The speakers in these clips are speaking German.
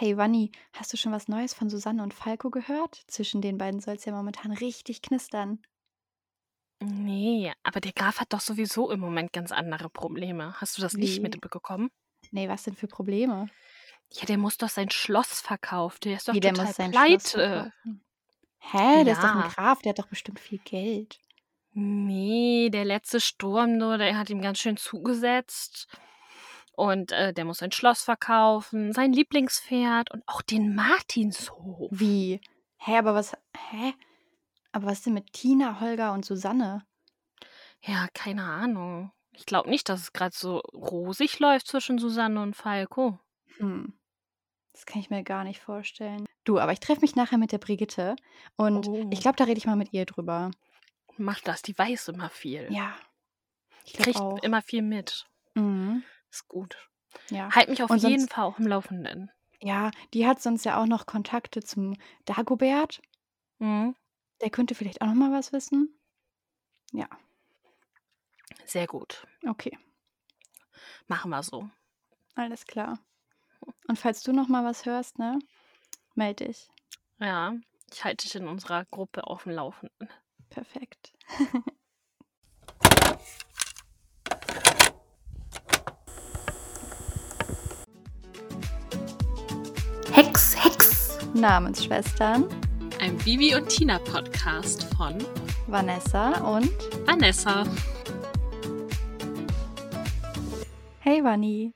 Hey Wanni, hast du schon was Neues von Susanne und Falco gehört? Zwischen den beiden soll es ja momentan richtig knistern. Nee, aber der Graf hat doch sowieso im Moment ganz andere Probleme. Hast du das nicht Wie? mitbekommen? Nee, was denn für Probleme? Ja, der muss doch sein Schloss verkaufen. Der ist doch Wie, der total muss sein Schloss pleite. verkaufen. Hä? Der ist doch ein Ja. Graf, der hat doch bestimmt viel Geld. Nee, der letzte Sturm nur, der hat ihm ganz schön zugesetzt. Und äh, der muss sein Schloss verkaufen, sein Lieblingspferd und auch den Martinshof. Wie? Hä, aber was. Hä? Aber was ist denn mit Tina, Holger und Susanne? Ja, keine Ahnung. Ich glaube nicht, dass es gerade so rosig läuft zwischen Susanne und Falco. Hm. Das kann ich mir gar nicht vorstellen. Du, aber ich treffe mich nachher mit der Brigitte und Oh. ich glaube, da rede ich mal mit ihr drüber. Mach das, die weiß immer viel. Ja. Ich Die kriegt immer viel mit. Mhm. Ist gut. Ja. Halt mich auf Und jeden sonst- Fall auf dem Laufenden. Ja, die hat sonst ja auch noch Kontakte zum Dagobert. Mhm. Der könnte vielleicht auch noch mal was wissen. Ja, Sehr gut. okay, Machen wir so. alles klar. Und falls du noch mal was hörst, ne, meld dich. Ja, ich halte dich in unserer Gruppe auf dem Laufenden. Perfekt. Namensschwestern Ein Bibi und Tina Podcast von Vanessa und Vanessa. Hey Vanni.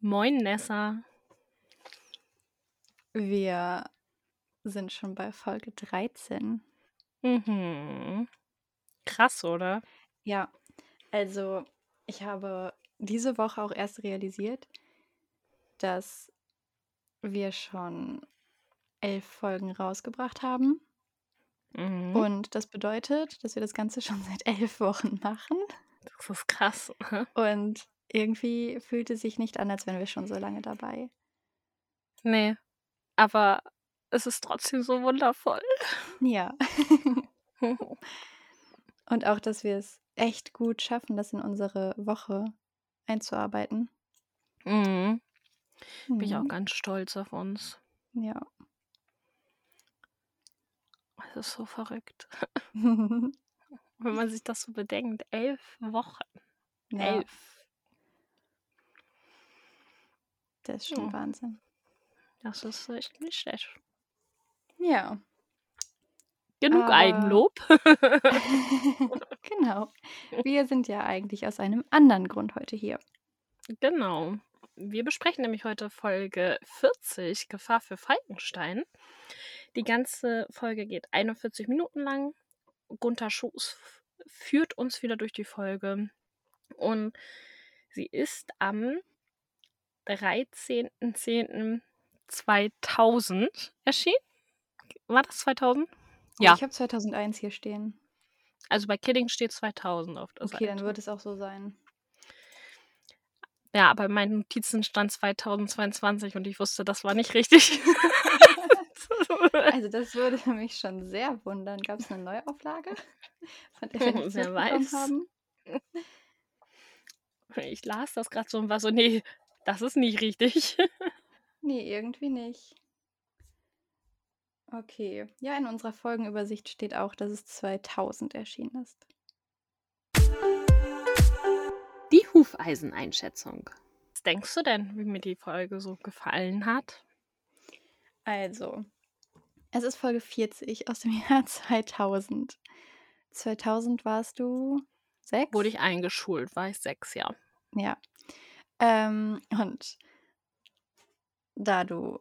Moin, Nessa. Wir sind schon bei Folge 13. Mhm. Krass, oder? Ja, also ich habe diese Woche auch erst realisiert, dass wir schon elf Folgen rausgebracht haben. Mhm. Und das bedeutet, dass wir das Ganze schon seit elf Wochen machen. Das ist krass. Und irgendwie fühlt es sich nicht an, als wären wir schon so lange dabei. Nee, aber es ist trotzdem so wundervoll. Ja. Und auch, dass wir es echt gut schaffen, das in unsere Woche einzuarbeiten. mhm. Bin ich auch Mhm. ganz stolz auf uns. Ja. Ist so verrückt. Wenn man sich das so bedenkt. Elf Wochen. ja, Elf. das ist schon Ja. Wahnsinn. Das ist echt nicht schlecht. Ja. Genug Aber- Eigenlob. genau. Wir sind ja eigentlich aus einem anderen Grund heute hier. Genau. Wir besprechen nämlich heute Folge 40, Gefahr für Falkenstein. Die ganze Folge geht 41 Minuten lang. Gunther f- führt uns wieder durch die Folge. Und sie ist am 13.10.2000 erschienen. War das 2000? Ja. Ich habe 2001 hier stehen. Also bei Kidding steht 2000 auf der Okay, Seite. dann wird es auch so sein. Ja, aber in meinen Notizen stand 2022 und ich wusste, das war nicht richtig. Also das würde mich schon sehr wundern. Gab es eine Neuauflage, von der wir Wer weiß. haben? ich las das gerade so und war so, nee, das ist nicht richtig. Nee, irgendwie nicht. Okay. Ja, in unserer Folgenübersicht steht auch, dass es 2000 erschienen ist. Die Hufeiseneinschätzung. Was denkst du denn, wie mir die Folge so gefallen hat? Also, es ist Folge 40 aus dem Jahr 2000. 2000 warst du sechs? Wurde ich eingeschult, war ich sechs, ja. Ja. Ähm, und da du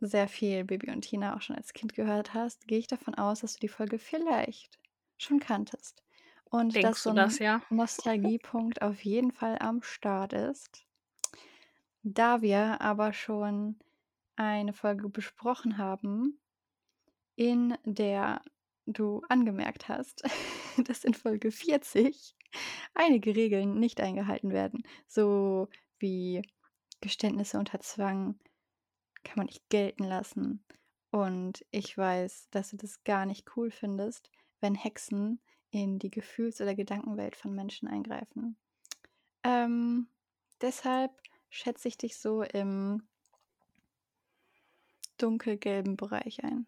sehr viel Bibi und Tina auch schon als Kind gehört hast, gehe ich davon aus, dass du die Folge vielleicht schon kanntest. Und Denkst dass so ein das, ja? Nostalgiepunkt auf jeden Fall am Start ist. Da wir aber schon eine Folge besprochen haben, in der du angemerkt hast, dass in Folge 40 einige Regeln nicht eingehalten werden, so wie Geständnisse unter Zwang kann man nicht gelten lassen. Und ich weiß, dass du das gar nicht cool findest, wenn Hexen in die Gefühls- oder Gedankenwelt von Menschen eingreifen. Ähm, deshalb schätze ich dich so im dunkelgelben Bereich ein.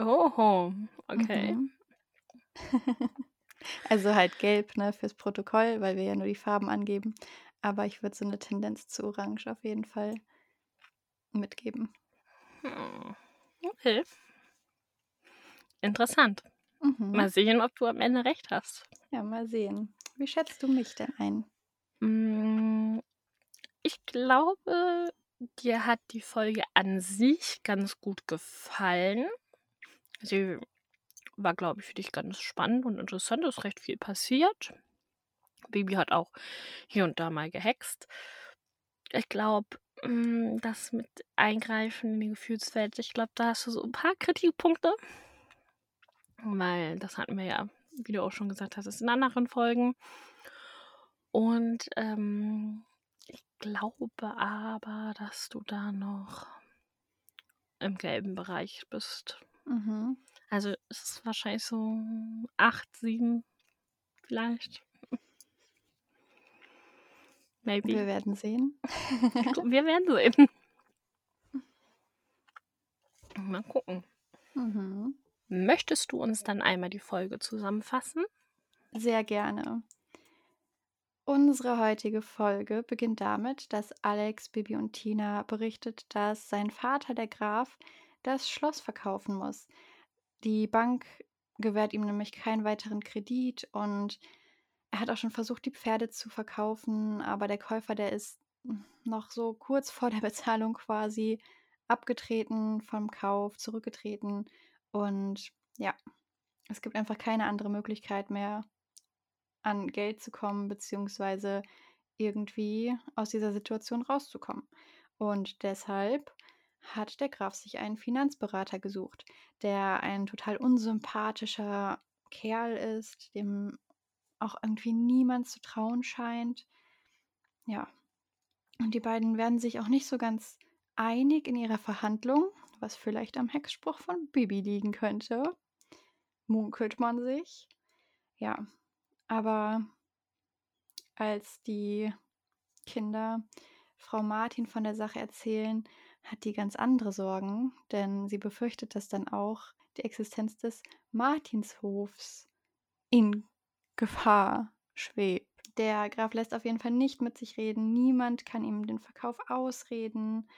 Oho, okay. Mhm. Also halt gelb, ne, fürs Protokoll, weil wir ja nur die Farben angeben. Aber ich würde so eine Tendenz zu orange auf jeden Fall mitgeben. Hm. Okay. Interessant. Mhm. Mal sehen, ob du am Ende recht hast. Ja, mal sehen. Wie schätzt du mich denn ein? Mm, Ich glaube, dir hat die Folge an sich ganz gut gefallen. Sie war, glaube ich, für dich ganz spannend und interessant. Es ist recht viel passiert. Baby hat auch hier und da mal gehext. Ich glaube, das mit Eingreifen in die Gefühlswelt, ich glaube, da hast du so ein paar Kritikpunkte. Weil das hatten wir ja, wie du auch schon gesagt hast, in anderen Folgen. Und ähm, ich glaube aber, dass du da noch im gelben Bereich bist. Mhm. Also es ist wahrscheinlich so acht, sieben vielleicht. Maybe. Wir werden sehen. Wir werden sehen. Mal gucken. Mhm. Möchtest du uns dann einmal die Folge zusammenfassen? Sehr gerne. Unsere heutige Folge beginnt damit, dass Alex, Bibi und Tina berichtet, dass sein Vater, der Graf, das Schloss verkaufen muss. Die Bank gewährt ihm nämlich keinen weiteren Kredit und er hat auch schon versucht, die Pferde zu verkaufen, aber der Käufer, der ist noch so kurz vor der Bezahlung quasi abgetreten vom Kauf, zurückgetreten und ja, es gibt einfach keine andere Möglichkeit mehr, an Geld zu kommen, beziehungsweise irgendwie aus dieser Situation rauszukommen. Und deshalb hat der Graf sich einen Finanzberater gesucht, der ein total unsympathischer Kerl ist, dem auch irgendwie niemand zu trauen scheint. Ja. Und die beiden werden sich auch nicht so ganz einig in ihrer Verhandlung, was vielleicht am Hexspruch von Bibi liegen könnte. Munkelt man sich. Ja. Aber als die Kinder Frau Martin von der Sache erzählen, hat die ganz andere Sorgen, denn sie befürchtet, dass dann auch die Existenz des Martinshofs in Gefahr schwebt. Der Graf lässt auf jeden Fall nicht mit sich reden. Niemand kann ihm den Verkauf ausreden.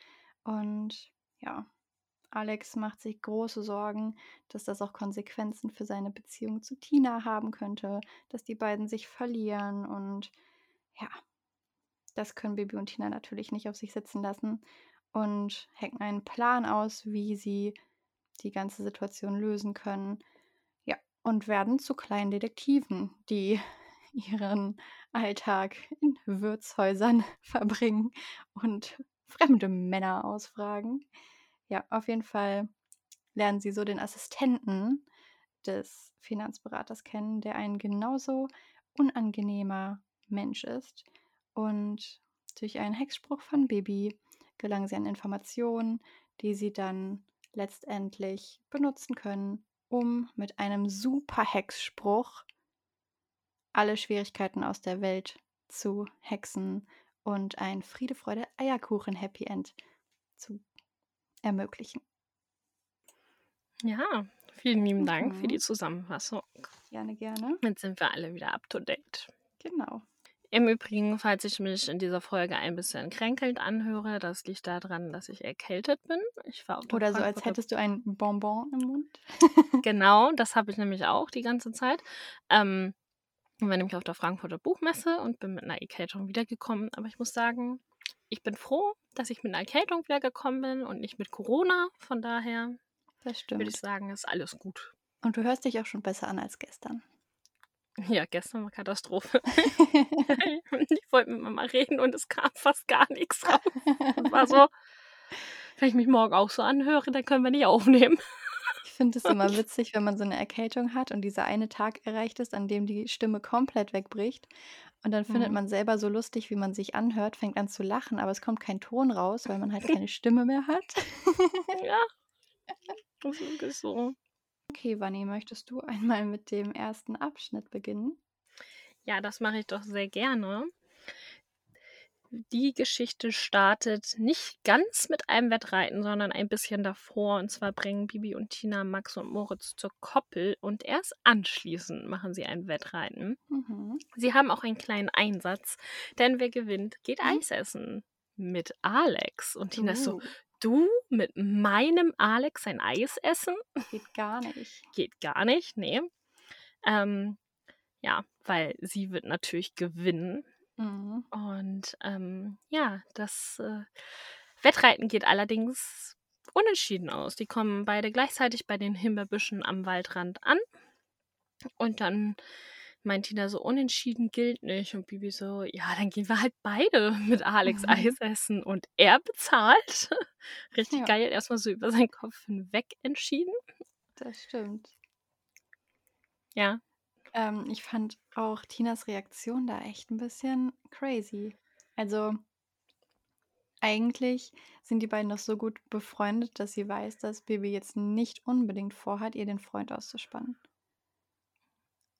Und ja, Alex macht sich große Sorgen, dass das auch Konsequenzen für seine Beziehung zu Tina haben könnte, dass die beiden sich verlieren und ja, das können Bibi und Tina natürlich nicht auf sich sitzen lassen und hacken einen Plan aus, wie sie die ganze Situation lösen können. Ja, und werden zu kleinen Detektiven, die ihren Alltag in Wirtshäusern verbringen und fremde Männer ausfragen. Ja, auf jeden Fall lernen sie so den Assistenten des Finanzberaters kennen, der ein genauso unangenehmer Mensch ist. Und durch einen Hexspruch von Bibi gelangen sie an Informationen, die sie dann letztendlich benutzen können, um mit einem super Hexspruch alle Schwierigkeiten aus der Welt zu hexen und ein Friede, Freude, Eierkuchen Happy End zu ermöglichen. Ja, vielen lieben Dank für Mhm. die Zusammenfassung. Gerne, gerne. Jetzt sind wir alle wieder up to date. Genau. Im Übrigen, falls ich mich in dieser Folge ein bisschen kränkelnd anhöre, das liegt daran, dass ich erkältet bin. Ich war Oder so, als hättest du ein Bonbon im Mund. Genau, das habe ich nämlich auch die ganze Zeit. Ähm, ich war nämlich auf der Frankfurter Buchmesse und bin mit einer Erkältung wiedergekommen. Aber ich muss sagen, ich bin froh, dass ich mit einer Erkältung wiedergekommen bin und nicht mit Corona. Von daher würde ich sagen, ist alles gut. Und du hörst dich auch schon besser an als gestern. Ja, gestern war Katastrophe. ich wollte mit Mama reden und es kam fast gar nichts raus. Und war so, wenn ich mich morgen auch so anhöre, dann können wir nicht aufnehmen. Ich finde es immer witzig, wenn man so eine Erkältung hat und dieser eine Tag erreicht ist, an dem die Stimme komplett wegbricht. Und dann findet Mhm. man selber so lustig, wie man sich anhört, fängt an zu lachen, aber es kommt kein Ton raus, weil man halt keine Stimme mehr hat. Ja, das ist so. Okay, Vanni, möchtest du einmal mit dem ersten Abschnitt beginnen? Ja, das mache ich doch sehr gerne. die Geschichte startet nicht ganz mit einem Wettreiten, sondern ein bisschen davor. Und zwar bringen Bibi und Tina Max und Moritz zur Koppel und erst anschließend machen sie ein Wettreiten. Mhm. Sie haben auch einen kleinen Einsatz, denn wer gewinnt, geht Mhm. Eis essen mit Alex. Und Tina ist so, Uh, du mit meinem Alex ein Eis essen? geht gar nicht. Geht gar nicht, nee. Ähm, ja, weil sie wird natürlich gewinnen. Mhm. Und ähm, ja, das äh, Wettreiten geht allerdings unentschieden aus. Die kommen beide gleichzeitig bei den Himbeerbüschen am Waldrand an. Und dann meint Tina so, unentschieden gilt nicht. Und Bibi so, ja, dann gehen wir halt beide mit Alex Mhm. Eis essen. Und er bezahlt. Richtig Ja. geil, erstmal so über seinen Kopf hinweg entschieden. Das stimmt. Ja, Ähm, ich fand auch Tinas Reaktion da echt ein bisschen crazy. Also eigentlich sind die beiden doch so gut befreundet, dass sie weiß, dass Bibi jetzt nicht unbedingt vorhat, ihr den Freund auszuspannen.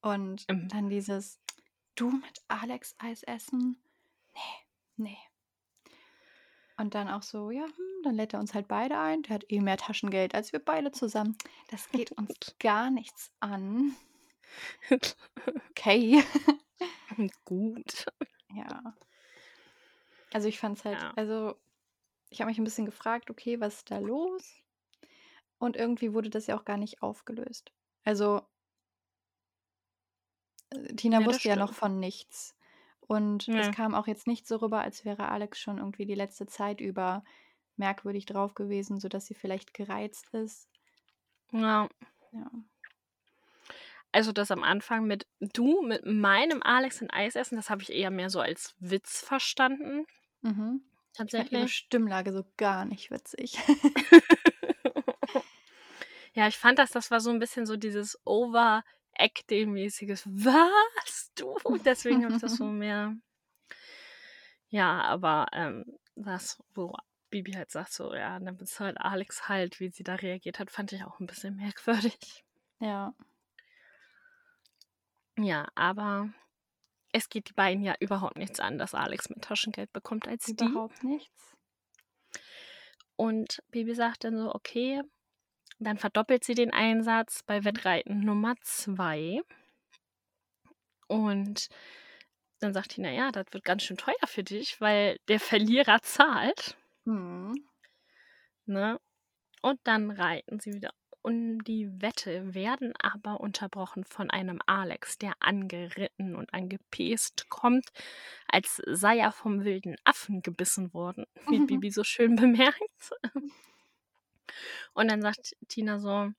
Und ähm, dann dieses, du mit Alex Eis essen? Nee, nee. Und dann auch so, ja, hm, dann lädt er uns halt beide ein. Der hat eh mehr Taschengeld als wir beide zusammen. Das geht uns gar nichts an. Okay. gut. Ja. Also ich fand es halt, Ja. also ich habe mich ein bisschen gefragt, okay, was ist da los? Und irgendwie wurde das ja auch gar nicht aufgelöst. Also Tina Ja, das wusste ja noch stimmt. von nichts. Und es Ja. kam auch jetzt nicht so rüber, als wäre Alex schon irgendwie die letzte Zeit über merkwürdig drauf gewesen, sodass sie vielleicht gereizt ist. Ja. Ja. Also das am Anfang mit du, mit meinem Alex ein Eis essen, das habe ich eher mehr so als Witz verstanden. Mhm. Ich fand ihre Tatsächlich. Stimmlage so gar nicht witzig. ja, ich fand das, das war so ein bisschen so dieses Overacting-mäßiges. Was? Du? Deswegen habe ich das so mehr. Ja, aber ähm, das, wo Bibi halt sagt, so, ja, dann bezahlt Alex halt, wie sie da reagiert hat, fand ich auch ein bisschen merkwürdig. ja. Ja, aber es geht die beiden ja überhaupt nichts an, dass Alex mehr Taschengeld bekommt als die. Überhaupt nichts. Und Bibi sagt dann so, okay, dann verdoppelt sie den Einsatz bei Wettreiten Nummer zwei. Und dann sagt Tina, ja, das wird ganz schön teuer für dich, weil der Verlierer zahlt. Mhm. Ne? Und dann reiten sie wieder. Und die Wette werden aber unterbrochen von einem Alex, der angeritten und angepäst kommt, als sei er vom wilden Affen gebissen worden, wie Mhm. Bibi so schön bemerkt. Und dann sagt Tina so,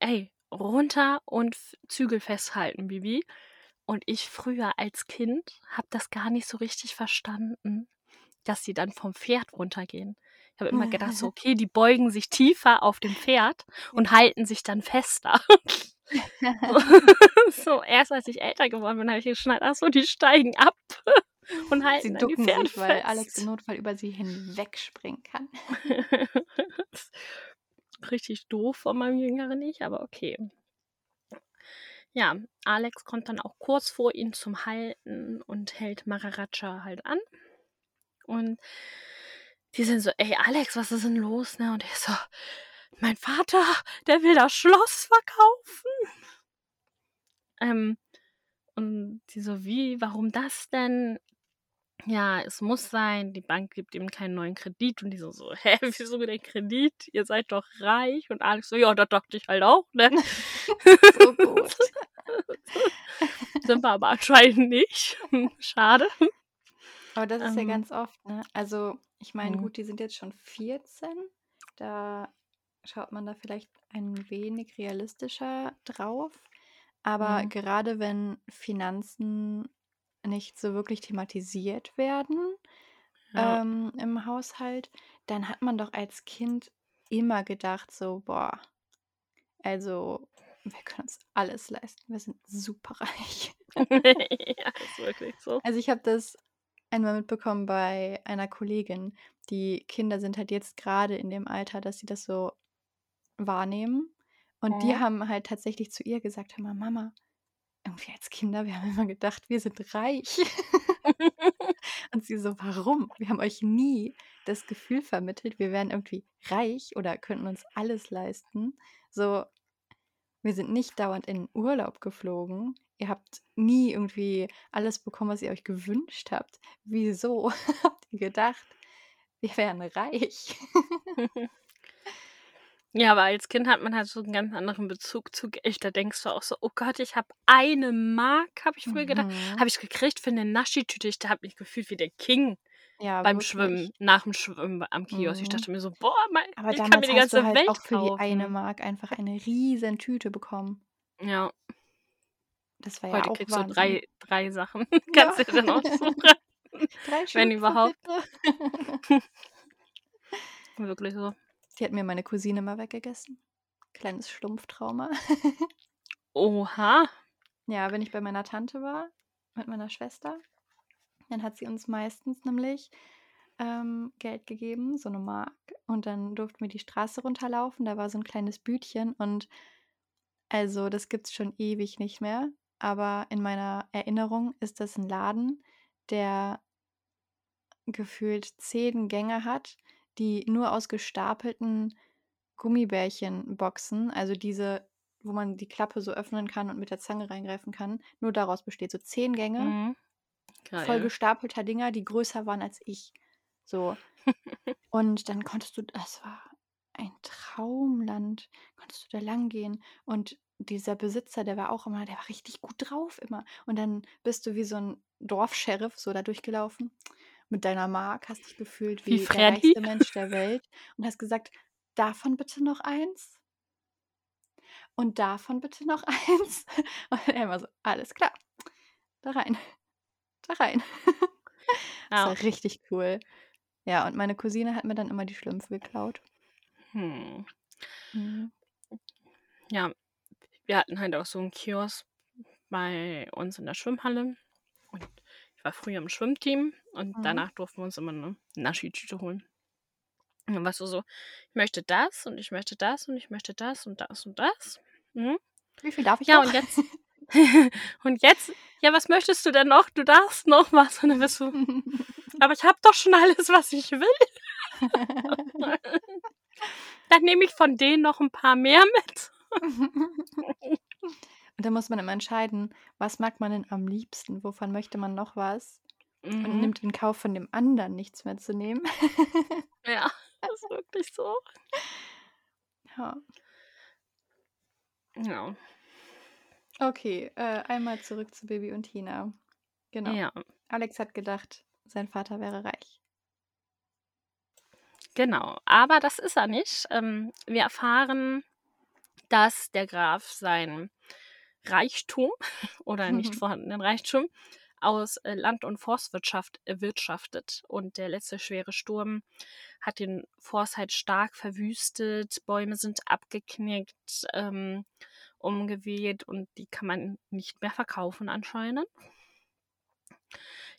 ey, runter und Zügel festhalten, Bibi. Und ich früher als Kind habe das gar nicht so richtig verstanden, dass sie dann vom Pferd runtergehen. Ich habe immer gedacht, so, okay, die beugen sich tiefer auf dem Pferd und halten sich dann fester. so, erst als ich älter geworden bin, habe ich geschnallt, ach so, die steigen ab und halten Sie die ducken Pferde sich, weil. Alex im Notfall über sie hinwegspringen kann. Richtig doof von meinem jüngeren Ich, aber okay. Ja, Alex kommt dann auch kurz vor ihn zum Halten und hält Maharaja halt an. Und die sind so, ey Alex, was ist denn los? Ne? Und er so, mein Vater, der will das Schloss verkaufen. Ähm, und die so, wie, warum das denn? Ja, es muss sein, die Bank gibt ihm keinen neuen Kredit. Und die so, so hä, wieso den Kredit? Ihr seid doch reich. Und Alex so, ja, das dachte ich halt auch, ne? So gut. Sind wir aber anscheinend nicht. Schade. Aber das ist ja Ähm, ganz oft, ne? Also, ich meine, Mhm. gut, die sind jetzt schon 14. Da schaut man da vielleicht ein wenig realistischer drauf. Aber Mhm. gerade wenn Finanzen nicht so wirklich thematisiert werden Ja. ähm, im Haushalt, dann hat man doch als Kind immer gedacht, so, boah, also wir können uns alles leisten. Wir sind super reich. ja, ist wirklich so. Also ich habe das einmal mitbekommen bei einer Kollegin. Die Kinder sind halt jetzt gerade in dem Alter, dass sie das so wahrnehmen. Und die Mhm. haben halt tatsächlich zu ihr gesagt, hör mal, Mama, irgendwie als Kinder, wir haben immer gedacht, wir sind reich. Und sie so: „Warum? Wir haben euch nie das Gefühl vermittelt, wir wären irgendwie reich oder könnten uns alles leisten. So, wir sind nicht dauernd in Urlaub geflogen. Ihr habt nie irgendwie alles bekommen, was ihr euch gewünscht habt. Wieso habt ihr gedacht, wir wären reich?“ Ja, aber als Kind hat man halt so einen ganz anderen Bezug zu Geld. Da denkst du auch so: „Oh Gott, ich habe eine Mark“, habe ich früher gedacht, Mhm. habe ich gekriegt für 'ne Naschitüte. Ich habe mich gefühlt wie der King Ja, beim wirklich. Schwimmen, nach dem Schwimmen am Kiosk. Ich Mhm. dachte mir so: „Boah, mei Aber ich kann mir die hast du ganze halt Welt auch für die eine kaufen.“ Mark einfach eine riesen Tüte bekommen. Ja. Das war ja Heute auch kriegst du Wahnsinn. 3 3 Sachen. Ja. Kannst dir dann aussuchen. 3 Wenn überhaupt. Wirklich so. Die hat mir meine Cousine mal weggegessen. Kleines Schlumpftrauma. Oha. Ja, wenn ich bei meiner Tante war mit meiner Schwester, dann hat sie uns meistens nämlich, ähm, Geld gegeben, so 'ne Mark. Und dann durften wir die Straße runterlaufen. Da war so 'n kleines Bütchen und also, das gibt's schon ewig nicht mehr, aber in meiner Erinnerung ist das 'n Laden, der gefühlt 10 Gänge hat, die nur aus gestapelten Gummibärchenboxen, also diese, wo man die Klappe so öffnen kann und mit der Zange reingreifen kann, nur daraus besteht. So 10 Gänge Mhm. voll gestapelter Dinger, die größer waren als ich. So. Und dann konntest du das war ein Traumland. Konntest du da langgehen und dieser Besitzer, der war auch immer der war richtig gut drauf immer. Und dann bist du wie so 'n Dorfscheriff so da durchgelaufen mit deiner Mark, hast dich gefühlt Wie wie der reichste Mensch der Welt und hast gesagt: „Davon bitte noch eins?“ „Und davon bitte noch eins?“ Und er immer so: „Alles klar. Da rein. Da rein.“ Das war richtig cool. Ja, und meine Cousine hat mir dann immer die Schlümpfe geklaut. Hm. Mhm. Ja, wir hatten halt auch so 'n Kiosk bei uns in der Schwimmhalle und war früher im Schwimmteam und Mhm. danach durften wir uns immer 'ne Naschitüte holen. Und dann warst du so: „Ich möchte das und ich möchte das und ich möchte das und das und das.“ Mhm. Wie viel darf ich Ja, noch? und jetzt und jetzt: „Ja, was möchtest du denn noch? Du darfst noch was.“ Und dann bist du: „Aber ich habe doch schon alles, was ich will.“ „Dann nehme ich von denen noch 'n paar mehr mit.“ Und dann muss man immer entscheiden, was mag man denn am liebsten? Wovon möchte man noch was? Und Mhm. nimmt in Kauf, von dem anderen nichts mehr zu nehmen. Ja, ist wirklich so. Ja. Ja. Okay, äh, einmal zurück zu Bibi und Tina. Genau. Ja. Alex hat gedacht, sein Vater wäre reich. Genau, aber das ist er nicht. Ähm, wir erfahren, dass der Graf sein Reichtum oder nicht vorhandenen Reichtum aus, äh, Land und Forstwirtschaft erwirtschaftet. Und der letzte schwere Sturm hat den Forst halt stark verwüstet, Bäume sind abgeknickt, ähm, umgeweht und die kann man nicht mehr verkaufen anscheinend.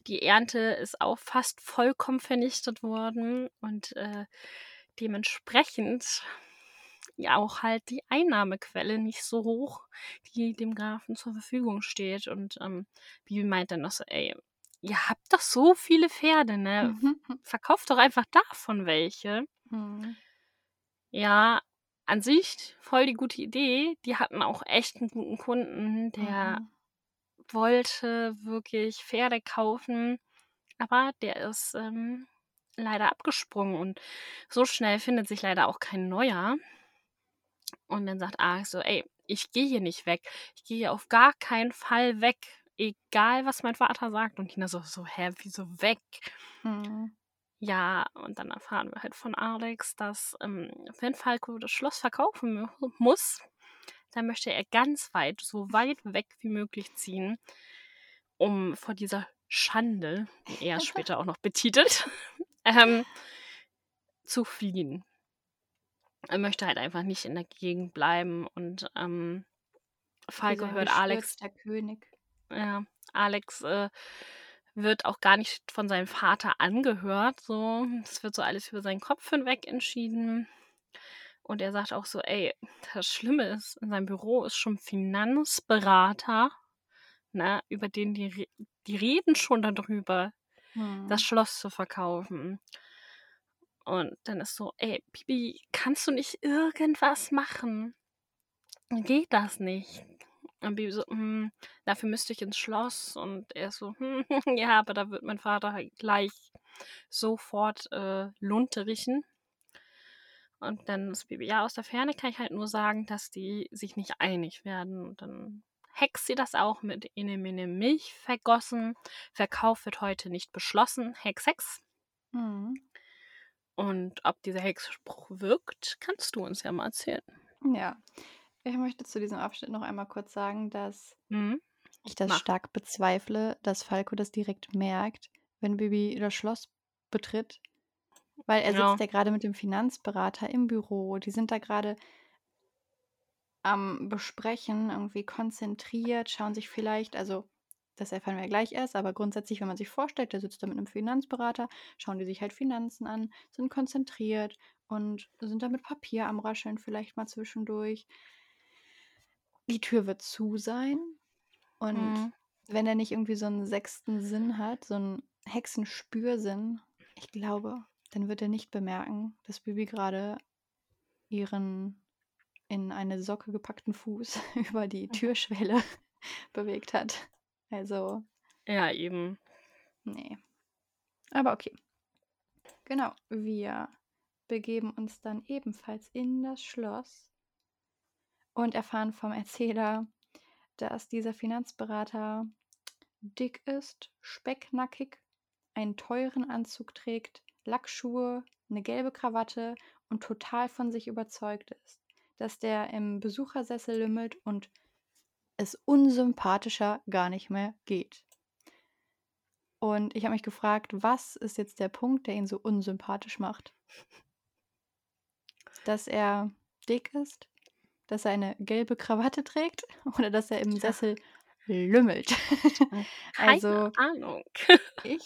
Die Ernte ist auch fast vollkommen vernichtet worden und, äh, dementsprechend ja auch halt die Einnahmequelle nicht so hoch, die dem Grafen zur Verfügung steht. Und, ähm, Bibi meint dann noch so: „Ey, ihr habt doch so viele Pferde, ne? Verkauft doch einfach davon welche.“ Mhm. Ja, an sich voll die gute Idee. Die hatten auch echt 'n guten Kunden, der Mhm. wollte wirklich Pferde kaufen, aber der ist, ähm, leider abgesprungen und so schnell findet sich leider auch kein neuer. Und dann sagt Alex so: „Ey, ich gehe hier nicht weg. Ich gehe hier auf gar keinen Fall weg, egal was mein Vater sagt.“ Und Tina so so: „Hä, wieso weg?“ Mhm. Ja, und dann erfahren wir halt von Alex, dass, ähm, wenn Falco das Schloss verkaufen muss, dann möchte er ganz weit, so weit weg wie möglich ziehen, um vor dieser Schande, wie er später auch noch betitelt, ähm, zu fliehen. Er möchte halt einfach nicht in der Gegend bleiben und, ähm, Falco hört Alex gestürzter König. ja, Alex, äh, wird auch gar nicht von seinem Vater angehört, so. Es wird so alles über seinen Kopf hinweg entschieden. Und er sagt auch so: „Ey, das Schlimme ist, in seinem Büro ist schon Finanzberater, ne, über den die die reden schon da drüber, das. Schloss zu verkaufen. Und dann ist so, ey, Bibi, kannst du nicht irgendwas machen? Geht das nicht? Und Bibi so, hm, dafür müsste ich ins Schloss. Und er so, hm, ja, aber da wird mein Vater halt gleich sofort äh, Lunte riechen. Und dann ist Bibi, ja, aus der Ferne kann ich halt nur sagen, dass die sich nicht einig werden. Und dann hext sie das auch mit Ene Mene Milch vergossen. Verkauf wird heute nicht beschlossen. Hex, Hex. Mhm. Und ob dieser Hexspruch wirkt, kannst du uns ja mal erzählen. Ja. Ich möchte zu diesem Abschnitt noch einmal kurz sagen, dass Mhm. ich das Mach. stark bezweifle, dass Falco das direkt merkt, wenn Bibi das Schloss betritt. Weil er Ja. sitzt ja gerade mit dem Finanzberater im Büro. Die sind da gerade am Besprechen, irgendwie konzentriert, schauen sich vielleicht, also das erfahren wir gleich erst, aber grundsätzlich, wenn man sich vorstellt, der sitzt da mit einem Finanzberater, schauen die sich halt Finanzen an, sind konzentriert und sind da mit Papier am Rascheln vielleicht mal zwischendurch. Die Tür wird zu sein und Mhm. wenn er nicht irgendwie so einen sechsten Sinn hat, so einen Hexenspürsinn, ich glaube, dann wird er nicht bemerken, dass Bibi gerade ihren in eine Socke gepackten Fuß über die Türschwelle bewegt hat. Also, Ja, eben. nee. Aber okay. Genau, wir begeben uns dann ebenfalls in das Schloss und erfahren vom Erzähler, dass dieser Finanzberater dick ist, specknackig, einen teuren Anzug trägt, Lackschuhe, eine gelbe Krawatte und total von sich überzeugt ist, dass der im Besuchersessel lümmelt und es unsympathischer gar nicht mehr geht. Und ich habe mich gefragt, was ist jetzt der Punkt, der ihn so unsympathisch macht? Dass er dick ist? Dass er eine gelbe Krawatte trägt? Oder dass er im. Sessel lümmelt? Keine also, Ahnung. ich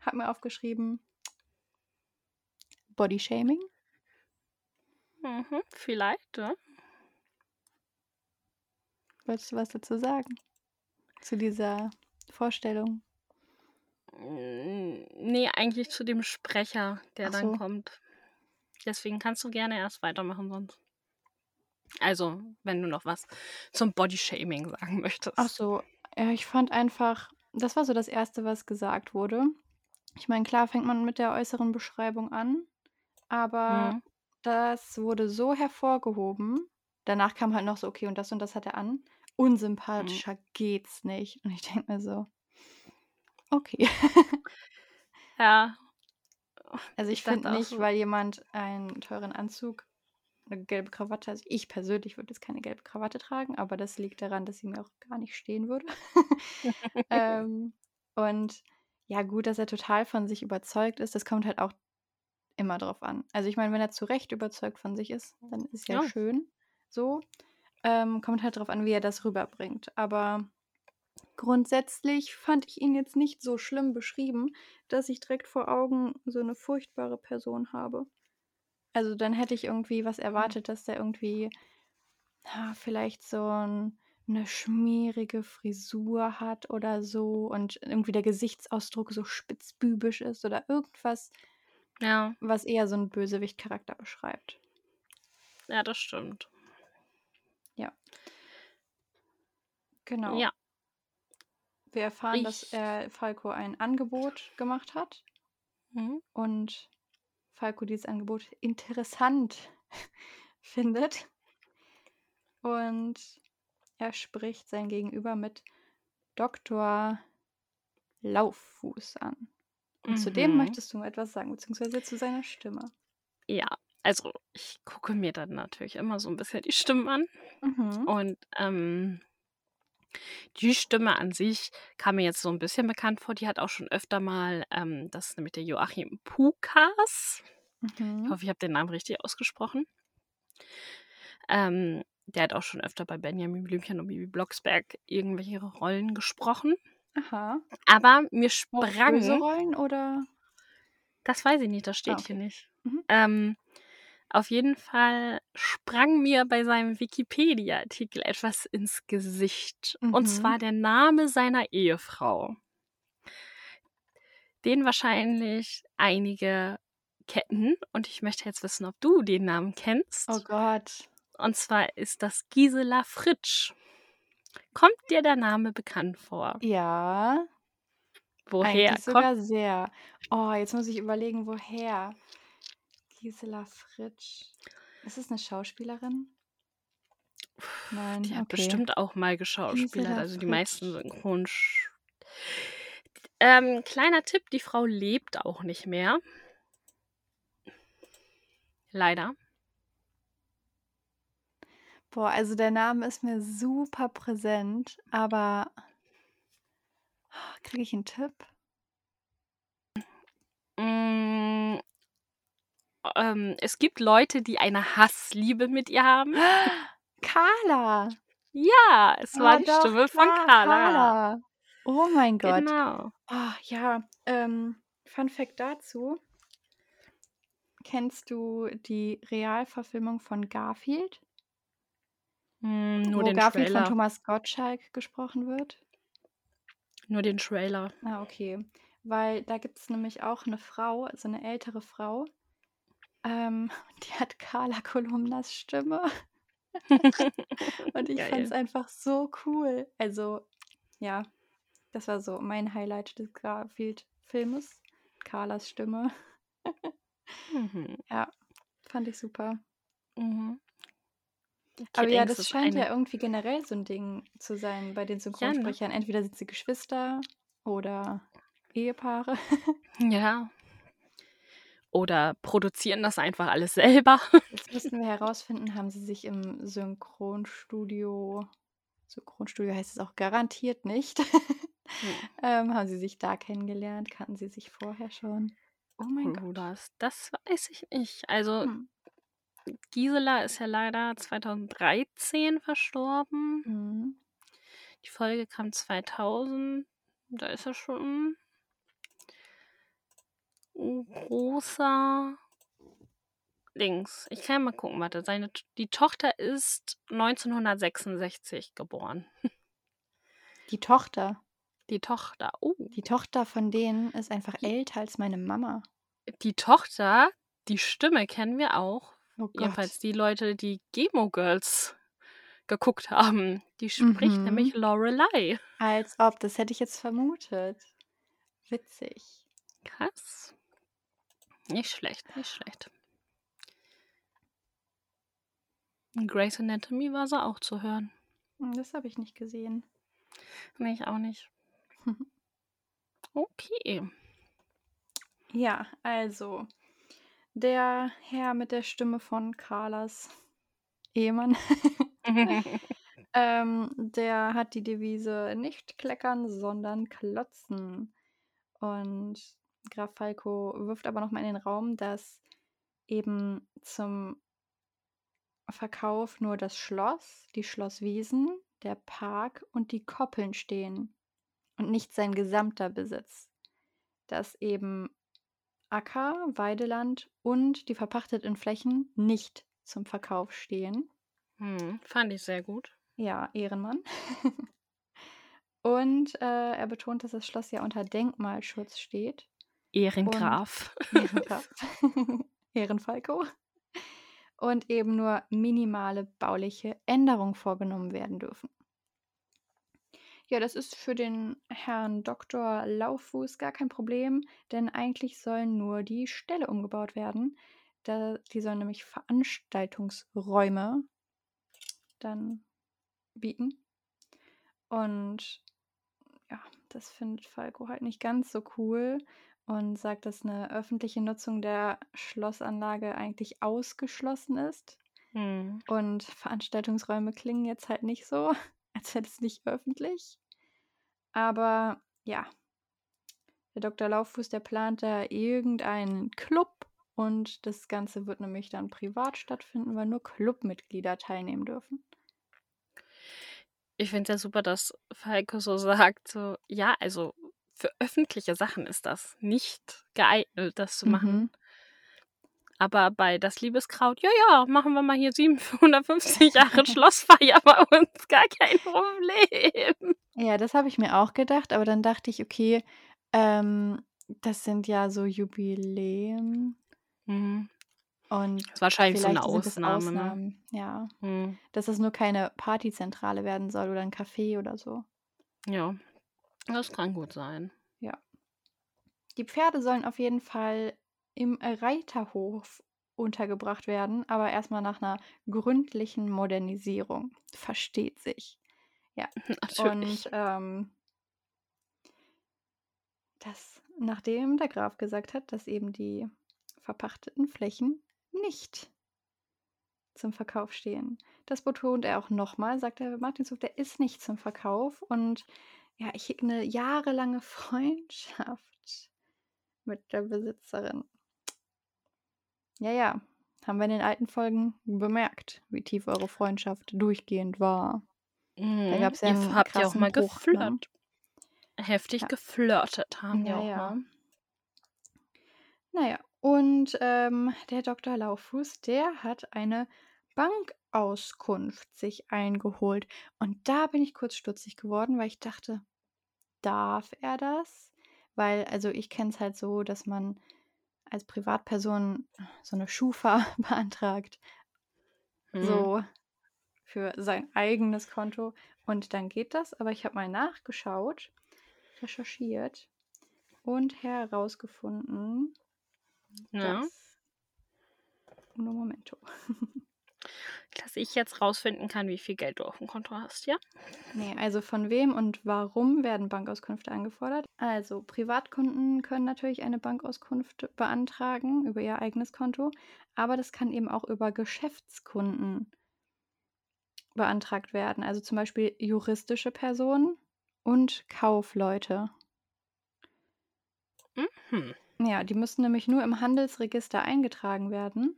habe mir aufgeschrieben, Bodyshaming. Mhm, vielleicht, ja. Wolltest du was dazu sagen? Zu dieser Vorstellung? Mm, Nee, eigentlich zu dem Sprecher, der Ach dann so. kommt. Deswegen kannst du gerne erst weitermachen sonst. Also, wenn du noch was zum Bodyshaming sagen möchtest. Ach so, ja, ich fand einfach, das war so das Erste, was gesagt wurde. Ich meine, klar fängt man mit der äußeren Beschreibung an, aber Mhm. das wurde so hervorgehoben. Danach kam halt noch so, okay, und das und das hat er an. Unsympathischer geht's nicht. Und ich denke mir so, okay. Ja, Also ich ich finde nicht, so. weil jemand einen teuren Anzug, eine gelbe Krawatte, also ich persönlich würde jetzt keine gelbe Krawatte tragen, aber das liegt daran, dass sie mir auch gar nicht stehen würde. ähm, und ja, gut, dass er total von sich überzeugt ist, das kommt halt auch immer drauf an. Also ich meine, wenn er zu Recht überzeugt von sich ist, dann ist ja Ja. schön so. Ähm, kommt halt drauf an, wie er das rüberbringt. Aber grundsätzlich fand ich ihn jetzt nicht so schlimm beschrieben, dass ich direkt vor Augen so eine furchtbare Person habe. Also dann hätte ich irgendwie was erwartet, dass der irgendwie ah, vielleicht so ein, eine schmierige Frisur hat oder so und irgendwie der Gesichtsausdruck so spitzbübisch ist oder irgendwas, Ja, was eher so einen Bösewicht-Charakter beschreibt. ja, das stimmt. Genau. Ja, Wir erfahren, dass ich. er Falco ein Angebot gemacht hat Mhm. und Falco dieses Angebot interessant findet. Und er spricht sein Gegenüber mit Dr. Lauffuß an. Und zu dem Mhm. möchtest du etwas sagen, beziehungsweise zu seiner Stimme. Ja, also ich gucke mir dann natürlich immer so ein bisschen die Stimmen an. Mhm. Und ähm, die Stimme an sich kam mir jetzt so ein bisschen bekannt vor. Die hat auch schon öfter mal, ähm, das ist nämlich der Joachim Pukas. Ich Mhm. hoffe, ich habe den Namen richtig ausgesprochen. Ähm, der hat auch schon öfter bei Benjamin Blümchen und Bibi Blocksberg irgendwelche Rollen gesprochen. Aha. Aber mir Auch böse sprang, Rollen oder? das weiß ich nicht, das Ah, steht hier okay. nicht. Mhm. Ähm, auf jeden Fall sprang mir bei seinem Wikipedia-Artikel etwas ins Gesicht. Und Mhm. zwar der Name seiner Ehefrau. den wahrscheinlich einige kennen. Und ich möchte jetzt wissen, ob du den Namen kennst. Oh Gott. Und zwar ist das Gisela Fritsch. Kommt dir der Name bekannt vor? Ja, Woher eigentlich sogar kommt? sehr. Oh, jetzt muss ich überlegen, woher. Gisela Fritsch. Ist es eine Schauspielerin? Nein, Die hat okay. bestimmt auch mal geschauspielert. Also die meisten. Synchron. Ähm, kleiner Tipp: Die Frau lebt auch nicht mehr. Leider. Boah, also der Name ist mir super präsent, aber kriege ich einen Tipp? Mm, ähm, es gibt Leute, die eine Hassliebe mit ihr haben. Carla. Ja, es war Ah, die doch, Stimme von klar, Carla. Carla. Oh mein Gott. Genau. Ah, ja, ähm, Fun Fact dazu. Kennst du die Realverfilmung von Garfield, Mm, nur wo den Garfield von Trailer. Thomas Gottschalk gesprochen wird? Nur den Trailer. Ah, okay. Weil da gibt es nämlich auch eine Frau, also eine ältere Frau, ähm, die hat Carla Kolumnas Stimme. Und ich fand es einfach so cool. Also, ja, das war so mein Highlight des Garfield-Filmes. Carlas Stimme. Mhm. Ja, fand ich super. Mhm. Aber Kid ja, das scheint ja irgendwie generell so ein Ding zu sein bei den Ja, ne? Synchronsprechern. Entweder sind sie Geschwister oder Ehepaare. Ja. Oder produzieren das einfach alles selber. Jetzt müssten wir herausfinden, haben sie sich im Synchronstudio, Synchronstudio heißt es auch garantiert nicht, Hm. ähm, haben sie sich da kennengelernt? Kannten sie sich vorher schon? Oh mein Gott. das, das weiß ich nicht. Also Hm. Gisela ist ja leider 2013 verstorben. Mhm. Die Folge kam 2000. Da ist er schon großer Dings. Ich kann mal gucken, warte. Seine, die Tochter ist 1966 geboren. Die Tochter. Die Tochter. Oh. Die Tochter von denen ist einfach älter als meine Mama. Die Tochter, die Stimme kennen wir auch. Oh Jedenfalls die Leute, die Gemo Girls geguckt haben. Die spricht Mhm. nämlich Lorelei. Als ob, das hätte ich jetzt vermutet. Witzig. Krass. Nicht schlecht, nicht schlecht. In Grey's Anatomy war sie auch zu hören. Hm, Das habe ich nicht gesehen. Nee, ich auch nicht. Okay. Ja, also der Herr mit der Stimme von Carlas Ehemann, ähm, der hat die Devise nicht kleckern, sondern klotzen. Und Graf Falco wirft aber nochmal in den Raum, dass eben zum Verkauf nur das Schloss, die Schlosswiesen, der Park und die Koppeln stehen und nicht sein gesamter Besitz. Dass eben Acker, Weideland und die verpachteten Flächen nicht zum Verkauf stehen. hm, fand ich sehr gut. Ja, Ehrenmann. und äh, er betont, dass das Schloss ja unter Denkmalschutz steht. Ehrengraf. Ehrengraf. Ehrenfalco. Und eben nur minimale bauliche Änderungen vorgenommen werden dürfen. Ja, das ist für den Herrn Dr. Lauffuß gar kein Problem, denn eigentlich sollen nur die Ställe umgebaut werden. Da, die sollen nämlich Veranstaltungsräume dann bieten. Und ja, das findet Falco halt nicht ganz so cool und sagt, dass eine öffentliche Nutzung der Schlossanlage eigentlich ausgeschlossen ist. Hm. Und Veranstaltungsräume klingen jetzt halt nicht so, als hätte es nicht öffentlich. Aber ja, der Dr. Lauffuß, der plant da irgendeinen Club und das Ganze wird nämlich dann privat stattfinden, weil nur Clubmitglieder teilnehmen dürfen. Ich finde es ja super, dass Falco so sagt, so, ja, also für öffentliche Sachen ist das nicht geeignet, das zu machen. Mhm. Aber bei Das Liebeskraut, ja, ja, machen wir mal hier 750 Jahre Schlossfeier bei uns, gar kein Problem. Ja, das habe ich mir auch gedacht, aber dann dachte ich, okay, ähm, das sind ja so Jubiläen Mhm. und Das ist wahrscheinlich so eine Ausnahme, ne? Ja, Mhm. dass es nur keine Partyzentrale werden soll oder ein Café oder so. Ja, das kann gut sein. Ja. Die Pferde sollen auf jeden Fall im Reiterhof untergebracht werden, aber erstmal nach einer gründlichen Modernisierung. Versteht sich. Ja. Natürlich. Und ähm, das, nachdem der Graf gesagt hat, dass eben die verpachteten Flächen nicht zum Verkauf stehen. Das betont er auch nochmal, sagt der Martinshof, der ist nicht zum Verkauf. Und ja, ich hege eine jahrelange Freundschaft mit der Besitzerin. Ja, ja, haben wir in den alten Folgen bemerkt, wie tief eure Freundschaft durchgehend war. Da Mhm. gab es ja Ihr einen habt ja auch mal Bruch, ne? geflirt. Heftig Ja. geflirtet haben Ja, auch ja. mal. Naja, und ähm, der Dr. Lauffuß, der hat eine Bankauskunft sich eingeholt. Und da bin ich kurz stutzig geworden, weil ich dachte, darf er das? Weil, also ich kenne es halt so, dass man als Privatperson so eine Schufa beantragt, Mhm. so für sein eigenes Konto. Und dann geht das, aber ich habe mal nachgeschaut, recherchiert und herausgefunden, Ja. dass. Uno momento. Dass ich jetzt rausfinden kann, wie viel Geld du auf dem Konto hast, ja? Nee, also von wem und warum werden Bankauskünfte angefordert? Also Privatkunden können natürlich eine Bankauskunft beantragen über ihr eigenes Konto, aber das kann eben auch über Geschäftskunden beantragt werden. Also zum Beispiel juristische Personen und Kaufleute. Mhm. Ja, die müssen nämlich nur im Handelsregister eingetragen werden.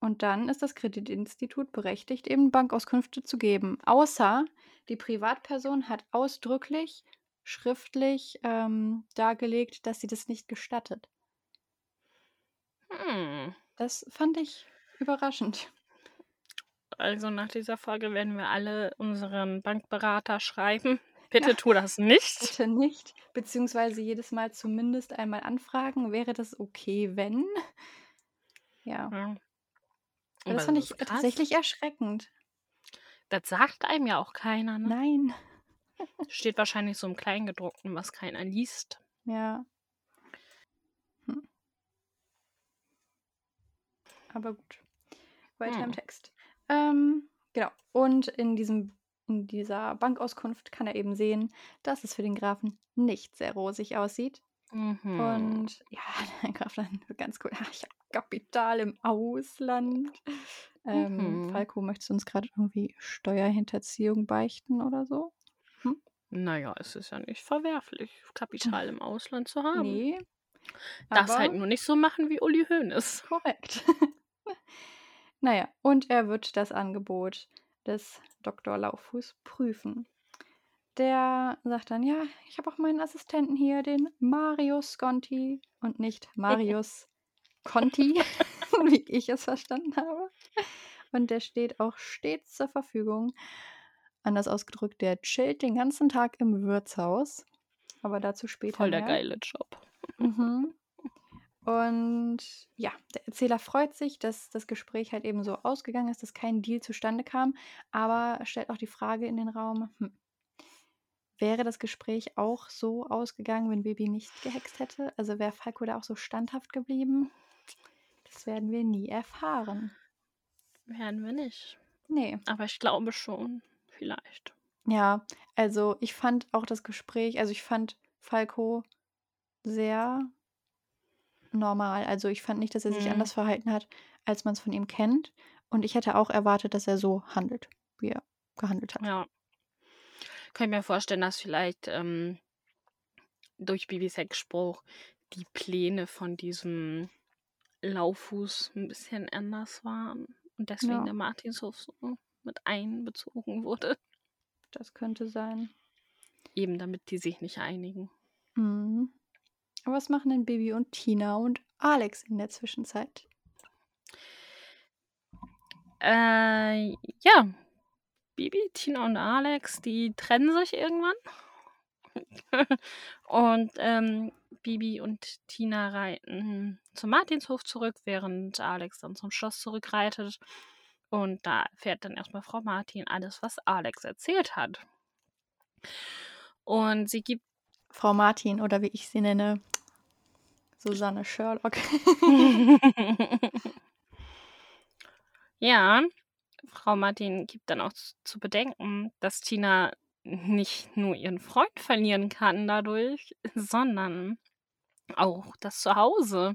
Und dann ist das Kreditinstitut berechtigt, eben Bankauskünfte zu geben. Außer die Privatperson hat ausdrücklich schriftlich ähm, dargelegt, dass sie das nicht gestattet. Hm. Das fand ich überraschend. Also nach dieser Folge werden wir alle unseren Bankberater schreiben. Bitte tu das nicht. Bitte nicht, beziehungsweise jedes Mal zumindest einmal anfragen, wäre das okay, wenn? Ja, Ja. Aber das fand ich krass. tatsächlich erschreckend. Das sagt einem ja auch keiner. Ne? Nein. Steht wahrscheinlich so im Kleingedruckten, was keiner liest. Ja. Hm. Aber gut. Weiter im Hm. Text. Ähm, genau. Und in diesem in dieser Bankauskunft kann er eben sehen, dass es für den Grafen nicht sehr rosig aussieht. Mhm. Und ja, der Graf dann ganz cool. "Ah, Ich habe Kapital im Ausland. Ähm, Mhm. Falco, möchtest du uns gerade irgendwie Steuerhinterziehung beichten oder so? Naja, es ist ja nicht verwerflich, Kapital im Ausland zu haben. Nee. Aber- halt nur nicht so machen wie Uli Hoeneß. Korrekt. naja, und er wird das Angebot des Dr. Lauffuß prüfen. Der sagt dann, ja, ich habe auch meinen Assistenten hier, den Marius Conti und nicht Marius Conti, wie ich es verstanden habe. Und der steht auch stets zur Verfügung. Anders ausgedrückt, der chillt den ganzen Tag im Wirtshaus. Aber dazu später Voll der mehr. geile Job. Mhm. Und ja, der Erzähler freut sich, dass das Gespräch halt eben so ausgegangen ist, dass kein Deal zustande kam, aber stellt auch die Frage in den Raum, hm, wäre das Gespräch auch so ausgegangen, wenn Baby nicht gehext hätte? Also wäre Falco da auch so standhaft geblieben? Das werden wir nie erfahren. Werden wir nicht. Nee. Aber ich glaube schon. Vielleicht. Ja, also ich fand auch das Gespräch, also ich fand Falco sehr normal. Also ich fand nicht, dass er sich Mhm. anders verhalten hat, als man es von ihm kennt. Und ich hätte auch erwartet, dass er so handelt, wie er gehandelt hat. Ja. Kann ich mir vorstellen, dass vielleicht ähm, durch Bibis Hexspruch die Pläne von diesem Lauffuß ein bisschen anders waren und deswegen Ja. der Martinshof so mit einbezogen wurde. Das könnte sein. Eben damit die sich nicht einigen. Mhm. Aber was machen denn Baby und Tina und Alex in der Zwischenzeit? Äh, ja. Bibi, Tina und Alex, die trennen sich irgendwann. und ähm, Bibi und Tina reiten zum Martinshof zurück, während Alex dann zum Schloss zurückreitet. Und da erfährt dann erstmal Frau Martin alles, was Alex erzählt hat. Und sie gibt. Frau Martin oder wie ich sie nenne, Susanne Sherlock. ja, Frau Martin gibt dann auch zu bedenken, dass Tina nicht nur ihren Freund verlieren kann dadurch, sondern auch das Zuhause.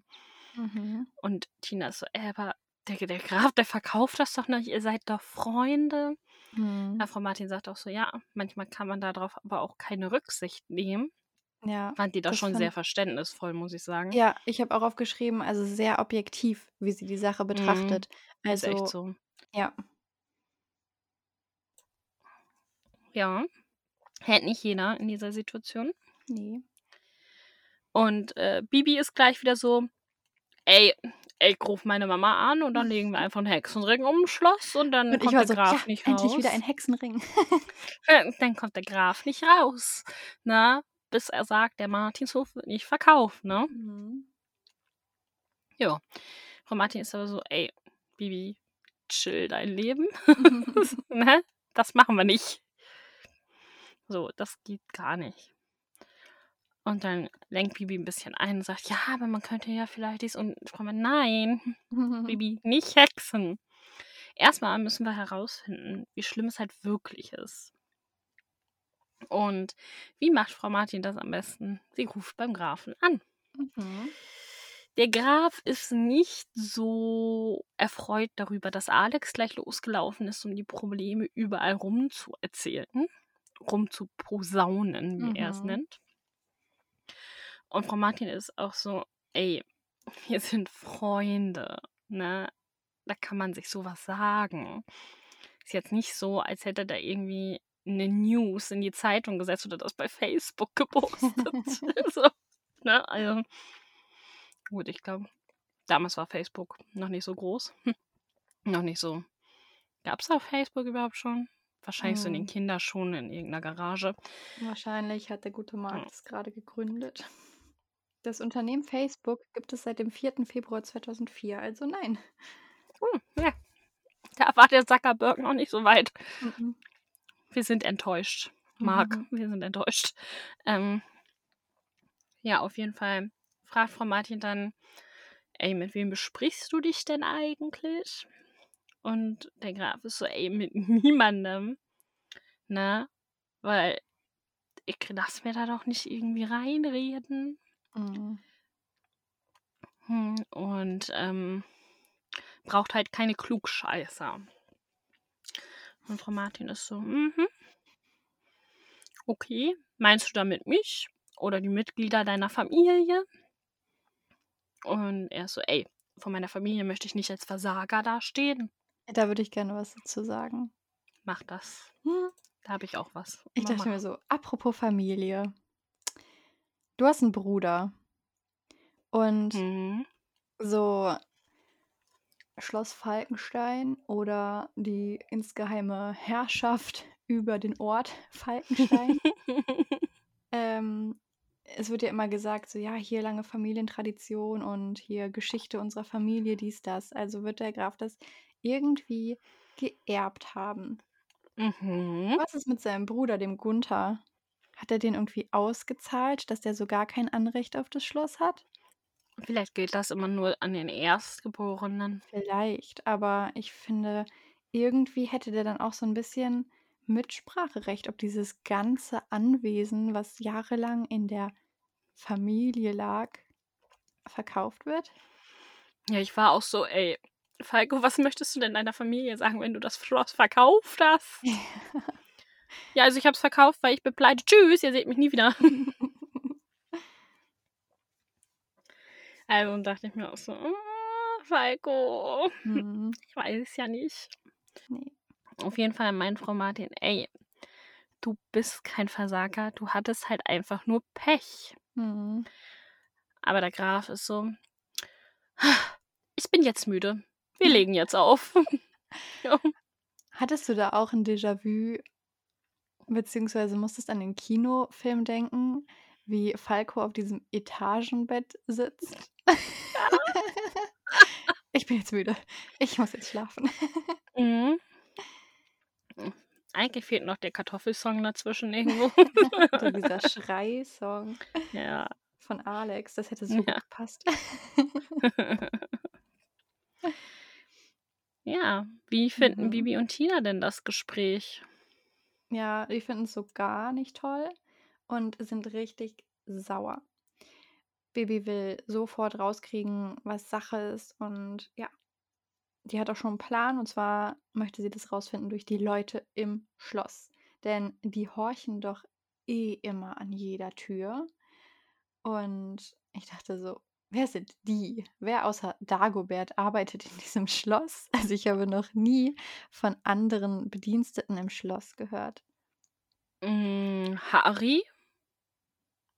Mhm. Und Tina ist so, äh, aber der, der Graf, der verkauft das doch nicht, ihr seid doch Freunde. Mhm. Ja, Frau Martin sagt auch so, ja, manchmal kann man darauf aber auch keine Rücksicht nehmen. Ja, Fand die das schon sehr verständnisvoll, muss ich sagen. ja, ich habe auch aufgeschrieben, also sehr objektiv, wie sie die Sache betrachtet. ist Also, echt so. ja. Ja. Hält nicht jeder in dieser Situation. Nee. Und äh, Bibi ist gleich wieder so, ey, ey, ich ruf meine Mama an und dann legen wir einfach einen Hexenring um Schloss und dann Und ich kommt der so, Graf ja, nicht endlich raus. wieder ein Hexenring. dann kommt der Graf nicht raus. Na, bis er sagt, der Martinshof wird nicht verkauft, ne? Mhm. Frau Martin ist aber so, ey, Bibi, chill dein Leben. ne? Das machen wir nicht. So, das geht gar nicht. Und dann lenkt Bibi ein bisschen ein und sagt, ja, aber man könnte ja vielleicht dies und Martin, nein, Bibi, nicht hexen. Erstmal müssen wir herausfinden, wie schlimm es halt wirklich ist. Und wie macht Frau Martin das am besten? Sie ruft beim Grafen an. Mhm. Der Graf ist nicht so erfreut darüber, dass Alex gleich losgelaufen ist, um die Probleme überall rum zu erzählen, rum zu posaunen, wie er es Mhm. nennt. Und Frau Martin ist auch so, ey, wir sind Freunde, ne? Da kann man sich sowas sagen. Ist jetzt nicht so, als hätte da irgendwie eine News in die Zeitung gesetzt oder das bei Facebook gepostet. so, ne? Also, gut, ich glaube, damals war Facebook noch nicht so groß. noch nicht so. Gab es da Facebook überhaupt schon? Wahrscheinlich so in den Hm. Kinderschuhen in irgendeiner Garage. Wahrscheinlich hat der gute Markt es gerade gegründet. Das Unternehmen Facebook gibt es seit dem 4. Februar 2004, also nein. Hm, ja. Da war der Zuckerberg noch nicht so weit. Mhm. Wir sind enttäuscht. Marc, Mhm. wir sind enttäuscht. Ähm, ja, auf jeden Fall fragt Frau Martin dann, ey, mit wem besprichst du dich denn eigentlich? Und der Graf ist so, ey, mit niemandem. Ne? Weil ich lass mir da doch nicht irgendwie reinreden. Mhm. Hm, Und ähm, braucht halt keine Klugscheißer. Und Frau Martin ist so, mhm. Okay, meinst du damit mich oder die Mitglieder deiner Familie? Und er ist so, ey, von meiner Familie möchte ich nicht als Versager dastehen. Da würde ich gerne was dazu sagen. Mach das. Hm. Da habe ich auch was. Ich Aber dachte mir mach. so, apropos Familie. Du hast einen Bruder. Und Mhm. so Schloss Falkenstein oder die insgeheime Herrschaft über den Ort Falkenstein. ähm, es wird ja immer gesagt, so ja, hier lange Familientradition und hier Geschichte unserer Familie, dies, das. Also wird der Graf das irgendwie geerbt haben. mhm. Was ist mit seinem Bruder, dem Gunther? Hat er den irgendwie ausgezahlt, dass der so gar kein Anrecht auf das Schloss hat? Vielleicht gilt das immer nur an den Erstgeborenen. Vielleicht, aber ich finde, irgendwie hätte der dann auch so ein bisschen Mitspracherecht, ob dieses ganze Anwesen, was jahrelang in der Familie lag, verkauft wird. Ja, ich war auch so, ey, Falco, was möchtest du denn deiner Familie sagen, wenn du das Schloss verkauft hast? Ja, also ich habe es verkauft, weil ich bin pleite. Tschüss, ihr seht mich nie wieder. Also dachte ich mir auch so, "Ah, Falco, Hm, ich weiß es ja nicht. nee. Auf jeden Fall meint Frau Martin, ey, du bist kein Versager, du hattest halt einfach nur Pech. Hm. Aber der Graf ist so, ich bin jetzt müde. Wir legen jetzt auf. ja. Hattest du da auch ein Déjà-vu beziehungsweise musstest an den Kinofilm denken, wie Falco auf diesem Etagenbett sitzt. ich bin jetzt müde. Ich muss jetzt schlafen. Mhm. Eigentlich fehlt noch der Kartoffelsong dazwischen irgendwo. Dieser Schrei-Song ja. von Alex, das hätte so gut Ja. gepasst. ja. Wie finden Mhm. Bibi und Tina denn das Gespräch? Ja, die finden es so gar nicht toll und sind richtig sauer. Bibi will sofort rauskriegen, was Sache ist und ja, die hat auch schon einen Plan und zwar möchte sie das rausfinden durch die Leute im Schloss. Denn die horchen doch eh immer an jeder Tür. Und ich dachte so, wer sind die? Wer außer Dagobert arbeitet in diesem Schloss? Also ich habe noch nie von anderen Bediensteten im Schloss gehört. Mm, Harry,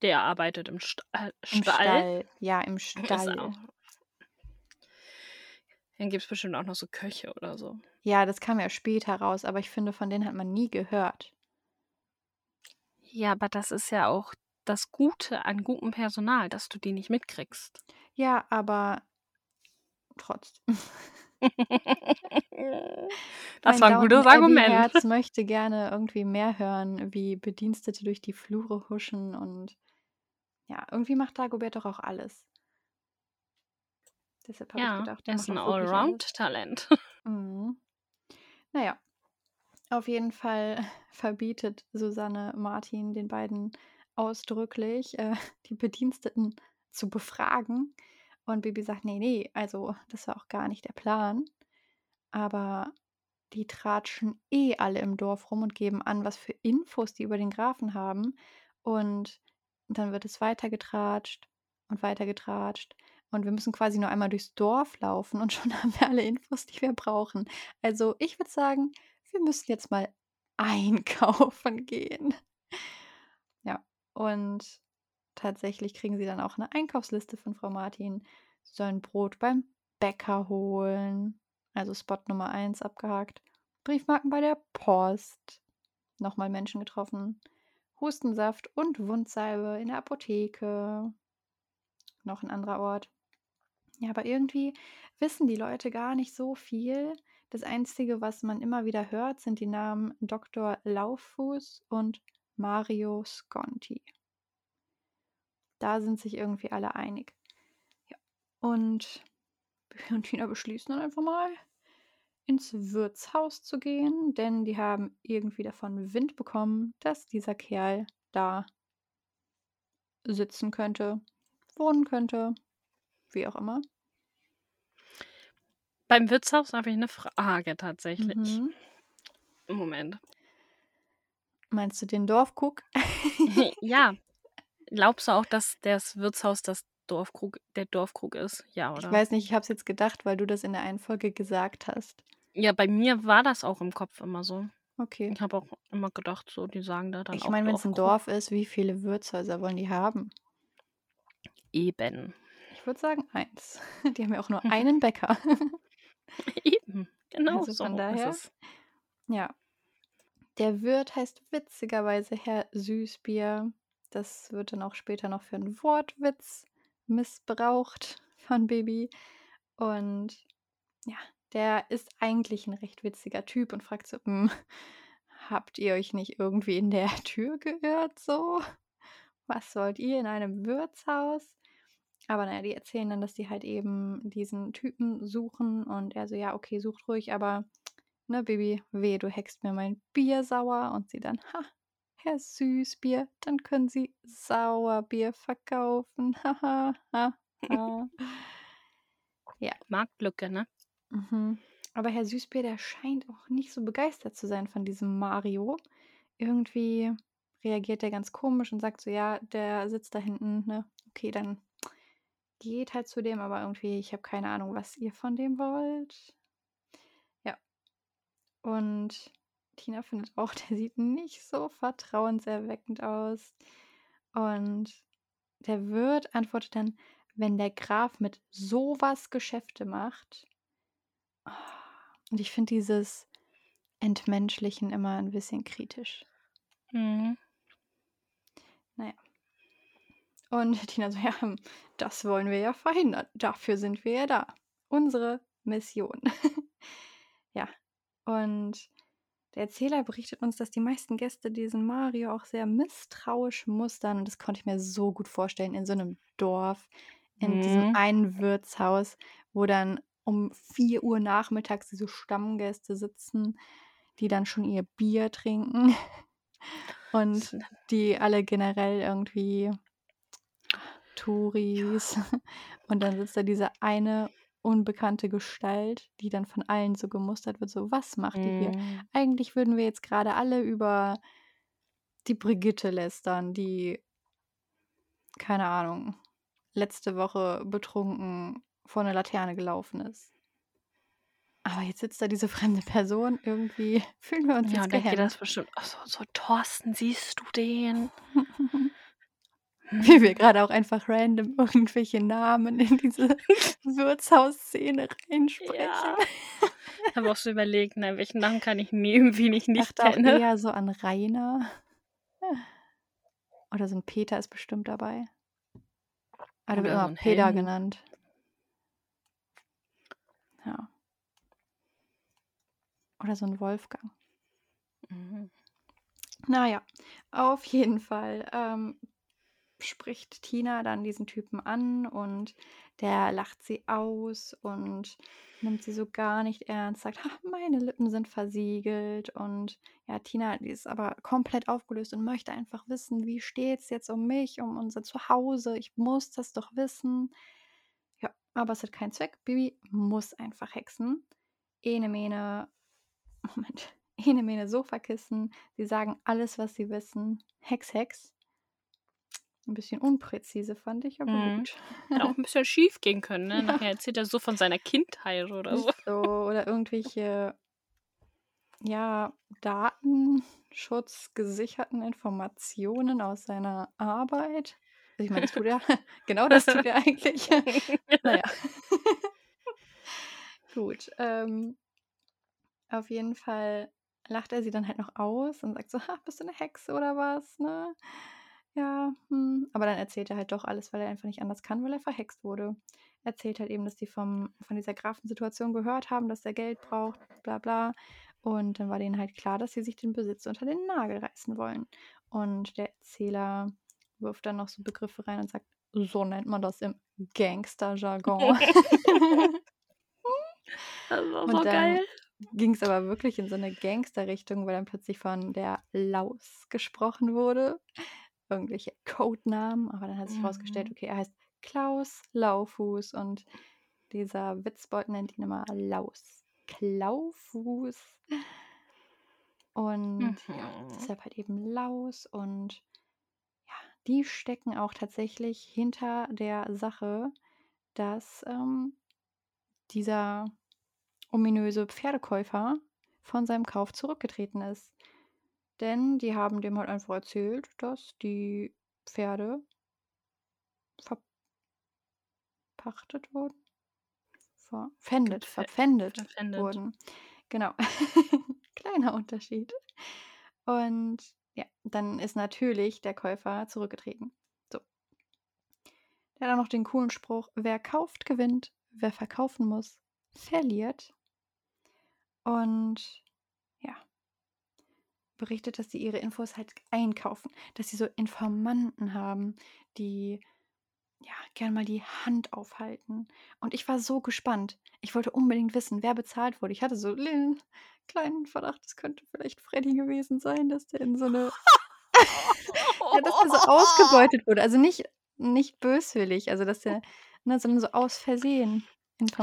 der arbeitet im Sta äh, Im Stall. Stall. Ja, im Stall. Dann gibt es bestimmt auch noch so Köche oder so. Ja, das kam ja später raus, aber ich finde, von denen hat man nie gehört. Ja, aber das ist ja auch das Gute an gutem Personal, dass du die nicht mitkriegst. Ja, aber trotzdem. Das Mein war ein gutes Argument. Abbey-Herz möchte gerne irgendwie mehr hören, wie Bedienstete durch die Flure huschen und ja, irgendwie macht Dagobert doch auch alles. Deshalb habe ich Ja, gedacht, der er ist ein. Allround-Talent. Mhm. Naja, auf jeden Fall verbietet Susanne Martin den beiden ausdrücklich, äh, die Bediensteten zu befragen. Und Bibi sagt, nee, nee, also das war auch gar nicht der Plan. Aber die tratschen eh alle im Dorf rum und geben an, was für Infos die über den Grafen haben. Und dann wird es weitergetratscht und weitergetratscht. Und wir müssen quasi nur einmal durchs Dorf laufen und schon haben wir alle Infos, die wir brauchen. Also ich würde sagen, wir müssen jetzt mal einkaufen gehen. Und tatsächlich kriegen sie dann auch eine Einkaufsliste von Frau Martin. Sie sollen Brot beim Bäcker holen. Also Spot Nummer 1 abgehakt. Briefmarken bei der Post. Nochmal Menschen getroffen. Hustensaft und Wundsalbe in der Apotheke. Noch ein anderer Ort. Ja, aber irgendwie wissen die Leute gar nicht so viel. Das Einzige, was man immer wieder hört, sind die Namen Dr. Lauffuß und Mario Sconti. Da sind sich irgendwie alle einig. Ja. Und Bibi und Tina beschließen dann einfach mal, ins Wirtshaus zu gehen, denn die haben irgendwie davon Wind bekommen, dass dieser Kerl da sitzen könnte, wohnen könnte, wie auch immer. Beim Wirtshaus habe ich eine Frage tatsächlich. Mhm. Moment. Meinst du den Dorfkuck? ja. Glaubst du auch, dass das Wirtshaus das Dorfkrug, der Dorfkrug ist? Ja, Ich oder? weiß nicht, ich habe es jetzt gedacht, weil du das in der einen Folge gesagt hast. Ja, bei mir war das auch im Kopf immer so. Okay. Ich habe auch immer gedacht, so, die sagen da dann Ich meine, wenn es ein Dorfkrug. Dorf ist, wie viele Wirtshäuser wollen die haben? Eben. Ich würde sagen eins. Die haben ja auch nur einen Bäcker. Eben. Genau Also so von ist daher-. Ja. Der Wirt heißt witzigerweise Herr Süßbier. Das wird dann auch später noch für einen Wortwitz missbraucht von Baby. Und ja, der ist eigentlich ein recht witziger Typ und fragt so, "Hm, habt ihr euch nicht irgendwie in der Tür geirrt so? Was wollt ihr in einem Wirtshaus? Aber naja, die erzählen dann, dass die halt eben diesen Typen suchen und er so, ja, okay, sucht ruhig, aber ne, Baby, weh, du hackst mir mein Bier sauer und sie dann, ha, Herr Süßbier, dann können Sie Sauerbier verkaufen. Haha, ha, ha. Marktlücke, ne? Mhm. Aber Herr Süßbier, der scheint auch nicht so begeistert zu sein von diesem Mario. Irgendwie reagiert er ganz komisch und sagt so, ja, der sitzt da hinten, ne? Okay, dann geht halt zu dem, aber irgendwie, ich habe keine Ahnung, was ihr von dem wollt. Und Tina findet auch, der sieht nicht so vertrauenserweckend aus. Und der Wirt antwortet dann, wenn der Graf mit sowas Geschäfte macht. Und ich finde dieses Entmenschlichen immer ein bisschen kritisch. Mhm. Und Tina so: „Ja, das wollen wir ja verhindern. Dafür sind wir ja da. Unsere Mission.“ Ja, und der Erzähler berichtet uns, dass die meisten Gäste diesen Mario auch sehr misstrauisch mustern. Und das konnte ich mir so gut vorstellen in so 'nem Dorf, in diesem Mhm. einen Wirtshaus, wo dann um 4:00 nachmittags diese Stammgäste sitzen, die dann schon ihr Bier trinken. Und die alle generell irgendwie Touris. Und dann sitzt da diese eine unbekannte Gestalt, die dann von allen so gemustert wird, so: „Was macht ihr hier? Mhm. Eigentlich würden wir jetzt grade alle über die Brigitte lästern, die keine Ahnung, letzte Woche betrunken vor 'ne Laterne gelaufen ist.“ Aber jetzt sitzt da diese fremde Person, irgendwie fühlen wir uns Ja, jetzt und denkt ihr das gehemmt. bestimmt: „Ach so so, Thorsten, siehst du den?“ Wie wir grade auch einfach random irgendwelche Namen in diese Wirtshausszene reinsprechen. Ja. Ich habe auch so überlegt, ne, welchen Namen kann ich nehmen, wen ich Ich nicht dachte auch kenne. eher so an Rainer. Oder so 'n Peter ist bestimmt dabei. Aber der wird immer Peter Helmut. genannt. Ja. Oder so 'n Wolfgang. Mhm. Na ja, auf jeden Fall, ähm, spricht Tina dann diesen Typen an und der lacht sie aus und nimmt sie so gar nicht ernst, sagt: „Ha, meine Lippen sind versiegelt.“ Und ja, Tina, die ist aber komplett aufgelöst und möchte einfach wissen: „Wie steht's jetzt um mich, um unser Zuhause? Ich muss das doch wissen.“ Ja, aber es hat keinen Zweck. Bibi muss einfach hexen. Ene Mene Moment. Ene Mene Sofakissen. Sie sagen alles, was sie wissen. Hex, Hex. 'N bisschen unpräzise fand ich, aber Mhm. gut. Hätte auch 'n bisschen schiefgehen können, ne? Nachher erzählt er so von seiner Kindheit oder so. So. Oder irgendwelche ja, datenschutzgesicherten Informationen aus seiner Arbeit. Ich meine, das tut er. Genau das tut er eigentlich. Na ja. Gut, ähm auf jeden Fall lacht er sie dann halt noch aus und sagt so: „Ha, bist du 'ne Hexe oder was, ne? Ja, hm.“ Aber dann erzählt er halt doch alles, weil er einfach nicht anders kann, weil er verhext wurde. Erzählt halt eben, dass die vom von dieser Grafensituation gehört haben, dass der Geld braucht, bla bla. Und dann war denen halt klar, dass sie sich den Besitz unter den Nagel reißen wollen. Und der Erzähler wirft dann noch so Begriffe rein und sagt: „So nennt man das im Gangsterjargon.“ Das war so Und dann geil. ging's aber wirklich in so 'ne Gangsterrichtung, weil dann plötzlich von der Laus gesprochen wurde. Irgendwelche Codenamen, aber dann hat sich rausgestellt, Mhm. okay, er heißt Klaus Laufuß und dieser Witzbold nennt ihn immer Laus. Klaufuß. Und ja, Mhm. deshalb halt eben Laus und ja, die stecken auch tatsächlich hinter der Sache, dass, ähm, dieser ominöse Pferdekäufer von seinem Kauf zurückgetreten ist. Denn die haben dem halt einfach erzählt, dass die Pferde verpachtet wurden? Verpfändet, verpfändet verpfändet. wurden. Genau. Kleiner Unterschied. Und ja, dann ist natürlich der Käufer zurückgetreten. So. Der hat auch noch den coolen Spruch: „Wer kauft, gewinnt. Wer verkaufen muss, verliert.“ Und. Berichtet, dass sie ihre Infos halt einkaufen, dass sie so Informanten haben, die, ja, gern mal die Hand aufhalten. Und ich war so gespannt. Ich wollte unbedingt wissen, wer bezahlt wurde. Ich hatte so 'n kleinen Verdacht, es könnte vielleicht Freddie gewesen sein, dass der in so 'ne ja, dass der so ausgebeutet wurde. Also nicht nicht böswillig, also dass der ne, sondern so aus Versehen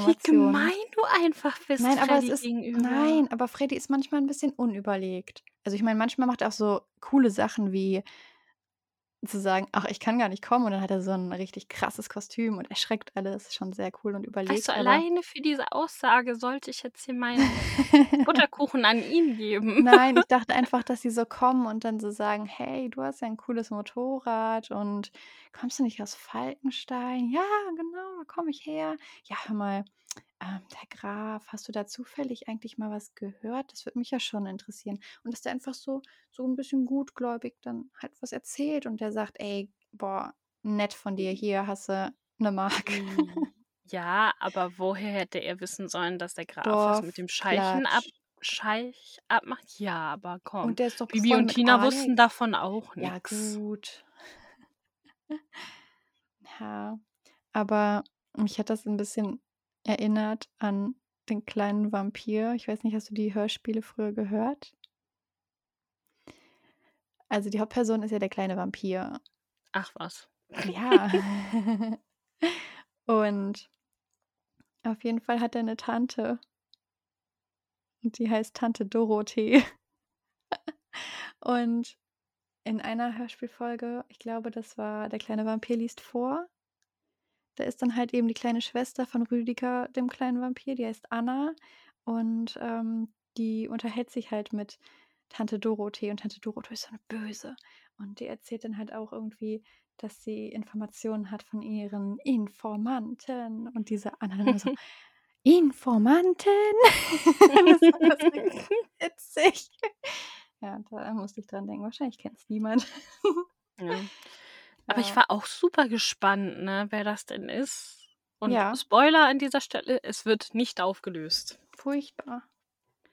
Wie Informationen. gemein du einfach bist Nein, aber es Freddie ist gegenüber. nein, aber Freddie ist manchmal 'n bisschen unüberlegt. Also, ich meine, manchmal macht er auch so coole Sachen wie zu sagen: „Ach, ich kann gar nicht kommen.“ Und dann hat er so 'n richtig krasses Kostüm und erschreckt alle. Das ist schon sehr cool und überlegt, du, aber alleine für diese Aussage sollte ich jetzt hier meinen Butterkuchen an ihn geben. Nein, ich dachte einfach, dass sie so kommen und dann so sagen: „Hey, du hast ja 'n cooles Motorrad und kommst du nicht aus Falkenstein?“ „Ja, genau, da komme ich her.“ „Ja, hör mal, ähm, der Graf, hast du da zufällig eigentlich mal was gehört? Das würde mich ja schon interessieren. Und dass der einfach so, so ein bisschen gutgläubig dann halt was erzählt und der sagt, ey, boah, nett von dir, hier hast du eine Mark. Hm, Ja, aber woher hätte er wissen sollen, dass der Graf was mit dem Scheichen ab. Scheich abmacht? Ja, aber komm. Und der ist doch Bibi und Tina wussten Alex. davon auch Ja, nix. gut. Ja, aber mich hat das ein bisschen erinnert an den kleinen Vampir. Ich weiß nicht, hast du die Hörspiele früher gehört? Also die Hauptperson ist ja der kleine Vampir. Ach was. Ja. Und auf jeden Fall hat er eine Tante. Und die heißt Tante Dorothee. Und in einer Hörspielfolge, ich glaube, das war Der kleine Vampir liest vor. Da ist dann halt eben die kleine Schwester von Rüdiger, dem kleinen Vampir, die heißt Anna. Und ähm, die unterhält sich halt mit Tante Dorothee. Und Tante Dorothee ist so eine Böse. Und die erzählt dann halt auch irgendwie, dass sie Informationen hat von ihren Informanten. Und diese Anna dann immer so, Informanten? das war so witzig. Ja, da musste ich dran denken. Wahrscheinlich kennt es niemand. Ja. Aber ich war auch super gespannt, ne, wer das denn ist. Und Ja. Spoiler an dieser Stelle, es wird nicht aufgelöst. Furchtbar.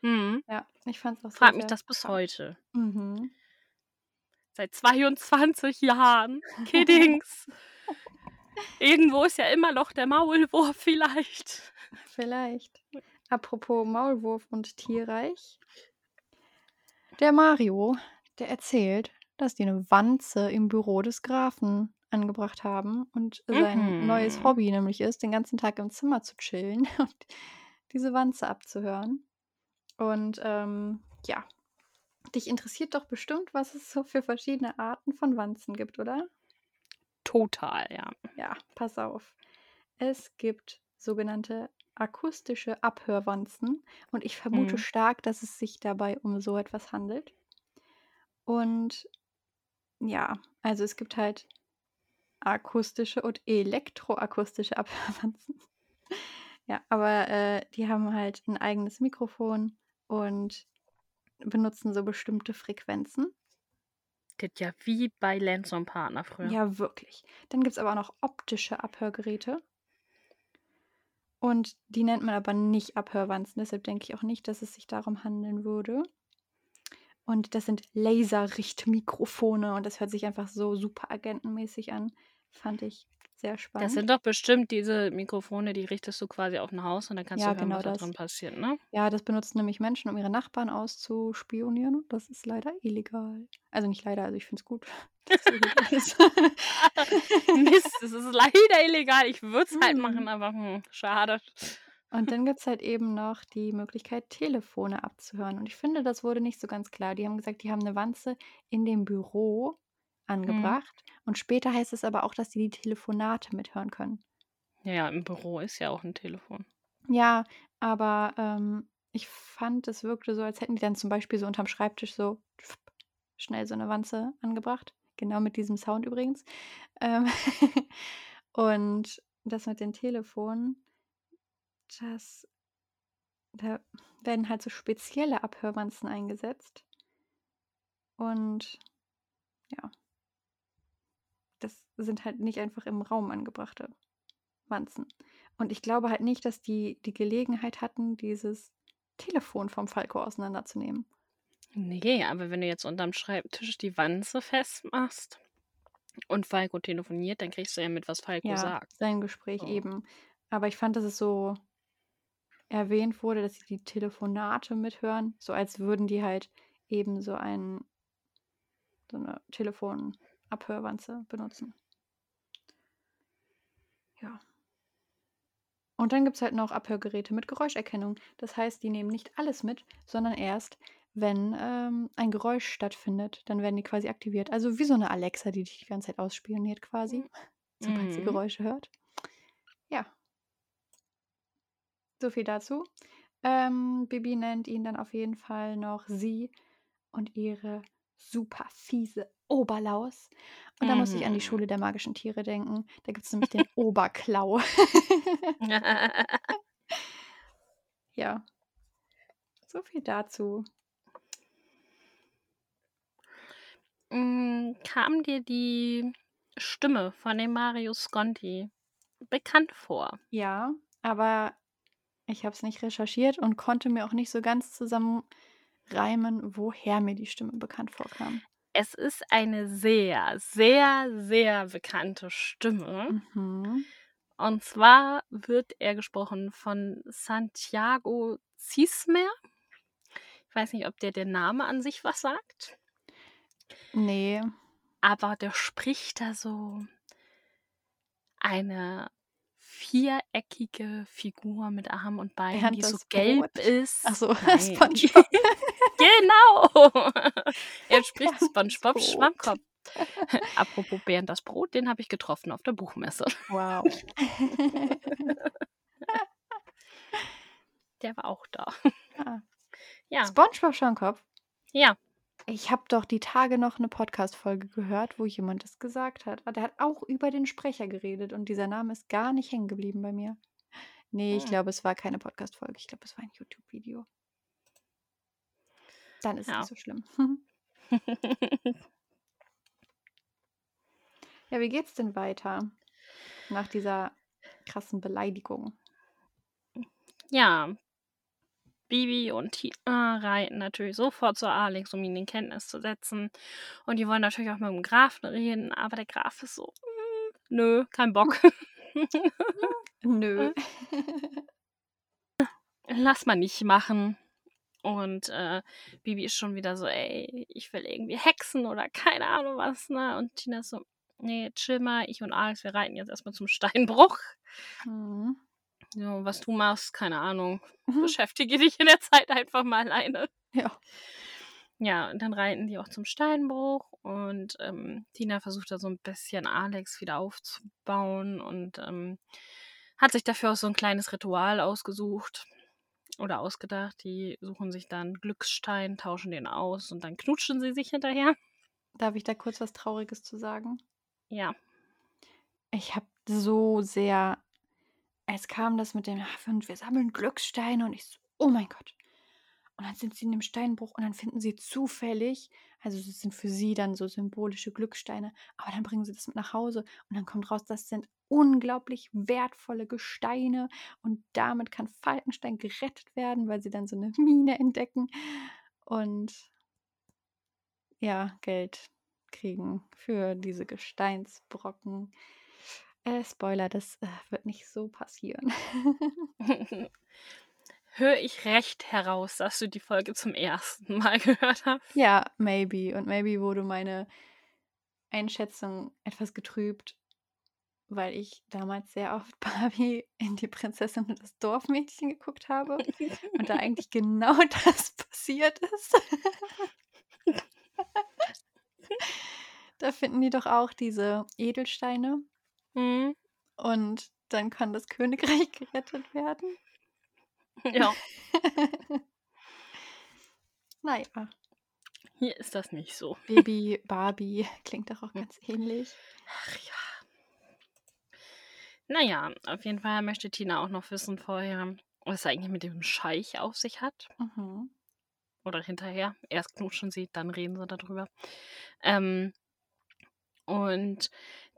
Mhm. Ja, ich fand es auch sehr, Frag mich das bis spannend. heute. Mhm. Seit 22 Jahren. Kiddings. Irgendwo ist ja immer noch der Maulwurf vielleicht. Vielleicht. Apropos Maulwurf und Tierreich. Der Mario, der erzählt, dass die eine Wanze im Büro des Grafen angebracht haben und sein neues Mhm. Hobby nämlich ist, den ganzen Tag im Zimmer zu chillen und diese Wanze abzuhören. Und ähm, ja, dich interessiert doch bestimmt, was es so für verschiedene Arten von Wanzen gibt, oder? Total, ja. Ja, pass auf. Es gibt sogenannte akustische Abhörwanzen und ich vermute Mhm. stark, dass es sich dabei um so etwas handelt. Und ja, also es gibt halt akustische und elektroakustische Abhörwanzen. Ja, aber äh, die haben halt ein eigenes Mikrofon und benutzen so bestimmte Frequenzen. Das ja wie bei Lenz und Partner früher. Ja, wirklich. Dann gibt es aber auch noch optische Abhörgeräte. Und die nennt man aber nicht Abhörwanzen. Deshalb denke ich auch nicht, dass es sich darum handeln würde. Und das sind Laserrichtmikrofone. Und das hört sich einfach so super agentenmäßig an. Fand ich sehr spannend. Das sind doch bestimmt diese Mikrofone, die richtest du quasi auf ein Haus und dann kannst Ja, du hören, genau was da drin passiert, ne? Ja, das benutzen nämlich Menschen, um ihre Nachbarn auszuspionieren. Und das ist leider illegal. Also nicht leider, also ich finde es gut, ist. Mist, es ist leider illegal. Ich würde es halt machen, aber hm, schade. Und dann gibt es halt eben noch die Möglichkeit, Telefone abzuhören. Und ich finde, das wurde nicht so ganz klar. Die haben gesagt, die haben eine Wanze in dem Büro Mhm. angebracht. Und später heißt es aber auch, dass die die Telefonate mithören können. Ja, im Büro ist ja auch ein Telefon. Ja, aber ähm, ich fand, es wirkte so, als hätten die dann zum Beispiel so unterm Schreibtisch so schnell so eine Wanze angebracht. Genau mit diesem Sound übrigens. Ähm, und das mit den Telefonen, das, da werden halt so spezielle Abhörwanzen eingesetzt. Und ja, das sind halt nicht einfach im Raum angebrachte Wanzen. Und ich glaube halt nicht, dass die die Gelegenheit hatten, dieses Telefon vom Falco auseinanderzunehmen. Nee, aber wenn du jetzt unterm Schreibtisch die Wanze festmachst und Falco telefoniert, dann kriegst du ja mit, was Falco Ja, sagt. sein Gespräch So. eben. Aber ich fand, dass es so erwähnt wurde, dass sie die Telefonate mithören, so als würden die halt eben so ein so eine Telefonabhörwanze benutzen. Ja. Und dann gibt es halt noch Abhörgeräte mit Geräuscherkennung. Das heißt, die nehmen nicht alles mit, sondern erst, wenn ähm, ein Geräusch stattfindet. Dann werden die quasi aktiviert. Also wie so eine Alexa, die dich die ganze Zeit ausspioniert quasi, sobald sie Mhm. Geräusche hört. Ja. So viel dazu. Ähm, Bibi nennt ihn dann auf jeden Fall noch sie und ihre super fiese Oberlaus. Und da musste ich an die Mhm. Schule der magischen Tiere denken. Da gibt es nämlich den Oberklau. ja. So viel dazu. Hm, kam dir die Stimme von dem Mario Sconti bekannt vor? Ja, aber ich habe es nicht recherchiert und konnte mir auch nicht so ganz zusammenreimen, woher mir die Stimme bekannt vorkam. Es ist eine sehr, sehr, sehr bekannte Stimme. Mhm. Und zwar wird er gesprochen von Santiago Cismer. Ich weiß nicht, ob der der Name an sich was sagt, Nee. aber der spricht da so eine viereckige Figur mit Armen und Beinen, Bernd die so gelb Brot. ist. Ach so, Nein. SpongeBob. genau. er spricht SpongeBob. Schwammkopf. Apropos Bernd das Brot, den habe ich getroffen auf der Buchmesse. Wow. Der war auch da. Ah. Ja, SpongeBob Schwammkopf. ja. Ich habe doch die Tage noch eine Podcast-Folge gehört, wo jemand das gesagt hat. Ah, Der hat auch über den Sprecher geredet und dieser Name ist gar nicht hängen geblieben bei mir. Nee, ich Hm. glaube, es war keine Podcast-Folge. Ich glaube, es war ein YouTube-Video. Dann ist es Ja. nicht so schlimm. Ja, wie geht's denn weiter nach dieser krassen Beleidigung? ja, Bibi und Tina reiten natürlich sofort zu Alex, um ihn in Kenntnis zu setzen. Und die wollen natürlich auch mit dem Grafen reden, aber der Graf ist so, "Mm, nö, kein Bock. Nö. Lass mal nicht machen. Und äh, Bibi ist schon wieder so, ey, ich will irgendwie hexen oder keine Ahnung was, ne? Und Tina ist so, nee, chill mal, ich und Alex, wir reiten jetzt erstmal zum Steinbruch. Mhm. So, was du machst, keine Ahnung. Mhm. Beschäftige dich in der Zeit einfach mal alleine. Ja. Ja, und dann reiten die auch zum Steinbruch und ähm, Tina versucht da so ein bisschen Alex wieder aufzubauen und ähm, hat sich dafür auch so ein kleines Ritual ausgesucht oder ausgedacht. Die suchen sich dann Glücksstein, tauschen den aus und dann knutschen sie sich hinterher. Darf ich da kurz was Trauriges zu sagen? Ja. Ich habe so sehr. Es kam das mit dem, "Ja, und wir sammeln Glückssteine und ich so, oh mein Gott. Und dann sind sie in dem Steinbruch und dann finden sie zufällig, also das sind für sie dann so symbolische Glückssteine, aber dann bringen sie das mit nach Hause und dann kommt raus, das sind unglaublich wertvolle Gesteine und damit kann Falkenstein gerettet werden, weil sie dann so eine Mine entdecken und ja, Geld kriegen für diese Gesteinsbrocken. Äh, Spoiler, das äh, wird nicht so passieren. Höre ich recht heraus, dass du die Folge zum ersten Mal gehört hast? ja, maybe. Und maybe wurde meine Einschätzung etwas getrübt, weil ich damals sehr oft Barbie in die Prinzessin und das Dorfmädchen geguckt habe und da eigentlich genau das passiert ist. da finden die doch auch diese Edelsteine Hm, und dann kann das Königreich gerettet werden. ja, Naja, hier ist das nicht so. Baby Barbie klingt doch auch ganz ähnlich. Ach ja. Naja, auf jeden Fall möchte Tina auch noch wissen vorher, was es eigentlich mit dem Scheich auf sich hat. Mhm. Oder hinterher. Erst knutschen sie, dann reden sie darüber. Ähm, und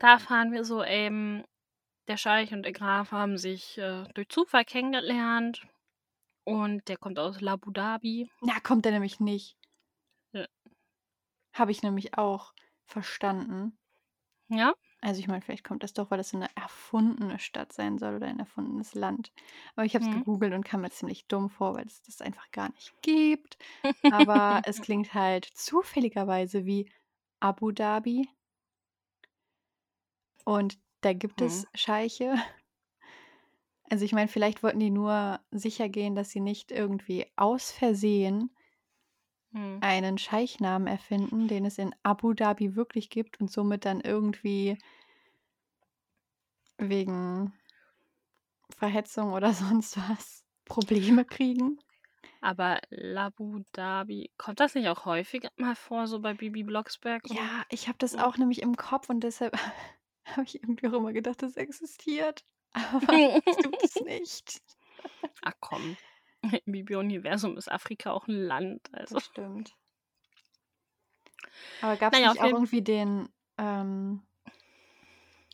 da erfahren wir so eben, der Scheich und der Graf haben sich äh, durch Zufall kennengelernt. Und der kommt aus Abu Dhabi. Na, kommt er nämlich nicht. Ja. Habe ich nämlich auch verstanden. Ja? Also ich meine, vielleicht kommt das doch, weil das so eine erfundene Stadt sein soll oder ein erfundenes Land. Aber ich habe es Mhm. gegoogelt und kam mir ziemlich dumm vor, weil es das einfach gar nicht gibt. Aber es klingt halt zufälligerweise wie Abu Dhabi. Und da gibt es Mhm. Scheiche. Also ich meine, vielleicht wollten die nur sicher gehen, dass sie nicht irgendwie aus Versehen Hm. einen Scheichnamen erfinden, den es in Abu Dhabi wirklich gibt und somit dann irgendwie wegen Verhetzung oder sonst was Probleme kriegen. Aber Abu Dhabi, kommt das nicht auch häufig mal vor, so bei Bibi Blocksberg? Ja, ich habe das Mhm. auch nämlich im Kopf und deshalb habe ich irgendwie auch immer gedacht, das existiert. Aber es tut es nicht. Ach komm. Im Bibi-Universum ist Afrika auch ein Land. Also. Das stimmt. Aber gab es Naja, nicht auch irgendwie den, ähm,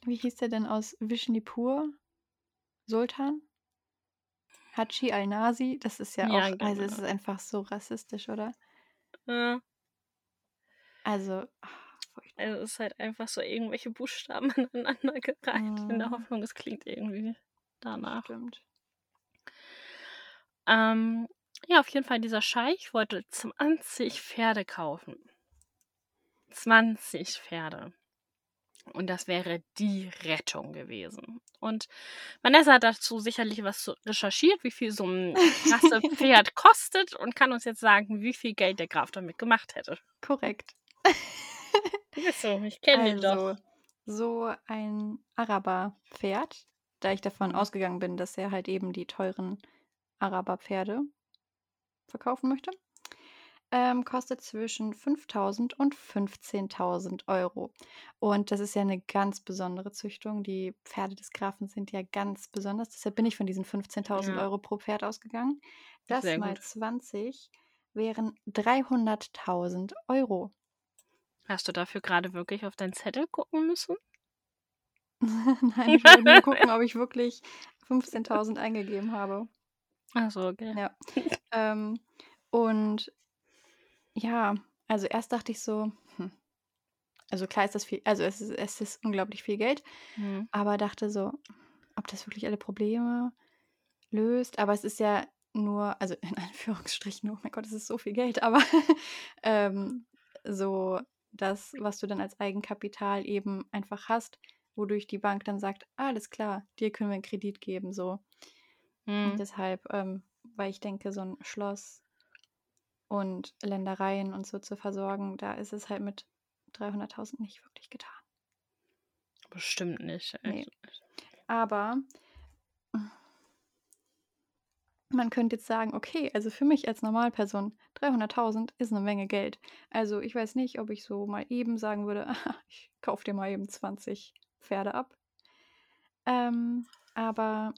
wie hieß der denn aus Vishnipur? Sultan? Hachi al-Nasi? Das ist ja Ja, auch, also es genau. ist einfach so rassistisch, oder? Äh, Also, ah, furchtbar. also es ist halt einfach so irgendwelche Buchstaben aneinandergereiht. In der Mhm. Hoffnung, es klingt irgendwie danach. Stimmt. Ähm, ja, auf jeden Fall, dieser Scheich wollte 20 Pferde kaufen. 20 Pferde. Und das wäre die Rettung gewesen. Und Vanessa hat dazu sicherlich was recherchiert, wie viel so ein krasse Pferd kostet und kann uns jetzt sagen, wie viel Geld der Graf damit gemacht hätte. Korrekt. Ist so, ich kenne ihn doch. Also, so ein Araber-Pferd, da ich davon Mhm. ausgegangen bin, dass er halt eben die teuren Araber-Pferde verkaufen möchte, ähm, kostet zwischen 5.000 und 15.000 Euro. Und das ist ja eine ganz besondere Züchtung. Die Pferde des Grafen sind ja ganz besonders. Deshalb bin ich von diesen 15.000 Ja. Euro pro Pferd ausgegangen. Das Sehr mal gut. 20 wären 300.000 Euro. Hast du dafür gerade wirklich auf deinen Zettel gucken müssen? Nein, ich wollte nur gucken, ob ich wirklich 15.000 eingegeben habe. Achso, okay. Ja. Ähm, und ja, also erst dachte ich so, hm, also klar ist das viel, also es ist, es ist unglaublich viel Geld, Mhm. aber dachte so, ob das wirklich alle Probleme löst. Aber es ist ja nur, also in Anführungsstrichen, oh mein Gott, es ist so viel Geld, aber ähm, so das, was du dann als Eigenkapital eben einfach hast, wodurch die Bank dann sagt, alles klar, dir können wir einen Kredit geben, so. Mhm. deshalb, ähm, weil ich denke, so ein Schloss und Ländereien und so zu versorgen, da ist es halt mit 300.000 nicht wirklich getan. Bestimmt nicht. Nee. Aber man könnte jetzt sagen, okay, also für mich als Normalperson, 300.000 ist eine Menge Geld. Also ich weiß nicht, ob ich so mal eben sagen würde, ich kaufe dir mal eben 20 Pferde ab. Ähm, aber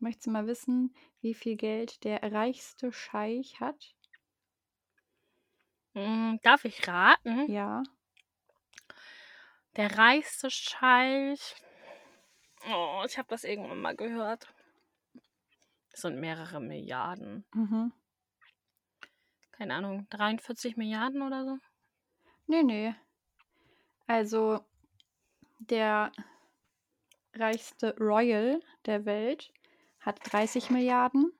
möchtest du mal wissen, wie viel Geld der reichste Scheich hat? Mm, Darf ich raten? Ja, Der reichste Scheich. Oh, ich habe das irgendwann mal gehört. Das sind mehrere Milliarden. mhm. Keine Ahnung, 43 Milliarden oder so? Nee, nee. Also der reichste Royal der Welt hat 30 Milliarden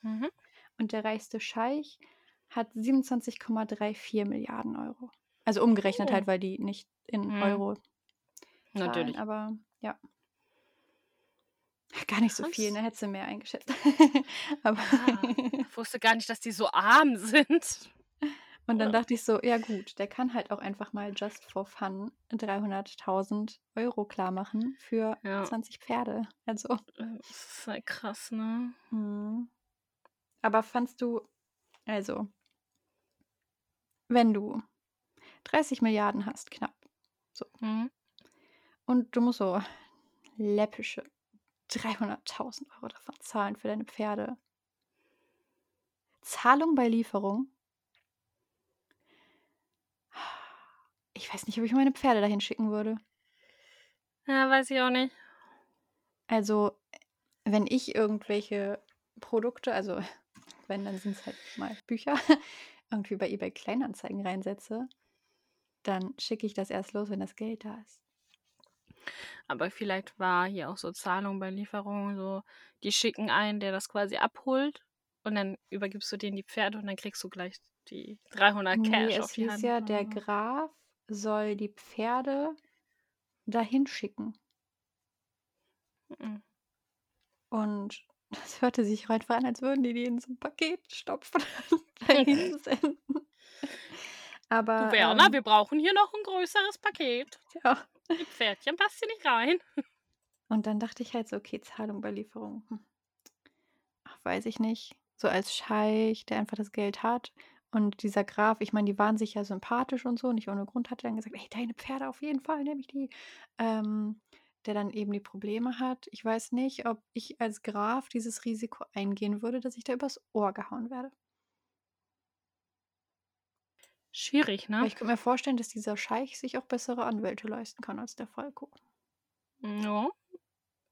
Mhm. und der reichste Scheich hat 27,34 Milliarden Euro. Also umgerechnet Oh. halt, weil die nicht in Mhm. Euro zahlen, Natürlich. aber ja. Gar nicht so Krass. viel, ne? Hättest du mehr eingeschätzt. aber Ah, ich wusste gar nicht, dass die so arm sind. und dann Ja. dachte ich so, ja gut, der kann halt auch einfach mal just for fun 300.000 Euro klar machen für Ja. 20 Pferde. Also, Das ist halt krass, ne? mhm. aber fandst du, also, wenn du 30 Milliarden hast, knapp, Mhm. und du musst so läppische 300.000 Euro davon zahlen für deine Pferde. Zahlung bei Lieferung. Ich weiß nicht, ob ich meine Pferde dahin schicken würde. Ja, weiß ich auch nicht. Also, wenn ich irgendwelche Produkte, also wenn, dann sind es halt mal Bücher, irgendwie bei eBay Kleinanzeigen reinsetze, dann schicke ich das erst los, wenn das Geld da ist. Aber vielleicht war hier auch so Zahlung bei Lieferung, so, die schicken einen, der das quasi abholt und dann übergibst du denen die Pferde und dann kriegst du gleich die 300 Nee, Cash es auf die hieß Hand. ja, der. Graf soll die Pferde dahin schicken. Mhm. Und das hörte sich einfach an, als würden die die in so ein Paket stopfen und dahin senden. Aber Du Werner, ähm, wir brauchen hier noch ein größeres Paket. ja. Die Pferdchen passt hier nicht rein. Und dann dachte ich halt so, okay, Zahlung bei Lieferung. Hm. Ach, weiß ich nicht. So als Scheich, der einfach das Geld hat. Und dieser Graf, ich meine, die waren sich ja sympathisch und so, nicht ohne Grund, hat er dann gesagt, ey, deine Pferde auf jeden Fall, nehme ich die. Ähm, der dann eben die Probleme hat. Ich weiß nicht, ob ich als Graf dieses Risiko eingehen würde, dass ich da übers Ohr gehauen werde. Schwierig, Aber ne? ich könnte mir vorstellen, dass dieser Scheich sich auch bessere Anwälte leisten kann als der Falco. Ja.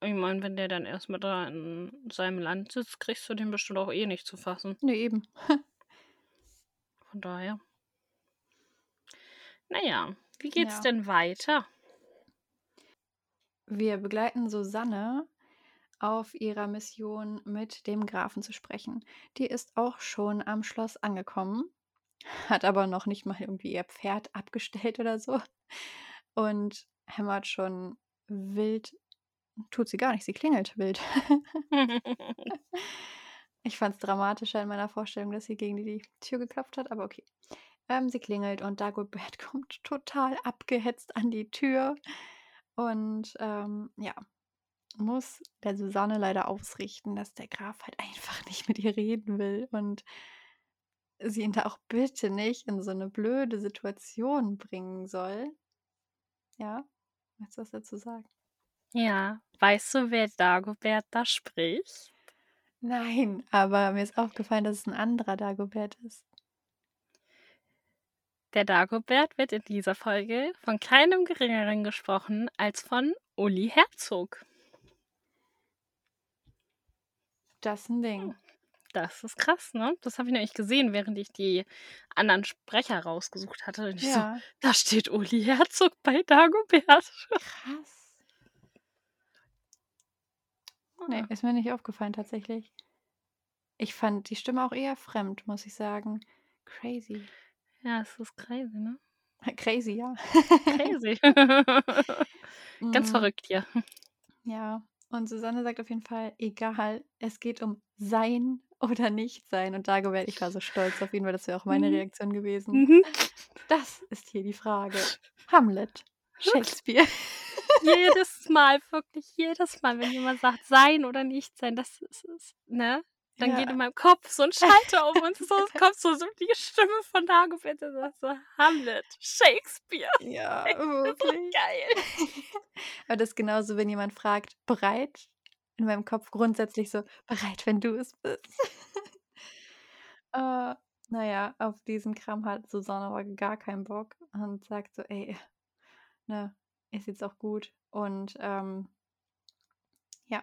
Ich meine, wenn der dann erstmal da in seinem Land sitzt, kriegst du den bestimmt auch eh nicht zu fassen. Ne, eben. Von daher. Naja, wie geht's Ja. denn weiter? Wir begleiten Susanne auf ihrer Mission mit dem Grafen zu sprechen. Die ist auch schon am Schloss angekommen, hat aber noch nicht mal irgendwie ihr Pferd abgestellt oder so und hämmert schon wild. Tut sie gar nicht, sie klingelt wild. Ich fand es dramatischer in meiner Vorstellung, dass sie gegen die Tür geklopft hat, aber okay. Ähm, sie klingelt und Dagobert kommt total abgehetzt an die Tür und ähm, ja, muss der Susanne leider ausrichten, dass der Graf halt einfach nicht mit ihr reden will und sie ihn da auch bitte nicht in so eine blöde Situation bringen soll. Ja, willst du was dazu sagen? ja, weißt du, wer Dagobert da spricht? Nein, aber mir ist aufgefallen, dass es ein anderer Dagobert ist. Der Dagobert wird in dieser Folge von keinem geringeren gesprochen als von Uli Herzog. Das ist ein Ding. Das ist krass, ne? Das habe ich nämlich gesehen, während ich die anderen Sprecher rausgesucht hatte. Und ich so, Ja, da steht Uli Herzog bei Dagobert. krass. Nee, ist mir nicht aufgefallen tatsächlich. Ich fand die Stimme auch eher fremd, muss ich sagen. Crazy. Ja, es ist crazy, ne? Crazy, ja. Crazy. Ganz Mm, verrückt hier. Ja, und Susanne sagt auf jeden Fall, egal, es geht um sein oder nicht sein. Und Dagobert, ich war so stolz auf ihn, weil das wäre auch meine Mhm. Reaktion gewesen. Mhm. Das ist hier die Frage. Hamlet. Shakespeare. jedes Mal, wirklich jedes Mal, wenn jemand sagt, sein oder nicht sein, das ist es, ne? Dann Ja. geht in meinem Kopf so ein Schalter um und so kommt so, so die Stimme von Dagobert und sagt so, Hamlet, Shakespeare. Ja, Das wirklich. geil. Aber das ist genauso, wenn jemand fragt, bereit? In meinem Kopf grundsätzlich so, bereit, wenn du es bist. äh, naja, auf diesen Kram hat Susanne aber gar keinen Bock und sagt so, ey, ne, ist jetzt auch gut. Und ähm, ja,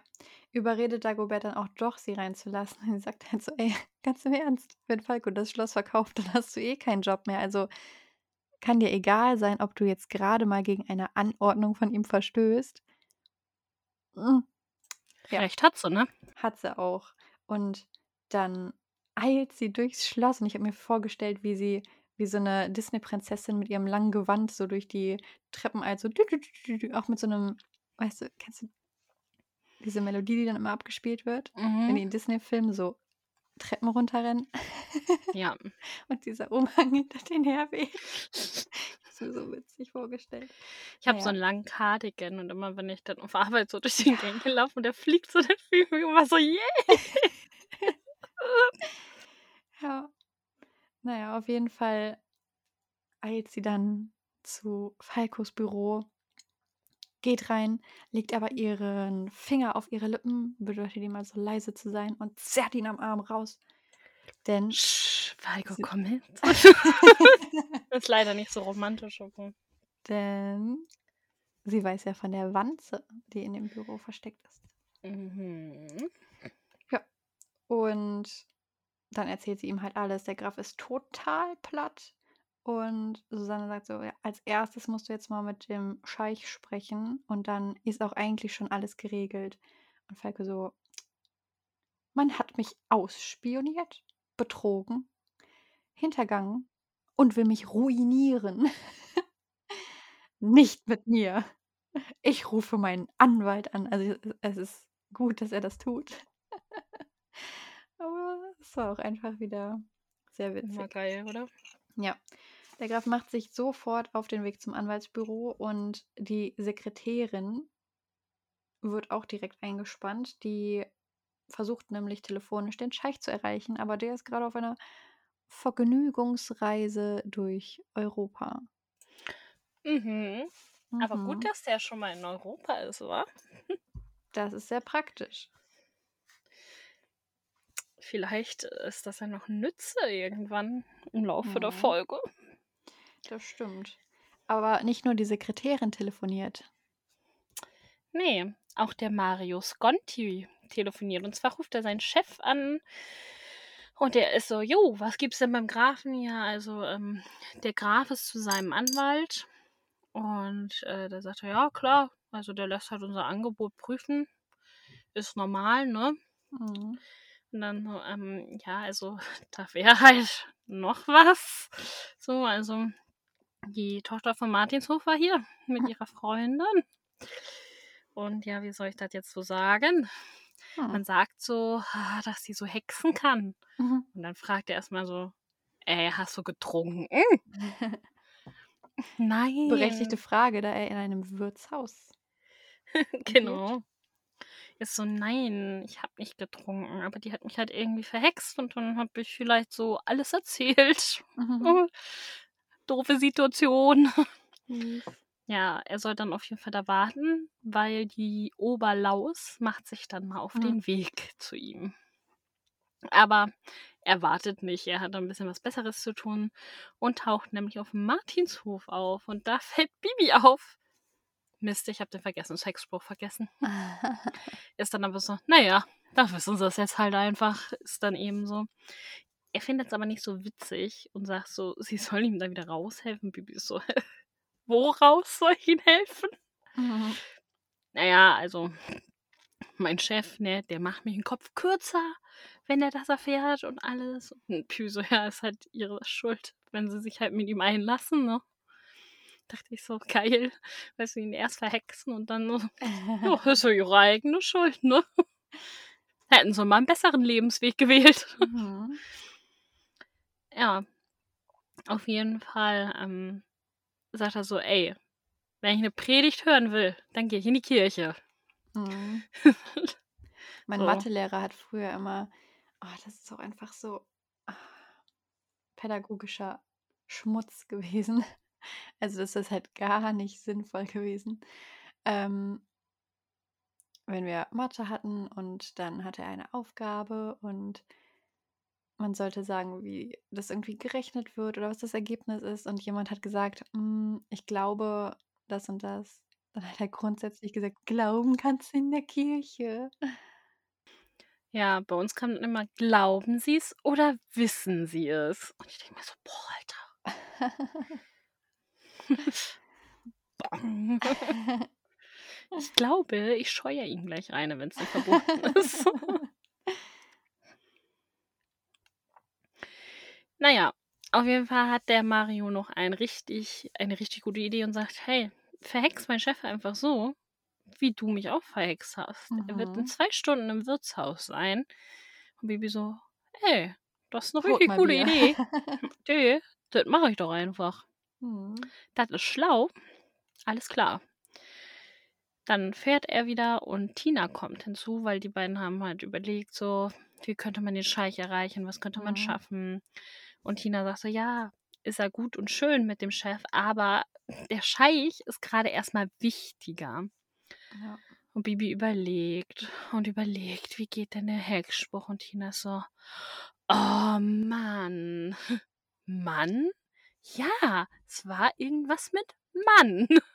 überredet Dagobert dann auch doch, sie reinzulassen. Und sie sagt halt so, ey, ganz im Ernst, wenn Falco das Schloss verkauft, dann hast du eh keinen Job mehr. Also kann dir egal sein, ob du jetzt gerade mal gegen eine Anordnung von ihm verstößt. Mm, Ja. Recht hat sie, ne? Hat sie auch. Und dann eilt sie durchs Schloss und ich habe mir vorgestellt, wie sie wie so eine Disney-Prinzessin mit ihrem langen Gewand so durch die Treppen eilt, so auch mit so einem, weißt du, kennst du diese Melodie, die dann immer abgespielt wird, wenn die Mhm. in Disney-Filmen so Treppen runterrennen Ja. und dieser Umhang hinter denen herweht. Das ist mir so witzig vorgestellt. Ich habe so Naja. einen langen Cardigan und immer, wenn ich dann auf Arbeit so durch den Gang gelaufen und der fliegt so, dann fühle ich mich immer so, yeah. Ja. Naja, auf jeden Fall eilt sie dann zu Falkos Büro, geht rein, legt aber ihren Finger auf ihre Lippen, bedeutet ihm mal so leise zu sein und zerrt ihn am Arm raus. Denn Sch, Falco, komm mit. ist leider nicht so romantisch. Aber. denn sie weiß ja von der Wanze, die in dem Büro versteckt ist. Mhm. Und dann erzählt sie ihm halt alles. Der Graf ist total platt. Und Susanne sagt so, ja, als erstes musst du jetzt mal mit dem Scheich sprechen und dann ist auch eigentlich schon alles geregelt. Und Falke so, man hat mich ausspioniert, betrogen, hintergangen und will mich ruinieren. Nicht mit mir. Ich rufe meinen Anwalt an. Also es ist gut, dass er das tut. Aber es war auch einfach wieder sehr witzig. geil, oder? Ja. Der Graf macht sich sofort auf den Weg zum Anwaltsbüro und die Sekretärin wird auch direkt eingespannt. Die versucht nämlich telefonisch den Scheich zu erreichen, aber der ist gerade auf einer Vergnügungsreise durch Europa. Mhm. Aber Mhm. gut, dass der schon mal in Europa ist, oder? Das ist sehr praktisch. Vielleicht ist das ja noch Nütze irgendwann im Laufe der Mhm. Folge. Das stimmt. Aber nicht nur die Sekretärin telefoniert. Nee, auch der Mario Sconti telefoniert. Und zwar ruft er seinen Chef an und der ist so, jo, was gibt's denn beim Grafen? Ja, also ähm, der Graf ist zu seinem Anwalt und äh, der sagt, ja, klar, also der lässt halt unser Angebot prüfen. Ist normal, ne? Mhm. Und dann so, ähm, ja, also da wäre halt noch was. So, also die Tochter von Martinshof war hier mit ihrer Freundin. Und ja, wie soll ich das jetzt so sagen? Hm. Man sagt so, ah, dass sie so hexen kann. Mhm. Und dann fragt er erstmal so, ey, hast du getrunken? Nein. Berechtigte Frage, da er in einem Wirtshaus. genau. Ist so, nein, ich habe nicht getrunken, aber die hat mich halt irgendwie verhext und dann habe ich vielleicht so alles erzählt. Mhm. Doofe Situation. Mies. Ja, er soll dann auf jeden Fall da warten, weil die Oberlaus macht sich dann mal auf Mhm. den Weg zu ihm. Aber er wartet nicht, er hat ein bisschen was Besseres zu tun und taucht nämlich auf Martinshof auf. Und da fällt Bibi auf. Mist, ich habe den Vergessenshexspruch vergessen. Ist dann aber so, naja, da wissen sie es jetzt halt einfach. Ist dann eben so. Er findet es aber nicht so witzig und sagt so, sie soll ihm da wieder raushelfen. Bibi ist so, woraus soll ich ihm helfen? Mhm. Naja, also mein Chef, ne, der macht mir den Kopf kürzer, wenn er das erfährt und alles. Und Pü so, ja, ist halt ihre Schuld, wenn sie sich halt mit ihm einlassen, ne? Dachte ich so, geil, weil sie ihn erst verhexen und dann so, ja, ist ja ihre eigene Schuld, ne? Hätten sie mal einen besseren Lebensweg gewählt. Mhm. Ja, auf jeden Fall ähm, sagt er so, ey, wenn ich eine Predigt hören will, dann gehe ich in die Kirche. Mhm. Mein So. Mathelehrer hat früher immer, oh, das ist auch einfach so ah, pädagogischer Schmutz gewesen. Also das ist halt gar nicht sinnvoll gewesen. Ähm, wenn wir Mathe hatten und dann hatte er eine Aufgabe und man sollte sagen, wie das irgendwie gerechnet wird oder was das Ergebnis ist und jemand hat gesagt, "Mm, ich glaube das und das. Dann hat er grundsätzlich gesagt, glauben kannst du in der Kirche. Ja, bei uns kam dann immer, glauben Sie es oder wissen Sie es? Und ich denke mir so, boah, Alter. Ich glaube, ich scheue ihn gleich rein, wenn es nicht verboten ist. naja, auf jeden Fall hat der Mario noch ein richtig, eine richtig gute Idee und sagt, hey, verhex meinen Chef einfach so, wie du mich auch verhext hast. Er wird in Mhm. zwei Stunden im Wirtshaus sein. Und Bibi so, ey, das ist eine Holt richtig coole Bier. Idee. Nee, das mache ich doch einfach. Hm. Das ist schlau. Alles klar. Dann fährt er wieder und Tina kommt hinzu, weil die beiden haben halt überlegt, so, wie könnte man den Scheich erreichen, was könnte man Mhm. schaffen. Und Tina sagt so, ja, ist ja gut und schön mit dem Chef, aber der Scheich ist gerade erstmal wichtiger. Ja. Und Bibi überlegt und überlegt, wie geht denn der Hexspruch? Und Tina ist so, oh Mann. Mann? Ja, es war irgendwas mit Mann.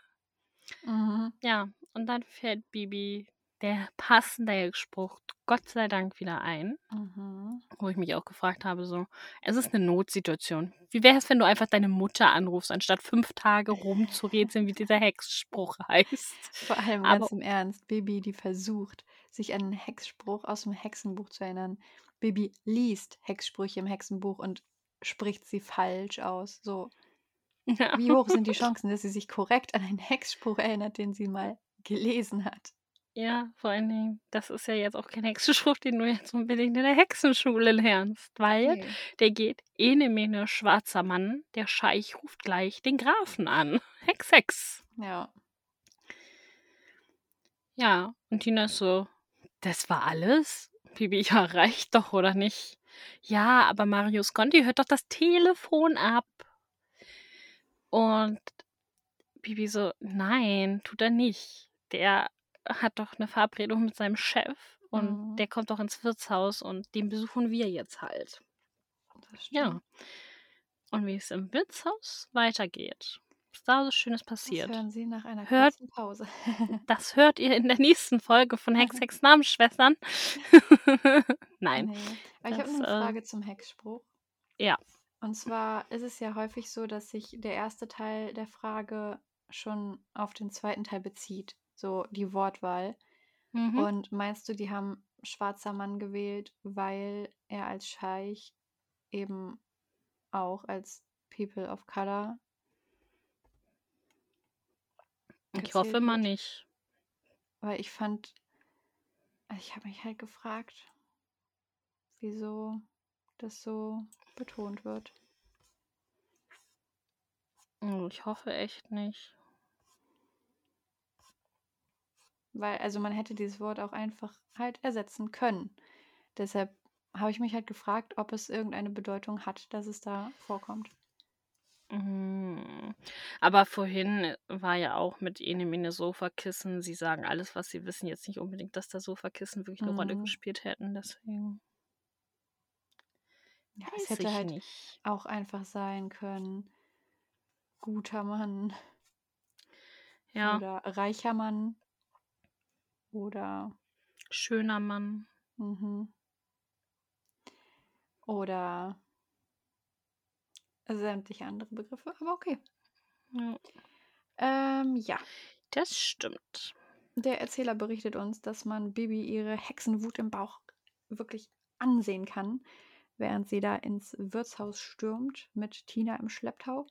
Mhm. Ja, und dann fällt Bibi der passende Hexspruch Gott sei Dank wieder ein, Mhm. wo ich mich auch gefragt habe, so, es ist eine Notsituation. Wie wäre es, wenn du einfach deine Mutter anrufst, anstatt fünf Tage rumzurätseln, wie dieser Hexspruch heißt? Vor allem Aber ganz im Ernst, Bibi, die versucht, sich an einen Hexspruch aus dem Hexenbuch zu erinnern. Bibi liest Hexsprüche im Hexenbuch und spricht sie falsch aus. So, ja. wie hoch sind die Chancen, dass sie sich korrekt an einen Hexspruch erinnert, den sie mal gelesen hat? Ja, vor allen Dingen, das ist ja jetzt auch kein Hexenspruch, den du jetzt unbedingt in der Hexenschule lernst, weil Nee. der geht, ene mene schwarzer Mann, der Scheich ruft gleich den Grafen an. Hex, Hex. Ja. Ja, und Tina ist so, das war alles? Bibi, ja, reicht doch, oder nicht? Ja, aber Marius Conti hört doch das Telefon ab. Und Bibi so, nein, tut er nicht. Der hat doch eine Verabredung mit seinem Chef und Mhm. der kommt doch ins Wirtshaus und den besuchen wir jetzt halt. Ja. Und wie es im Wirtshaus weitergeht, was da so Schönes Das passiert, hören Sie nach einer hört, kurzen Pause. das hört ihr in der nächsten Folge von Hex, Hex, Namensschwestern. Nein, Nee. Aber ich habe das, eine äh, Frage zum Hexspruch. ja. Und zwar ist es ja häufig so, dass sich der erste Teil der Frage schon auf den zweiten Teil bezieht, so die Wortwahl. Mhm. Und meinst du, die haben schwarzer Mann gewählt, weil er als Scheich eben auch als People of Color Ich hoffe mal wird? nicht. Weil ich fand, also ich habe mich halt gefragt, wieso das so betont wird. Oh, Ich hoffe echt nicht. Weil, also man hätte dieses Wort auch einfach halt ersetzen können. Deshalb habe ich mich halt gefragt, ob es irgendeine Bedeutung hat, dass es da vorkommt. Mm. Aber vorhin war ja auch mit Ene Mene Sofakissen. Sie sagen alles, was sie wissen. Jetzt nicht unbedingt, dass da Sofakissen wirklich eine Rolle Mhm. gespielt hätten. Deswegen Ja, es weiß hätte ich halt nicht. auch einfach sein können, guter Mann Ja, oder reicher Mann oder schöner Mann. mhm, oder sämtliche andere Begriffe, aber okay. Ja, Ähm, ja, das stimmt. der Erzähler berichtet uns, dass man Bibi ihre Hexenwut im Bauch wirklich ansehen kann, während sie da ins Wirtshaus stürmt mit Tina im Schlepptau.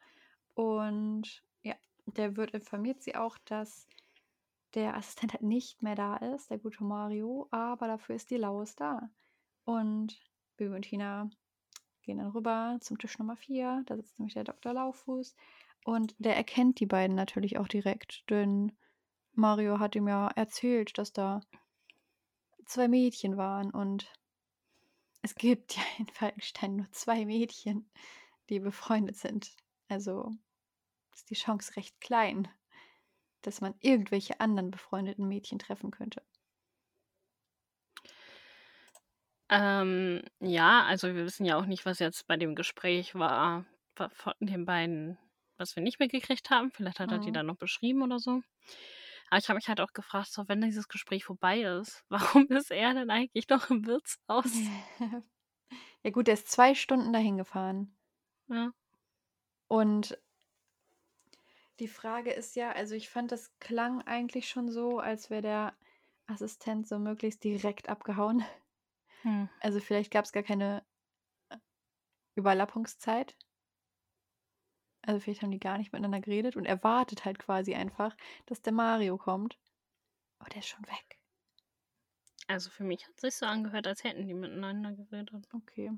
Und ja, der Wirt informiert sie auch, dass der Assistent halt nicht mehr da ist, der gute Mario, aber dafür ist die Laus da. Und Bibi und Tina gehen dann rüber zum Tisch Nummer 4. Da sitzt nämlich der Dr. Lauffuß. Und der erkennt die beiden natürlich auch direkt, denn Mario hat ihm ja erzählt, dass da zwei Mädchen waren und es gibt ja in Falkenstein nur zwei Mädchen, die befreundet sind. Also ist die Chance recht klein, dass man irgendwelche anderen befreundeten Mädchen treffen könnte. Ähm, ja, also wir wissen ja auch nicht, was jetzt bei dem Gespräch war wa- von den beiden, was wir nicht mitgekriegt haben. Vielleicht hat er die Mhm. dann noch beschrieben oder so. Aber ich habe mich halt auch gefragt, so wenn dieses Gespräch vorbei ist, warum ist er denn eigentlich noch im Wirtshaus? ja gut, er ist zwei Stunden dahin gefahren. Ja. Und die Frage ist ja, also ich fand, das klang eigentlich schon so, als wäre der Assistent so möglichst direkt abgehauen. Hm. Also vielleicht gab es gar keine äh, Überlappungszeit. Also vielleicht haben die gar nicht miteinander geredet und er wartet halt quasi einfach, dass der Mario kommt. Aber der ist schon weg. Also für mich hat es sich so angehört, als hätten die miteinander geredet. Okay.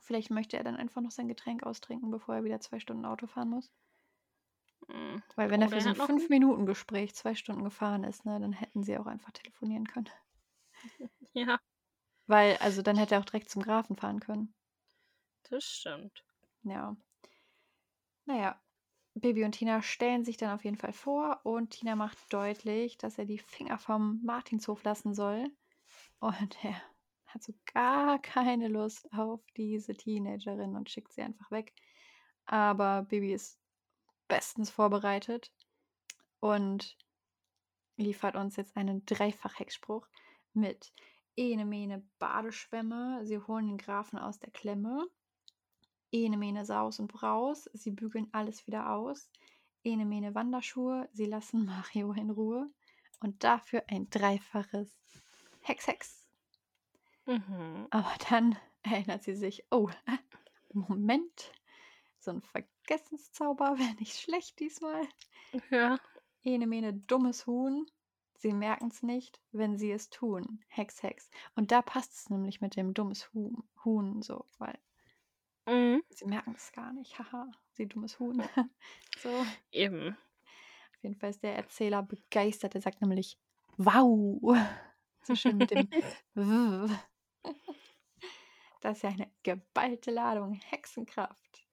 Vielleicht möchte er dann einfach noch sein Getränk austrinken, bevor er wieder zwei Stunden Auto fahren muss. Hm. Weil wenn er Oder für so er ein- fünf Minuten Gespräch zwei Stunden gefahren ist, ne, dann hätten sie auch einfach telefonieren können. Ja, Weil, also dann hätte er auch direkt zum Grafen fahren können. das stimmt. Ja. Naja, Bibi und Tina stellen sich dann auf jeden Fall vor und Tina macht deutlich, dass er die Finger vom Martinshof lassen soll. Und er hat so gar keine Lust auf diese Teenagerin und schickt sie einfach weg. Aber Bibi ist bestens vorbereitet und liefert uns jetzt einen Dreifach-Hexspruch mit Ene Mene Badeschwämme, sie holen den Grafen aus der Klemme. Ene Mene Saus und Braus, sie bügeln alles wieder aus. Ene Mene Wanderschuhe, sie lassen Mario in Ruhe. Und dafür ein dreifaches Hex Hex. Mhm. Aber dann erinnert sie sich, oh, Moment, so ein Vergessenszauber wäre nicht schlecht diesmal. Ja. Ene Mene dummes Huhn, sie merken es nicht, wenn sie es tun. Hex Hex. Und da passt es nämlich mit dem dummes Huhn, Huhn so, weil Mhm. Sie merken es gar nicht. Haha, sie dummes Huhn. so, auf Eben. jeden Fall ist der Erzähler begeistert. Er sagt nämlich, wow. So schön mit dem. Das ist ja eine geballte Ladung Hexenkraft.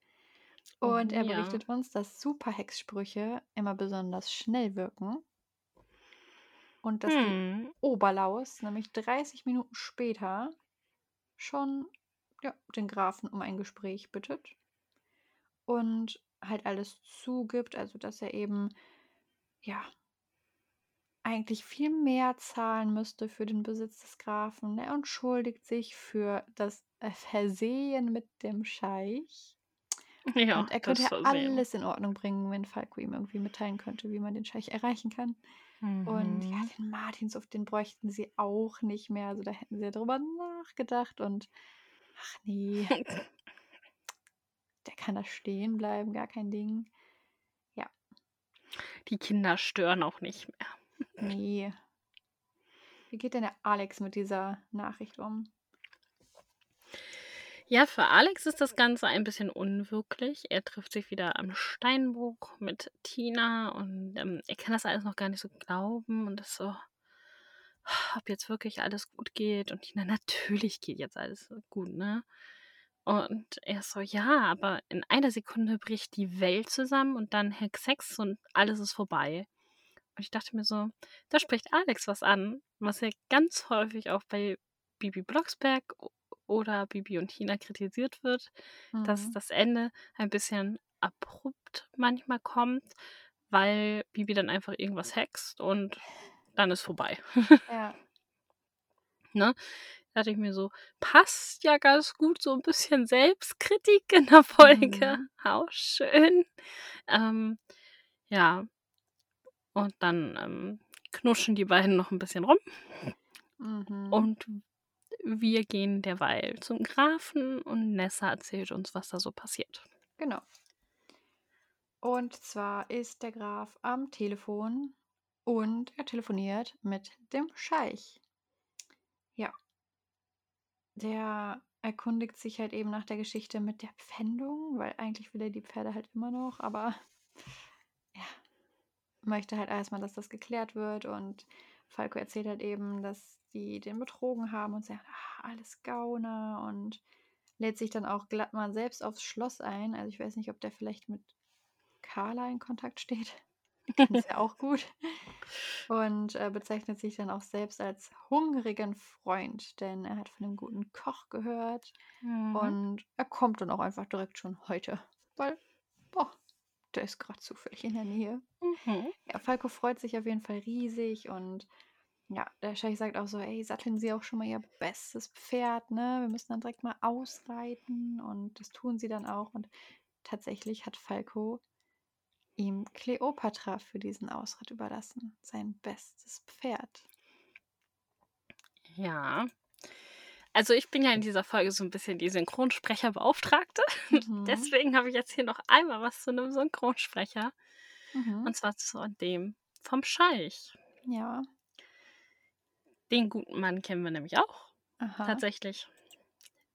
Und er ja. berichtet uns, dass Superhexsprüche immer besonders schnell wirken und dass die Hm. Oberlaus nämlich 30 Minuten später schon ja, den Grafen um ein Gespräch bittet und halt alles zugibt, also dass er eben ja eigentlich viel mehr zahlen müsste für den Besitz des Grafen. Er entschuldigt sich für das Versehen mit dem Scheich. Ja, Und er könnte alles in Ordnung bringen, wenn Falco ihm irgendwie mitteilen könnte, wie man den Scheich erreichen kann. Und ja, Mhm. den Martinshof, den bräuchten sie auch nicht mehr. Also da hätten sie ja drüber nachgedacht und ach nee, der kann da stehen bleiben, gar kein Ding. Die Kinder stören auch nicht mehr. Nee. Wie geht denn der Alex mit dieser Nachricht um? Ja, für Alex ist das Ganze ein bisschen unwirklich. Er trifft sich wieder am Steinbruch mit Tina und ähm, er kann das alles noch gar nicht so glauben und ist so, ob jetzt wirklich alles gut geht. Und Tina, natürlich geht jetzt alles gut, ne? Und er ist so, ja, aber in einer Sekunde bricht die Welt zusammen und dann Hex Hex und alles ist vorbei. Und ich dachte mir so, da spricht Alex was an, was ja ganz häufig auch bei Bibi Blocksberg oder Bibi und Tina kritisiert wird, dass Mhm. das Ende ein bisschen abrupt manchmal kommt, weil Bibi dann einfach irgendwas hext und dann ist vorbei. Ja. ne? Da dachte ich mir so, passt ja ganz gut, so ein bisschen Selbstkritik in der Folge. Mhm. Auch schön. Ähm, ja. Und dann ähm, knuschen die beiden noch ein bisschen rum. Mhm. Und wir gehen derweil zum Grafen und Nessa erzählt uns, was da so passiert. Genau. Und zwar ist der Graf am Telefon und er telefoniert mit dem Scheich. Ja. Der erkundigt sich halt eben nach der Geschichte mit der Pfändung, weil eigentlich will er die Pferde halt immer noch, aber ja, möchte halt erstmal, dass das geklärt wird und Falco erzählt halt eben, dass die den betrogen haben und sagen, ah, alles Gauner und lädt sich dann auch glatt mal selbst aufs Schloss ein. Also ich weiß nicht, ob der vielleicht mit Carla in Kontakt steht. Kennen es ja auch gut. Und äh, bezeichnet sich dann auch selbst als hungrigen Freund, denn er hat von dem guten Koch gehört Mhm. und er kommt dann auch einfach direkt schon heute, weil, boah, der ist gerade zufällig in der Nähe. Mhm. Ja, Falco freut sich auf jeden Fall riesig und ja, der Scheich sagt auch so, ey, satteln Sie auch schon mal Ihr bestes Pferd, ne? Wir müssen dann direkt mal ausreiten und das tun sie dann auch und tatsächlich hat Falco ihm Kleopatra für diesen Ausritt überlassen, sein bestes Pferd. Ja. Also ich bin ja in dieser Folge so ein bisschen die Synchronsprecherbeauftragte. Mhm. Deswegen habe ich jetzt hier noch einmal was zu einem Synchronsprecher. Mhm. Und zwar zu dem vom Scheich. Ja, Den guten Mann kennen wir nämlich auch. aha. Tatsächlich.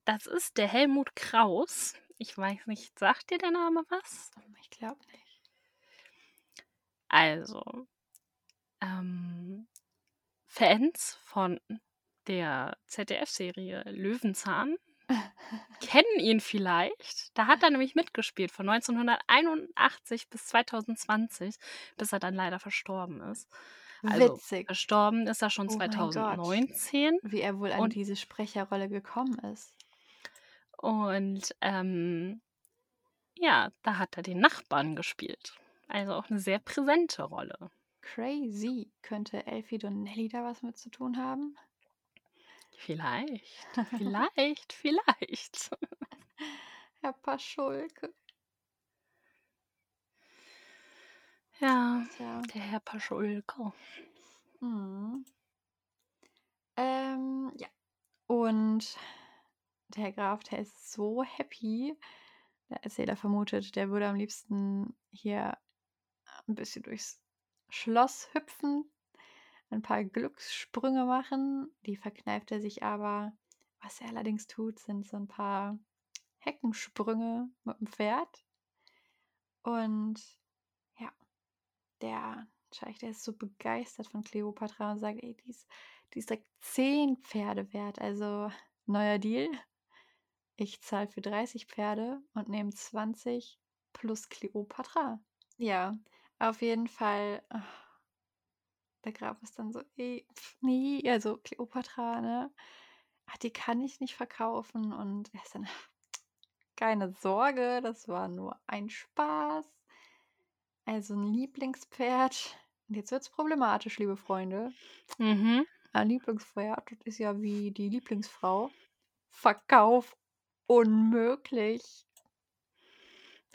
Das ist der Helmut Kraus. Ich weiß nicht, sagt dir der Name was? Ich glaube nicht. Also, ähm, Fans von der ZDF-Serie Löwenzahn kennen ihn vielleicht. Da hat er nämlich mitgespielt von 1981 bis 2020, bis er dann leider verstorben ist. Also Witzig, verstorben ist er schon Oh mein Gott. 2019 wie er wohl an Und- diese Sprecherrolle gekommen ist. und ähm, ja, da hat er den Nachbarn gespielt. Also auch eine sehr präsente Rolle. Crazy. Könnte Elfie Donnelly da was mit zu tun haben? Vielleicht, vielleicht, vielleicht. Herr Paschulke. Ja, Tja. der Herr Paschulke. Mhm. Ähm, ja. Und der Herr Graf, der ist so happy. Der Erzähler vermutet, der würde am liebsten hier ein bisschen durchs Schloss hüpfen, ein paar Glückssprünge machen. Die verkneift er sich aber. Was er allerdings tut, sind so ein paar Heckensprünge mit dem Pferd. Und ja, der Scheich, der ist so begeistert von Kleopatra und sagt, ey, die ist, die ist direkt 10 Pferde wert. Also neuer Deal. Ich zahle für 30 Pferde und nehme 20 plus Kleopatra. Ja, auf jeden Fall. ah, Der Graf ist dann so, ey, pf, nee, also Kleopatra, ne? ah, Die kann ich nicht verkaufen. Und er ist dann, keine Sorge, das war nur ein Spaß. Also ein Lieblingspferd. Und jetzt wird's problematisch, liebe Freunde. Mhm. Ein Lieblingspferd, das ist ja wie die Lieblingsfrau. Verkauf unmöglich.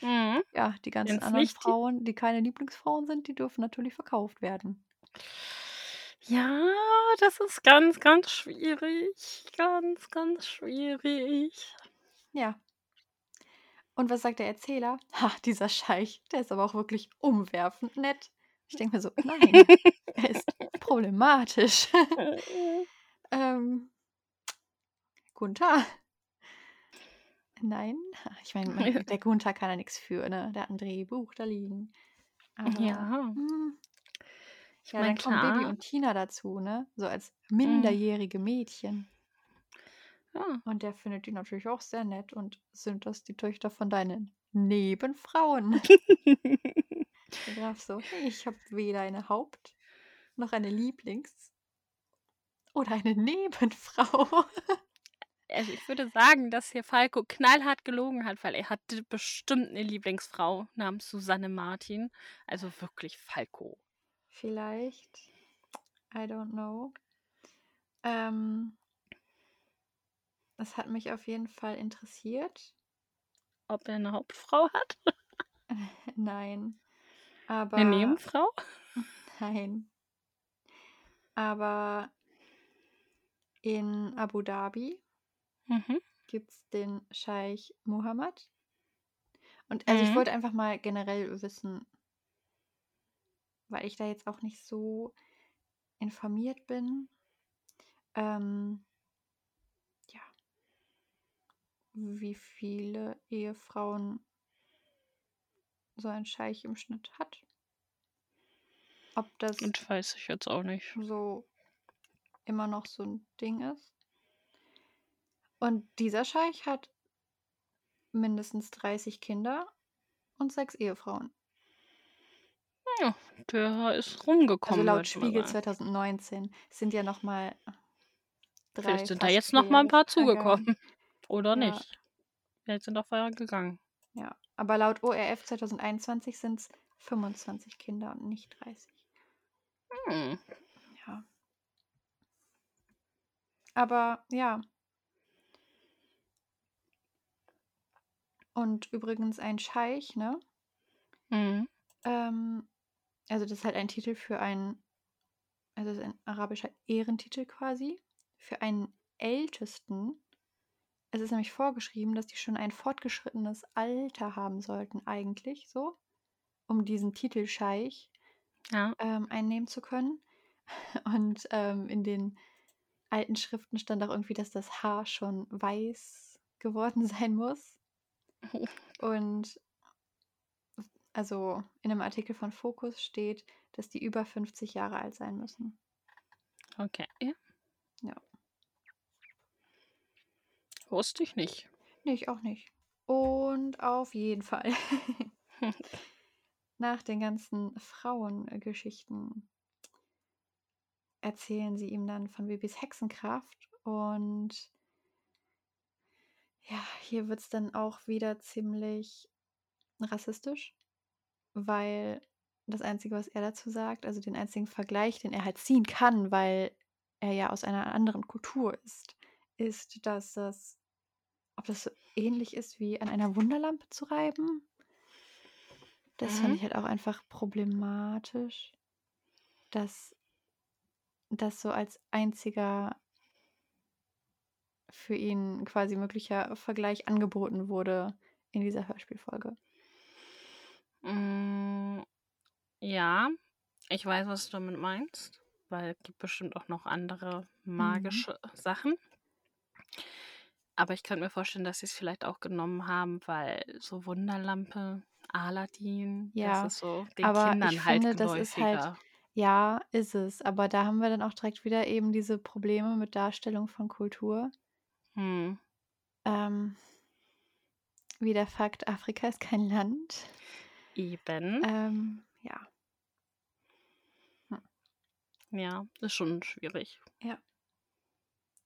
Mhm. Ja, die ganzen Wenn's anderen Frauen, die keine Lieblingsfrauen sind, die dürfen natürlich verkauft werden. Ja, das ist ganz, ganz schwierig. Ganz, ganz schwierig. Ja. Und was sagt der Erzähler? Ha, dieser Scheich, der ist aber auch wirklich umwerfend nett. Ich denke mir so, nein, er ist problematisch. ähm, Gunther? Nein, ich meine, der Gunther kann ja nichts für, ne? Der hat ein Drehbuch da liegen. Aber, Ja. hm, Ich ja, meine, dann kommen klar. und Tina dazu, ne? So als minderjährige Mädchen. Ja. Und der findet die natürlich auch sehr nett. Und sind das die Töchter von deinen Nebenfrauen? Der Graf so, hey, ich habe weder eine Haupt- noch eine Lieblings- oder eine Nebenfrau. Also ich würde sagen, dass hier Falco knallhart gelogen hat, weil er hatte bestimmt eine Lieblingsfrau namens Susanne Martin. Also wirklich Falco. Vielleicht. I don't know. Ähm, das hat mich auf jeden Fall interessiert. Ob er eine Hauptfrau hat? Nein. Aber. Eine Nebenfrau? Nein. Aber in Abu Dhabi Mhm. gibt es den Scheich Mohammed. Und also ich Mhm. wollte einfach mal generell wissen, weil ich da jetzt auch nicht so informiert bin. Ähm, ja. Wie viele Ehefrauen so ein Scheich im Schnitt hat. Ob das Und weiß ich jetzt auch nicht. so immer noch so ein Ding ist. Und dieser Scheich hat mindestens 30 Kinder und sechs Ehefrauen. Ja, der ist Also rumgekommen. laut ich mal Spiegel sagen. 2019 sind ja noch mal drei, Vielleicht sind da jetzt noch mal ein paar zugekommen. Oder Ja. nicht. Vielleicht sind auch vorher gegangen. Ja, aber laut ORF 2021 sind es 25 Kinder und nicht 30. Hm. Ja. Aber ja. Und übrigens ein Scheich, ne? Mhm. Ähm, also das ist halt ein Titel für einen, also das ist ein arabischer Ehrentitel quasi, für einen Ältesten. Es ist nämlich vorgeschrieben, dass die schon ein fortgeschrittenes Alter haben sollten, eigentlich so, um diesen Titel Scheich Ja. ähm, einnehmen zu können. Und ähm, in den alten Schriften stand auch irgendwie, dass das Haar schon weiß geworden sein muss. Und also in einem Artikel von Focus steht, dass die über 50 Jahre alt sein müssen. Okay. Ja. Wusste ich nicht. Nee, ich auch nicht. Und auf jeden Fall. Nach den ganzen Frauengeschichten erzählen sie ihm dann von Bibis Hexenkraft. Und ja, hier wird es dann auch wieder ziemlich rassistisch, weil das Einzige, was er dazu sagt, also den einzigen Vergleich, den er halt ziehen kann, weil er ja aus einer anderen Kultur ist, ist, dass das, ob das so ähnlich ist wie an einer Wunderlampe zu reiben. Das fand Mhm. ich halt auch einfach problematisch, dass das so als einziger für ihn quasi möglicher Vergleich angeboten wurde in dieser Hörspielfolge. Mm, ja, ich weiß, was du damit meinst, weil es gibt bestimmt auch noch andere magische Sachen. Aber ich könnte mir vorstellen, dass sie es vielleicht auch genommen haben, weil so Wunderlampe, Aladdin, Ja, das ist so den aber Kindern ich halt finde, das ist halt- geläufiger. Ja, ist es. Aber da haben wir dann auch direkt wieder eben diese Probleme mit Darstellung von Kultur. Hm. Ähm, wieder Fakt, Afrika ist kein Land. Eben. Ähm, ja. Ja, ist schon schwierig.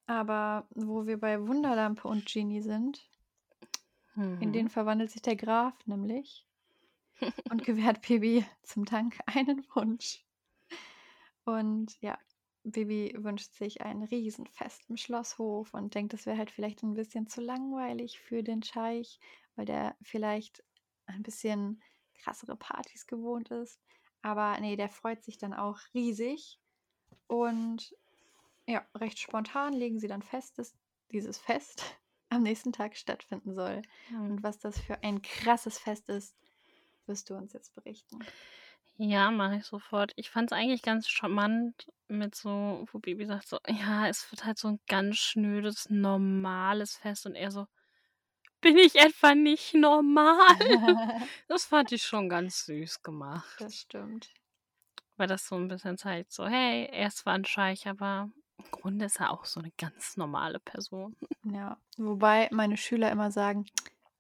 Aber wo wir bei Wunderlampe und Genie sind, in Mhm. den verwandelt sich der Graf nämlich und gewährt Bibi zum Dank einen Wunsch. Und ja, Bibi wünscht sich ein Riesenfest im Schlosshof und denkt, das wäre halt vielleicht ein bisschen zu langweilig für den Scheich, weil der vielleicht ein bisschen krassere Partys gewohnt ist. Aber nee, der freut sich dann auch riesig. Und ja, recht spontan legen sie dann fest, dass dieses Fest am nächsten Tag stattfinden soll. Mhm. Und was das für ein krasses Fest ist, wirst du uns jetzt berichten. Ja, mache ich sofort. Ich fand es eigentlich ganz charmant mit so, wo Baby sagt so, ja, es wird halt so ein ganz schnödes, normales Fest und er so, bin ich etwa nicht normal? Das fand ich schon ganz süß gemacht. das stimmt. Weil das so ein bisschen zeigt, so, hey, er ist zwar ein Scheich, aber im Grunde ist er auch so eine ganz normale Person. Ja, wobei meine Schüler immer sagen,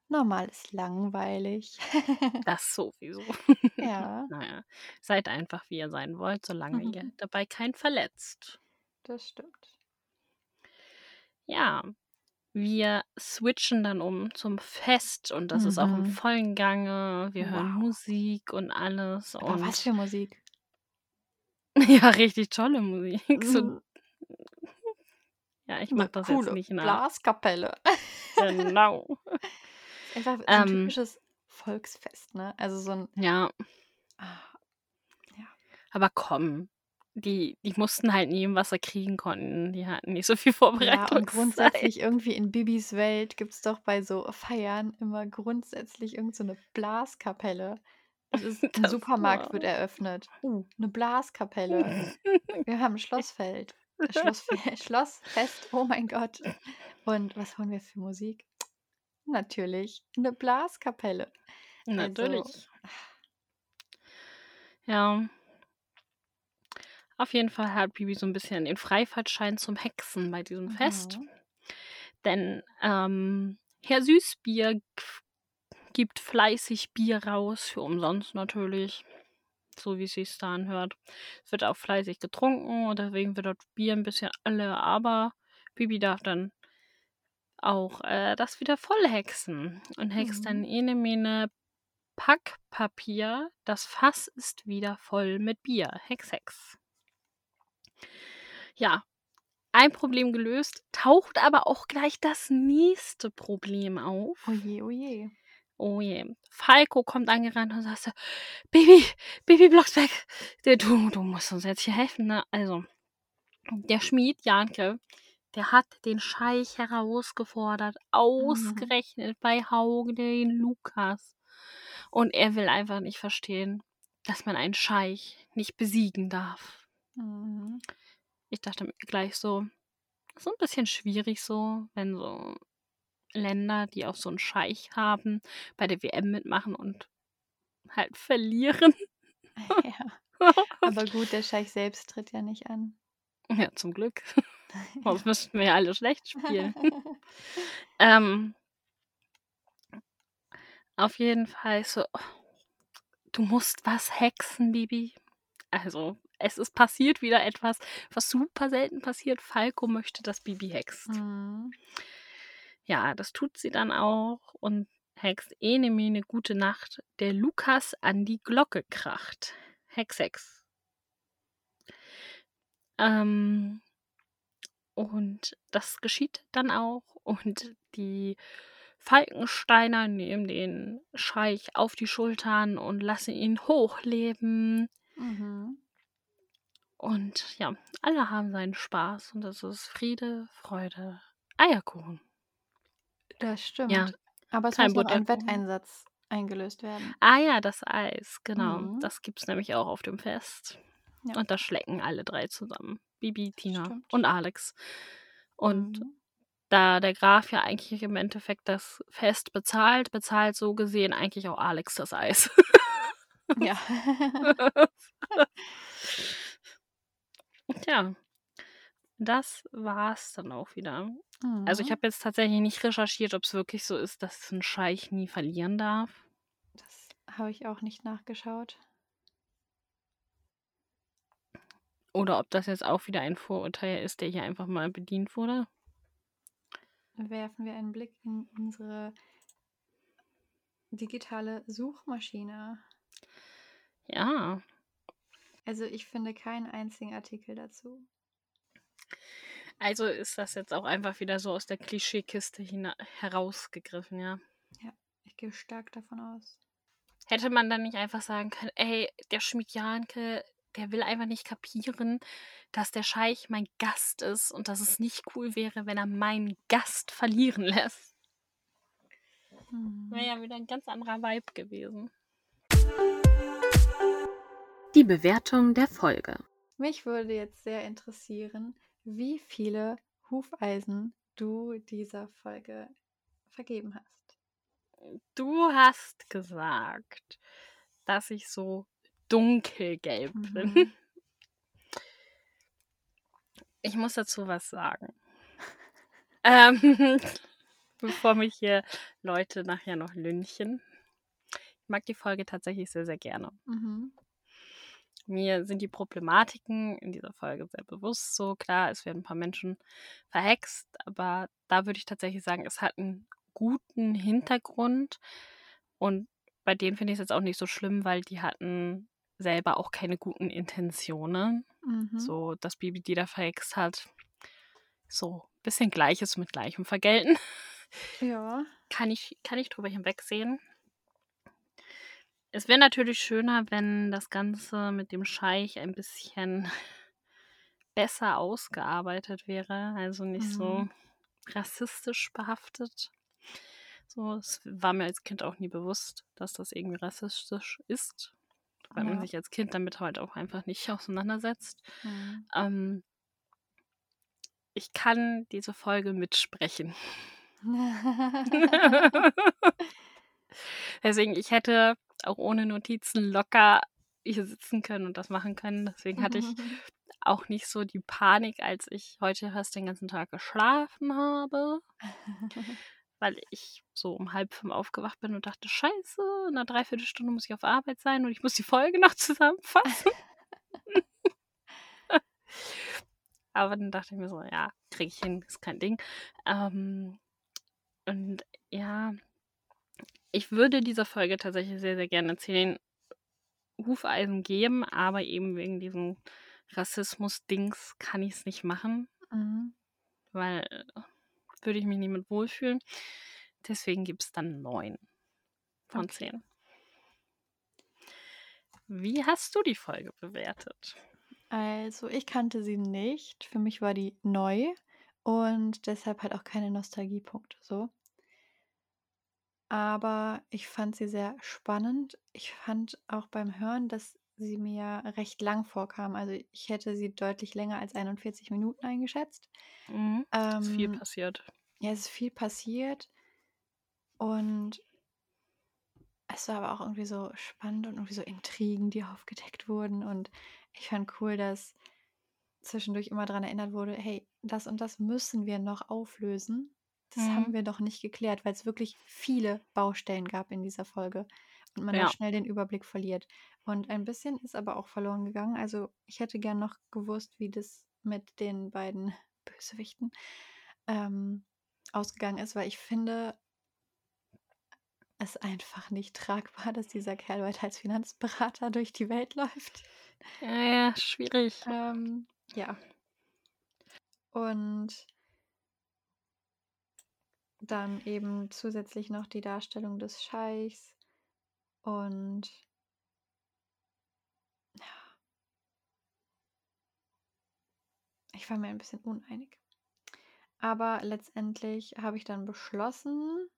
normal ist langweilig. Das sowieso. ja, Naja, seid einfach, wie ihr sein wollt, solange ihr dabei keinen verletzt. das stimmt. Ja, wir switchen dann um zum Fest und das ist auch im Mhm. vollen Gange. Wir hören Wow. Musik und alles. Aber was und für Musik? ja, richtig tolle Musik. So, Mm, ja, ich mach das jetzt coole nicht nach. Blaskapelle. Genau. Einfach so ein Ähm, typisches Volksfest, ne? Also so ein. ja, Ah, aber komm. Die, die mussten halt nehmen, was sie kriegen konnten. Die hatten nicht so viel Ja, und grundsätzlich irgendwie in Bibis Welt gibt es doch bei so Feiern immer grundsätzlich irgend so eine Blaskapelle. Ist, ein Supermarkt wird war. eröffnet. Uh, eine Blaskapelle. Wir haben Schlossfeld. Äh, Schlossfe Schlossfest, oh mein Gott. Und was hören wir für Musik? Natürlich eine Blaskapelle. Also, Natürlich. Ja. Auf jeden Fall hat Bibi so ein bisschen den Freifahrtschein zum Hexen bei diesem Fest. mhm. Denn ähm, Herr Süßbier gibt fleißig Bier raus, für umsonst natürlich. So wie es sich da anhört. Es wird auch fleißig getrunken und deswegen wird dort Bier ein bisschen alle, aber Bibi darf dann auch äh, das wieder voll hexen und hext dann Mhm. ene mene Packpapier. Das Fass ist wieder voll mit Bier. Hex, Hex. Ja, ein Problem gelöst, taucht aber auch gleich das nächste Problem auf. Oje, oje. Oh je. Falco kommt angerannt und sagt so, Baby, Baby Blocksberg, du, du musst uns jetzt hier helfen, ne? Also, der Schmied, Janke, der hat den Scheich herausgefordert, Mhm. ausgerechnet bei Hauge den Lukas. Und er will einfach nicht verstehen, dass man einen Scheich nicht besiegen darf. Mhm. Ich dachte gleich so, so ein bisschen schwierig so, wenn so Länder, die auch so einen Scheich haben, bei der WM mitmachen und halt verlieren. Ja. Aber gut, der Scheich selbst tritt ja nicht an. ja, zum Glück. Sonst müssten wir ja alle schlecht spielen. ähm, auf jeden Fall so, du musst was hexen, Bibi. Also, es ist passiert wieder etwas, was super selten passiert. Falco möchte, dass Bibi hext. Mhm. Ja, das tut sie dann auch und hext ene mene gute Nacht, der Lukas an die Glocke kracht. Hex, Hex. Ähm, und das geschieht dann auch und die Falkensteiner nehmen den Scheich auf die Schultern und lassen ihn hochleben. Mhm. Und ja, alle haben seinen Spaß und es ist Friede, Freude, Eierkuchen. Das stimmt. Ja, Aber es muss noch ein. Wetteinsatz eingelöst werden. Ah ja, das Eis, genau. Mhm. Das gibt's nämlich auch auf dem Fest. Ja. Und da schlecken alle drei zusammen. Bibi, Tina und Alex. Und Mhm. da der Graf ja eigentlich im Endeffekt das Fest bezahlt, bezahlt so gesehen eigentlich auch Alex das Eis. Ja. Tja. das war's dann auch wieder. Also ich Mhm. habe jetzt tatsächlich nicht recherchiert, ob es wirklich so ist, dass ein Scheich nie verlieren darf. Das habe ich auch nicht nachgeschaut. Oder ob das jetzt auch wieder ein Vorurteil ist, der hier einfach mal bedient wurde. Werfen wir einen Blick in unsere digitale Suchmaschine. Ja, Also ich finde keinen einzigen Artikel dazu. also ist das jetzt auch einfach wieder so aus der Klischeekiste herausgegriffen, ja. Ich gehe stark davon aus. Hätte man dann nicht einfach sagen können, ey, der Schmied Janke, der will einfach nicht kapieren, dass der Scheich mein Gast ist und dass es nicht cool wäre, wenn er meinen Gast verlieren lässt. Hm. Wäre ja wieder ein ganz anderer Vibe gewesen. Die Bewertung der Folge. Mich würde jetzt sehr interessieren, wie viele Hufeisen du dieser Folge vergeben hast. Du hast gesagt, dass ich so dunkelgelb bin. Mhm. Ich muss dazu was sagen. ähm, bevor mich hier Leute nachher noch lünchen. Ich mag die Folge tatsächlich sehr, sehr gerne. Mhm. Mir sind die Problematiken in dieser Folge sehr bewusst. So klar, es werden ein paar Menschen verhext, aber da würde ich tatsächlich sagen, es hat einen guten Hintergrund und bei denen finde ich es jetzt auch nicht so schlimm, weil die hatten selber auch keine guten Intentionen. Mhm. So, dass Bibi die da verhext hat. So, ein bisschen Gleiches mit Gleichem vergelten. Ja. Kann ich, kann ich drüber hinwegsehen. Es wäre natürlich schöner, wenn das Ganze mit dem Scheich ein bisschen besser ausgearbeitet wäre. Also nicht so Mhm. rassistisch behaftet. So, es war mir als Kind auch nie bewusst, dass das irgendwie rassistisch ist. Weil man Ja. sich als Kind damit halt auch einfach nicht auseinandersetzt. Mhm. Ähm, ich kann diese Folge mitsprechen. Deswegen, ich hätte auch ohne Notizen locker hier sitzen können und das machen können. Deswegen hatte ich auch nicht so die Panik, als ich heute fast den ganzen Tag geschlafen habe, weil ich so um halb fünf aufgewacht bin und dachte, scheiße, in einer Dreiviertelstunde muss ich auf Arbeit sein und ich muss die Folge noch zusammenfassen. Aber dann dachte ich mir so, ja, kriege ich hin, ist kein Ding. Ähm, und ja, ich würde dieser Folge tatsächlich sehr, sehr gerne zehn Hufeisen geben, aber eben wegen diesem Rassismus-Dings kann ich es nicht machen, Mhm. weil äh, würde ich mich nicht mit wohlfühlen. Deswegen gibt es dann neun von Okay. zehn. Wie hast du die Folge bewertet? Also, ich kannte sie nicht. Für mich war die neu und deshalb halt auch keine Nostalgiepunkte so. Aber ich fand sie sehr spannend. Ich fand auch beim Hören, dass sie mir recht lang vorkam. Also, ich hätte sie deutlich länger als 41 Minuten eingeschätzt. Mhm. Ist viel Ähm, passiert. ja, es ist viel passiert und es war aber auch irgendwie so spannend und irgendwie so Intrigen, die aufgedeckt wurden. Und ich fand cool, dass zwischendurch immer daran erinnert wurde, hey, das und das müssen wir noch auflösen. Das haben Mhm. wir doch nicht geklärt, weil es wirklich viele Baustellen gab in dieser Folge und man Ja. schnell den Überblick verliert. Und ein bisschen ist aber auch verloren gegangen. Also ich hätte gern noch gewusst, wie das mit den beiden Bösewichten ähm, ausgegangen ist, weil ich finde es einfach nicht tragbar, dass dieser Kerl weiter als Finanzberater durch die Welt läuft. Ja, ja, schwierig. Ähm, ja. Und dann eben zusätzlich noch die Darstellung des Scheichs und ja, ich war mir ein bisschen uneinig. Aber letztendlich habe ich dann beschlossen,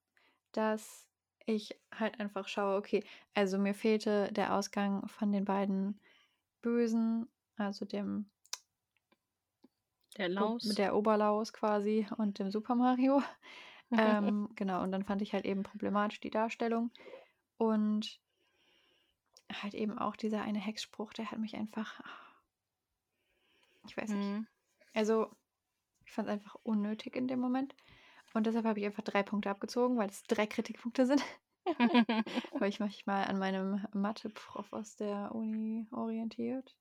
dass ich halt einfach schaue, okay, also mir fehlte der Ausgang von den beiden Bösen, also dem Der Laus. mit der Oberlaus quasi und dem Super Mario. Ähm, genau, und dann fand ich halt eben problematisch die Darstellung. Und halt eben auch dieser eine Hexspruch, der hat mich einfach. Ich weiß nicht. Mhm. Also, Ich fand es einfach unnötig in dem Moment. Und deshalb habe ich einfach drei Punkte abgezogen, weil es drei Kritikpunkte sind. Habe ich mich mal an meinem Mathe-Prof aus der Uni orientiert.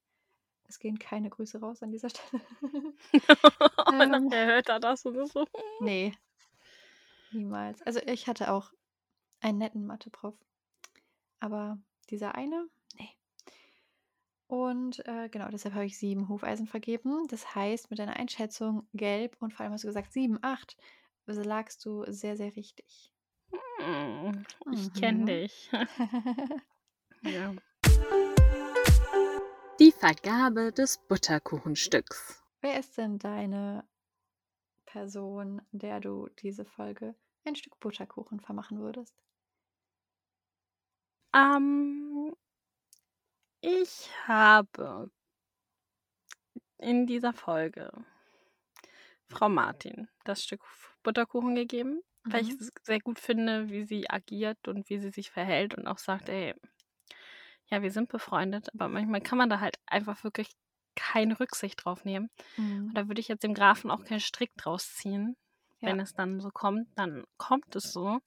Es gehen keine Grüße raus an dieser Stelle. Ähm. nachher hört er das und so. nee, niemals. Also ich hatte auch einen netten Mathe-Prof. Aber dieser eine, nee. Und äh, genau, deshalb habe ich sieben Hufeisen vergeben. Das heißt, mit deiner Einschätzung gelb und vor allem hast du gesagt sieben, acht, also lagst du sehr, sehr richtig. Hm, Ich kenne Mhm. dich. ja. Die Vergabe des Butterkuchenstücks. Wer ist denn deine Person, der du diese Folge ein Stück Butterkuchen vermachen würdest? Ähm, ich habe in dieser Folge Frau Martin das Stück Butterkuchen gegeben, weil ich Mhm. es sehr gut finde, wie sie agiert und wie sie sich verhält und auch sagt, ey, ja, wir sind befreundet, aber manchmal kann man da halt einfach wirklich keine Rücksicht drauf nehmen. Mhm. Und da würde ich jetzt dem Grafen auch keinen Strick draus ziehen. Ja. Wenn es dann so kommt, dann kommt es so.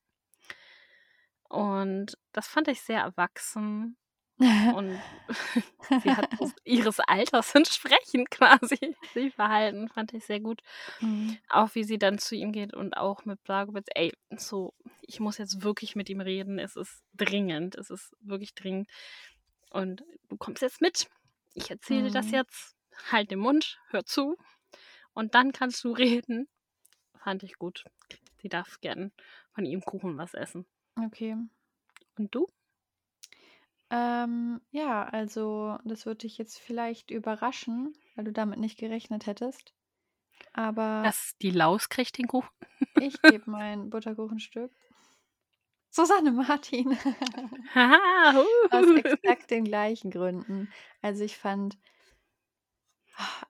Und das fand ich sehr erwachsen und sie hat ihres Alters entsprechend quasi sich verhalten, fand ich sehr gut. Mhm. Auch wie sie dann zu ihm geht und auch mit Blagowitz, ey, so, ich muss jetzt wirklich mit ihm reden, es ist dringend, es ist wirklich dringend. Und du kommst jetzt mit, ich erzähle dir das Mhm. jetzt, halt den Mund, hör zu und dann kannst du reden. Fand ich gut. Sie darf gern von ihm Kuchen was essen. Okay. Und du? Ähm, ja, also das würde dich jetzt vielleicht überraschen, weil du damit nicht gerechnet hättest. Aber Dass die Laus kriegt den Kuchen? ich gebe mein Butterkuchenstück Susanne Martin. Haha, Aus exakt den gleichen Gründen. Also ich fand,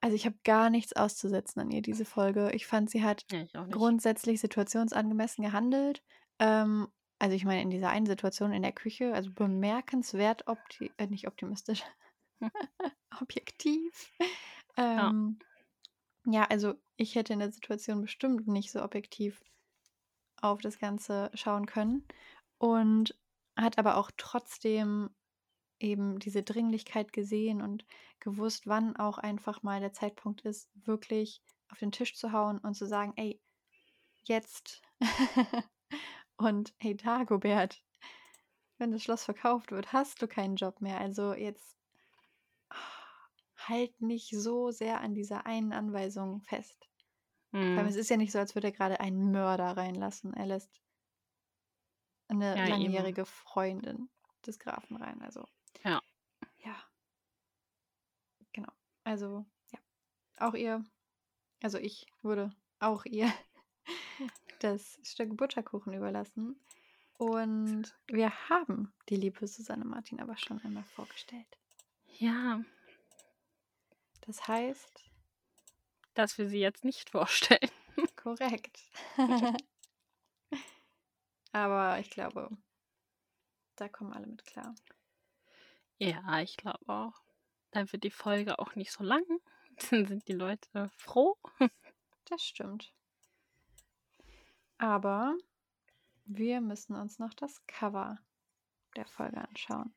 also ich habe gar nichts auszusetzen an ihr, diese Folge. Ich fand, sie hat Ja, nicht. grundsätzlich situationsangemessen gehandelt. Ähm, also ich meine, in dieser einen Situation in der Küche, also bemerkenswert opti äh, nicht optimistisch, Hm. objektiv. Ja. Ähm, ja, also ich hätte in der Situation bestimmt nicht so objektiv auf das Ganze schauen können und hat aber auch trotzdem eben diese Dringlichkeit gesehen und gewusst, wann auch einfach mal der Zeitpunkt ist, wirklich auf den Tisch zu hauen und zu sagen, ey, jetzt. und hey, Dagobert, wenn das Schloss verkauft wird, hast du keinen Job mehr. Also jetzt halt nicht so sehr an dieser einen Anweisung fest. Vor allem, Hm. es ist ja nicht so, als würde er gerade einen Mörder reinlassen. Er lässt eine Ja, eben. langjährige Freundin des Grafen rein. Also, Ja. ja. Genau. Also, ja. Auch ihr, also ich würde auch ihr das Stück Butterkuchen überlassen. Und wir haben die liebe Susanne Martin aber schon einmal vorgestellt. Ja, Das heißt, dass wir sie jetzt nicht vorstellen. korrekt. aber ich glaube, da kommen alle mit klar. Ja, ich glaube auch. Dann wird die Folge auch nicht so lang. Dann sind die Leute froh. Das stimmt. Aber wir müssen uns noch das Cover der Folge anschauen.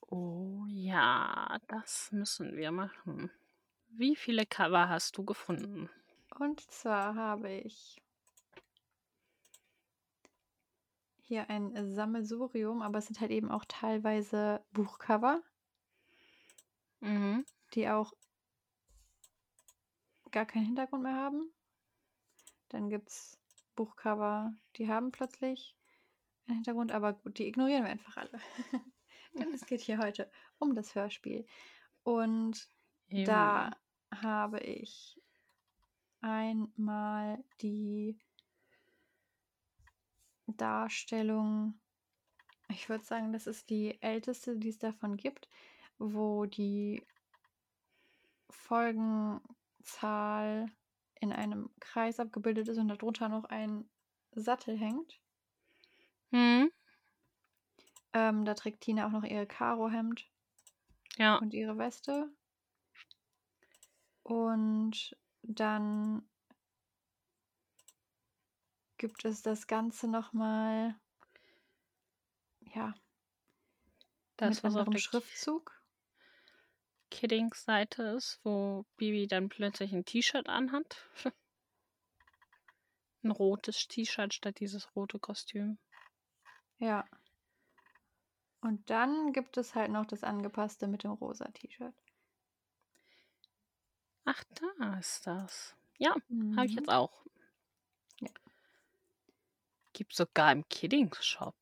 Oh ja, das müssen wir machen. Wie viele Cover hast du gefunden? Und zwar habe ich hier ein Sammelsurium, aber es sind halt eben auch teilweise Buchcover, Mhm. die auch gar keinen Hintergrund mehr haben. Dann gibt es Buchcover, die haben plötzlich einen Hintergrund, aber gut, die ignorieren wir einfach alle. Denn es geht hier heute um das Hörspiel. Und Eben. Da habe ich einmal die Darstellung, ich würde sagen, das ist die älteste, die es davon gibt, wo die Folgenzahl in einem Kreis abgebildet ist und darunter noch ein Sattel hängt. Mhm. Ähm, da trägt Tina auch noch ihr Karohemd Ja. und ihre Weste. Und dann gibt es das Ganze nochmal, ja, Das, mit anderem der Schriftzug. Kiddings Seite ist, wo Bibi dann plötzlich ein T-Shirt anhat. ein rotes T-Shirt statt dieses rote Kostüm. Ja. Und dann gibt es halt noch das angepasste mit dem rosa T-Shirt. Ach, da ist das. Ja, habe ich Mhm. jetzt auch. Gibt sogar im Kiddings Shop.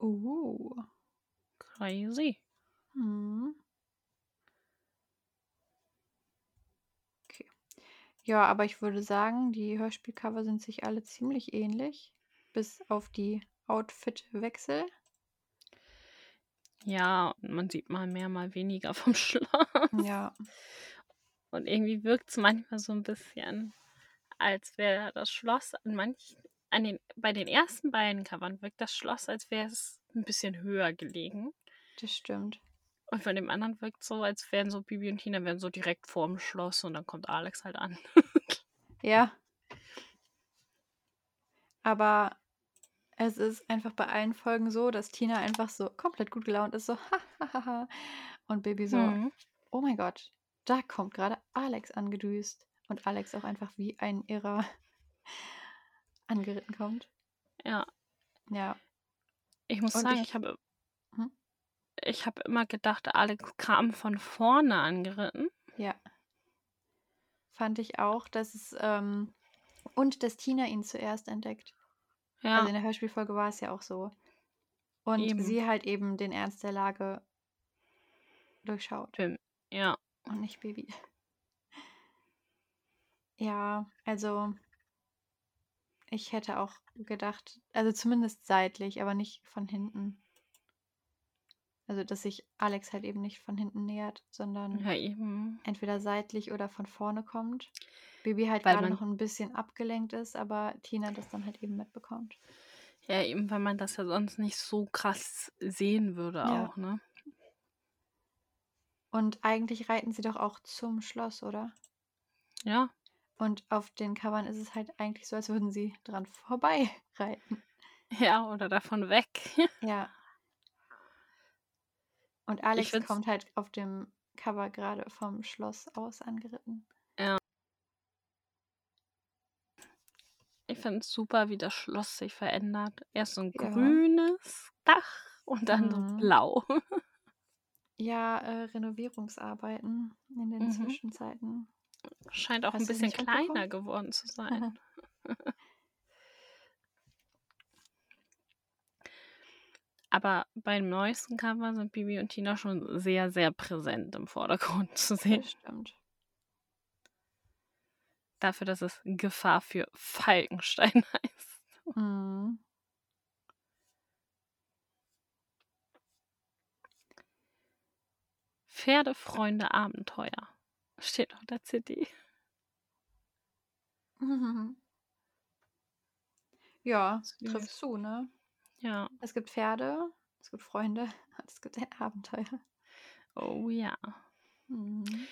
Uh. Crazy. Mhm. Okay. Ja, aber ich würde sagen, die Hörspielcover sind sich alle ziemlich ähnlich, bis auf die Outfitwechsel. Ja, und man sieht mal mehr, mal weniger vom Schloss. Ja. Und irgendwie wirkt es manchmal so ein bisschen, als wäre das Schloss an manchen, an den, bei den ersten beiden Covern wirkt das Schloss, als wäre es ein bisschen höher gelegen. Das stimmt. Und von dem anderen wirkt so, als wären so Bibi und Tina wären so direkt vorm Schloss und dann kommt Alex halt an. Ja. Aber es ist einfach bei allen Folgen so, dass Tina einfach so komplett gut gelaunt ist, so ha, ha, ha, ha. Und Baby so, Mhm. oh mein Gott, da kommt gerade Alex angedüst. Und Alex auch einfach wie ein Irrer angeritten kommt. Ja, Ja. ich muss Und sagen, ich- ich habe Hm? ich habe immer gedacht, Alex kam von vorne angeritten. Ja. Fand ich auch, dass es, ähm, und dass Tina ihn zuerst entdeckt. Ja, Also in der Hörspielfolge war es ja auch so. Und Eben. sie halt eben den Ernst der Lage durchschaut. Ja. Und nicht Baby. Ja, also ich hätte auch gedacht, also zumindest seitlich, aber nicht von hinten. Also, dass sich Alex halt eben nicht von hinten nähert, sondern Ja, entweder seitlich oder von vorne kommt. Baby halt Weil gerade noch ein bisschen abgelenkt ist, aber Tina das dann halt eben mitbekommt. Ja, eben, weil man das ja sonst nicht so krass sehen würde Ja. auch, ne? Und eigentlich reiten sie doch auch zum Schloss, oder? Ja. Und auf den Covern ist es halt eigentlich so, als würden sie dran vorbei reiten. Ja, oder davon weg. Ja. Und Alex kommt halt auf dem Cover gerade vom Schloss aus angeritten. Ich finde es super, wie das Schloss sich verändert. Erst so ein Ja. grünes Dach und dann so Mhm. blau. Ja, äh, Renovierungsarbeiten in den Mhm. Zwischenzeiten. Scheint auch Hast ein bisschen kleiner geworden zu sein. Aber beim neuesten Cover sind Bibi und Tina schon sehr, sehr präsent im Vordergrund zu sehen. Das stimmt. Dafür, dass es Gefahr für Falkenstein heißt. Mhm. Pferdefreunde Abenteuer. Steht auf der CD. Ja, Süß. trifft zu, ne? Ja. Es gibt Pferde, es gibt Freunde, und es gibt Abenteuer. Oh ja. Mhm.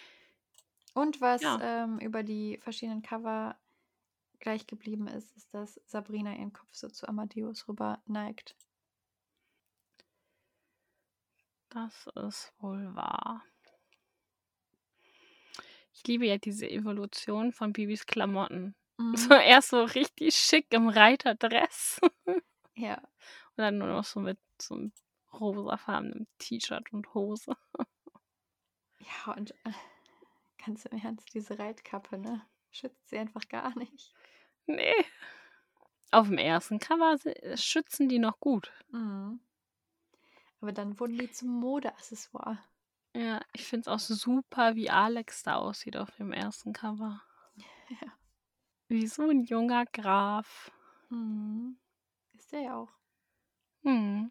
Und was Ja. ähm, über die verschiedenen Cover gleich geblieben ist, ist, dass Sabrina ihren Kopf so zu Amadeus rüber neigt. Das ist wohl wahr. Ich liebe ja diese Evolution von Bibis Klamotten. Mhm. So erst so richtig schick im Reiterdress Ja, und dann nur noch so mit so einem rosafarbenem T-Shirt und Hose. ja, und äh, ganz im Ernst, diese Reitkappe, ne? Schützt sie einfach gar nicht. Nee. Auf dem ersten Cover se- schützen die noch gut. Mhm. Aber dann wurden die zum Modeaccessoire. Ja, ich finde es auch super, wie Alex da aussieht auf dem ersten Cover. Ja. Wie so ein junger Graf. Mhm. Ist der ja auch. Hm.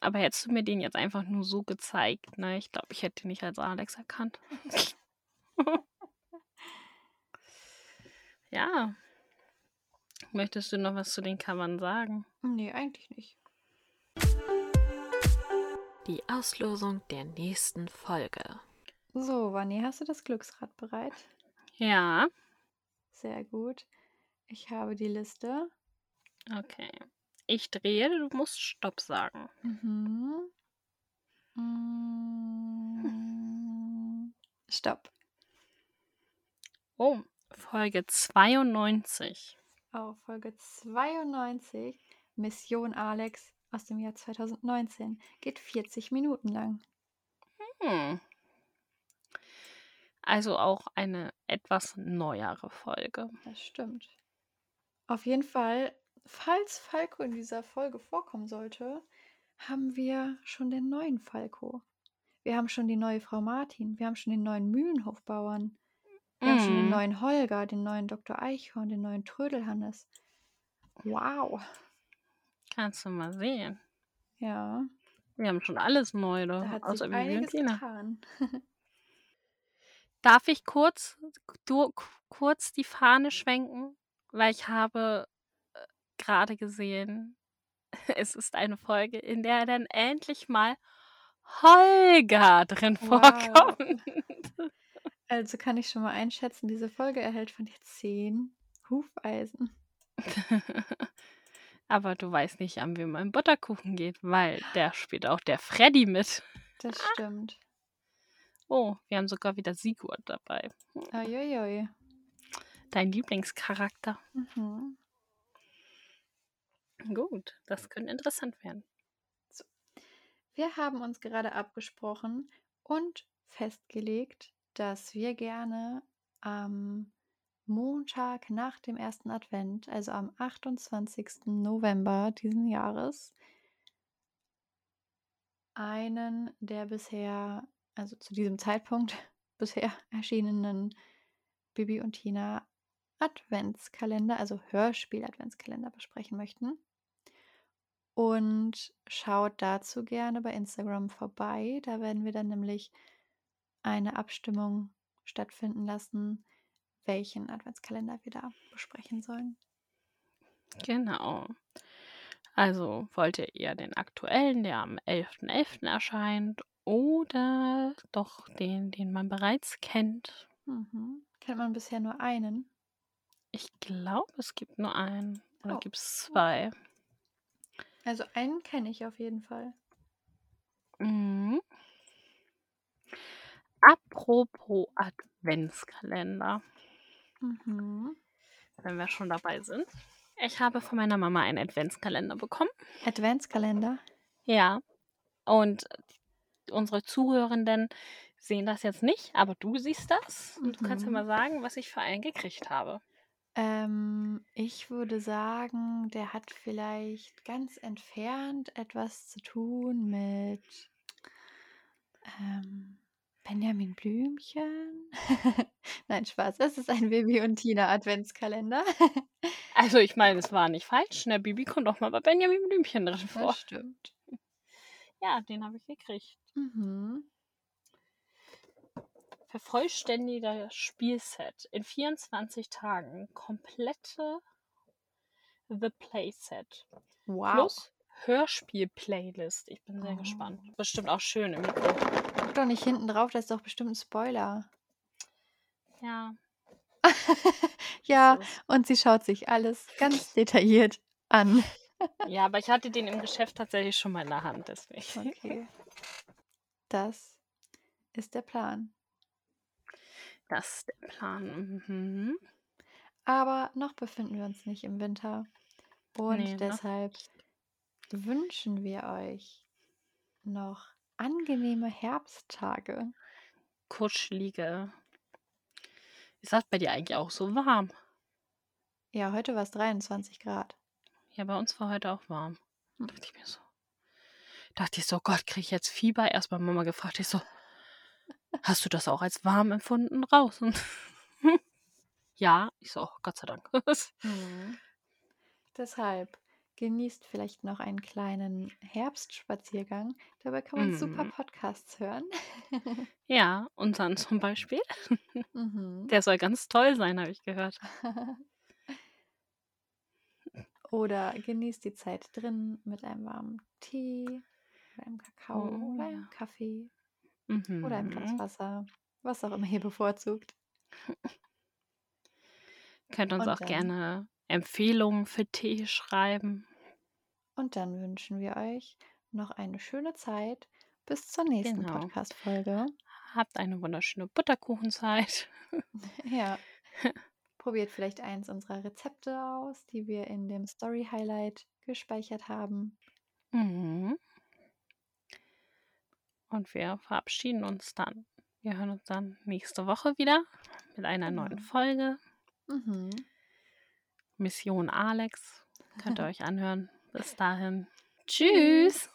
Aber hättest du mir den jetzt einfach nur so gezeigt, ne? Ich glaube, ich hätte ihn nicht als Alex erkannt. ja. Möchtest du noch was zu den Covern sagen? Nee, eigentlich nicht. Die Auslosung der nächsten Folge. So, Vanni, hast du das Glücksrad bereit? Ja. Sehr gut. Ich habe die Liste. Okay. Ich drehe, du musst Stopp sagen. Mhm. Mm. Stopp. Oh, Folge 92. Auf Folge 92, Mission Alex aus dem Jahr 2019, geht 40 Minuten lang. Hm. Also auch eine etwas neuere Folge. Das stimmt. Auf jeden Fall, falls Falco in dieser Folge vorkommen sollte, haben wir schon den neuen Falco. Wir haben schon die neue Frau Martin, wir haben schon den neuen Mühlenhofbauern, wir haben schon den Mm. neuen Holger, den neuen Dr. Eichhorn, den neuen Trödelhannes. Wow. Kannst du mal sehen. Ja, Wir haben schon alles neu, da hat außer sich einiges getan. Darf ich kurz, du, kurz die Fahne schwenken? Weil ich habe äh, gerade gesehen, es ist eine Folge, in der dann endlich mal Holger drin Wow. vorkommt. Also kann ich schon mal einschätzen, diese Folge erhält von dir 10 Hufeisen. Aber du weißt nicht, an wem mein Butterkuchen geht, weil der spielt auch der Freddy mit. Das stimmt. Oh, wir haben sogar wieder Sigurd dabei. Uiuiui. Dein Lieblingscharakter. Mhm. Gut, das könnte interessant werden. Wir haben uns gerade abgesprochen und festgelegt, dass wir gerne am Montag nach dem ersten Advent, also am 28. November diesen Jahres, einen der bisher, also zu diesem Zeitpunkt bisher erschienenen Bibi und Tina Adventskalender, also Hörspiel-Adventskalender besprechen möchten. Und schaut dazu gerne bei Instagram vorbei. Da werden wir dann nämlich eine Abstimmung stattfinden lassen, welchen Adventskalender wir da besprechen sollen. Genau. Also wollt ihr eher den aktuellen, der am 11.11. erscheint, oder doch den, den man bereits kennt? Mhm. Kennt man bisher nur einen? Ich glaube, es gibt nur einen. Oder Oh, gibt es zwei? Also einen kenne ich auf jeden Fall. Mhm. Apropos Adventskalender, Mhm. wenn wir schon dabei sind. Ich habe von meiner Mama einen Adventskalender bekommen. Adventskalender. Ja. Und unsere Zuhörenden sehen das jetzt nicht, aber du siehst das. Und du kannst ja Mhm. mal sagen, was ich für einen gekriegt habe. Ähm, ich würde sagen, der hat vielleicht ganz entfernt etwas zu tun mit ähm, Benjamin Blümchen. Nein, Spaß. Es ist ein Bibi und Tina Adventskalender. Also ich meine, es war nicht falsch. Der Bibi kommt auch mal bei Benjamin Blümchen drin vor. Das stimmt. Ja, den habe ich gekriegt. Mhm. Vervollständiger Spielset in 24 Tagen. Komplette The Playset. Wow. Plus Hörspiel-Playlist. Ich bin sehr Oh. gespannt. Bestimmt auch schön im Mikro. Guck doch nicht hinten drauf, das ist doch bestimmt ein Spoiler. Ja. ja, und sie schaut sich alles ganz detailliert an. Ja, aber ich hatte den im Geschäft tatsächlich schon mal in der Hand, deswegen. Okay. Das ist der Plan. Das ist der Plan. Mhm. Aber noch befinden wir uns nicht im Winter. Und Nee, noch deshalb wünschen wir euch noch angenehme Herbsttage. Kuschelige. Ist das bei dir eigentlich auch so warm? Ja, heute war es 23 Grad. Ja, bei uns war heute auch warm. Hm. Dachte ich mir so. Dachte ich so, Gott, kriege ich jetzt Fieber? Erst bei Mama gefragt, ich so, hast du das auch als warm empfunden draußen? ja, ich so, oh, Gott sei Dank. Mhm. Deshalb genießt vielleicht noch einen kleinen Herbstspaziergang. Dabei kann man super Mhm. Podcasts hören. ja, unseren zum Beispiel. mhm. Der soll ganz toll sein, habe ich gehört. Oder genießt die Zeit drin mit einem warmen Tee einem Kakao Oh, oder einem Kaffee oder einem Glas Mhm. Wasser, was auch immer ihr bevorzugt. Könnt uns Und auch dann- gerne Empfehlungen für Tee schreiben. Und dann wünschen wir euch noch eine schöne Zeit. Bis zur nächsten Genau. Podcast-Folge. Habt eine wunderschöne Butterkuchenzeit. Ja. Probiert vielleicht eins unserer Rezepte aus, die wir in dem Story-Highlight gespeichert haben. Mhm. Und wir verabschieden uns dann. Wir hören uns dann nächste Woche wieder mit einer neuen Genau. Folge. Mhm. Mission Alex. Könnt ihr euch anhören. Bis dahin. Tschüss.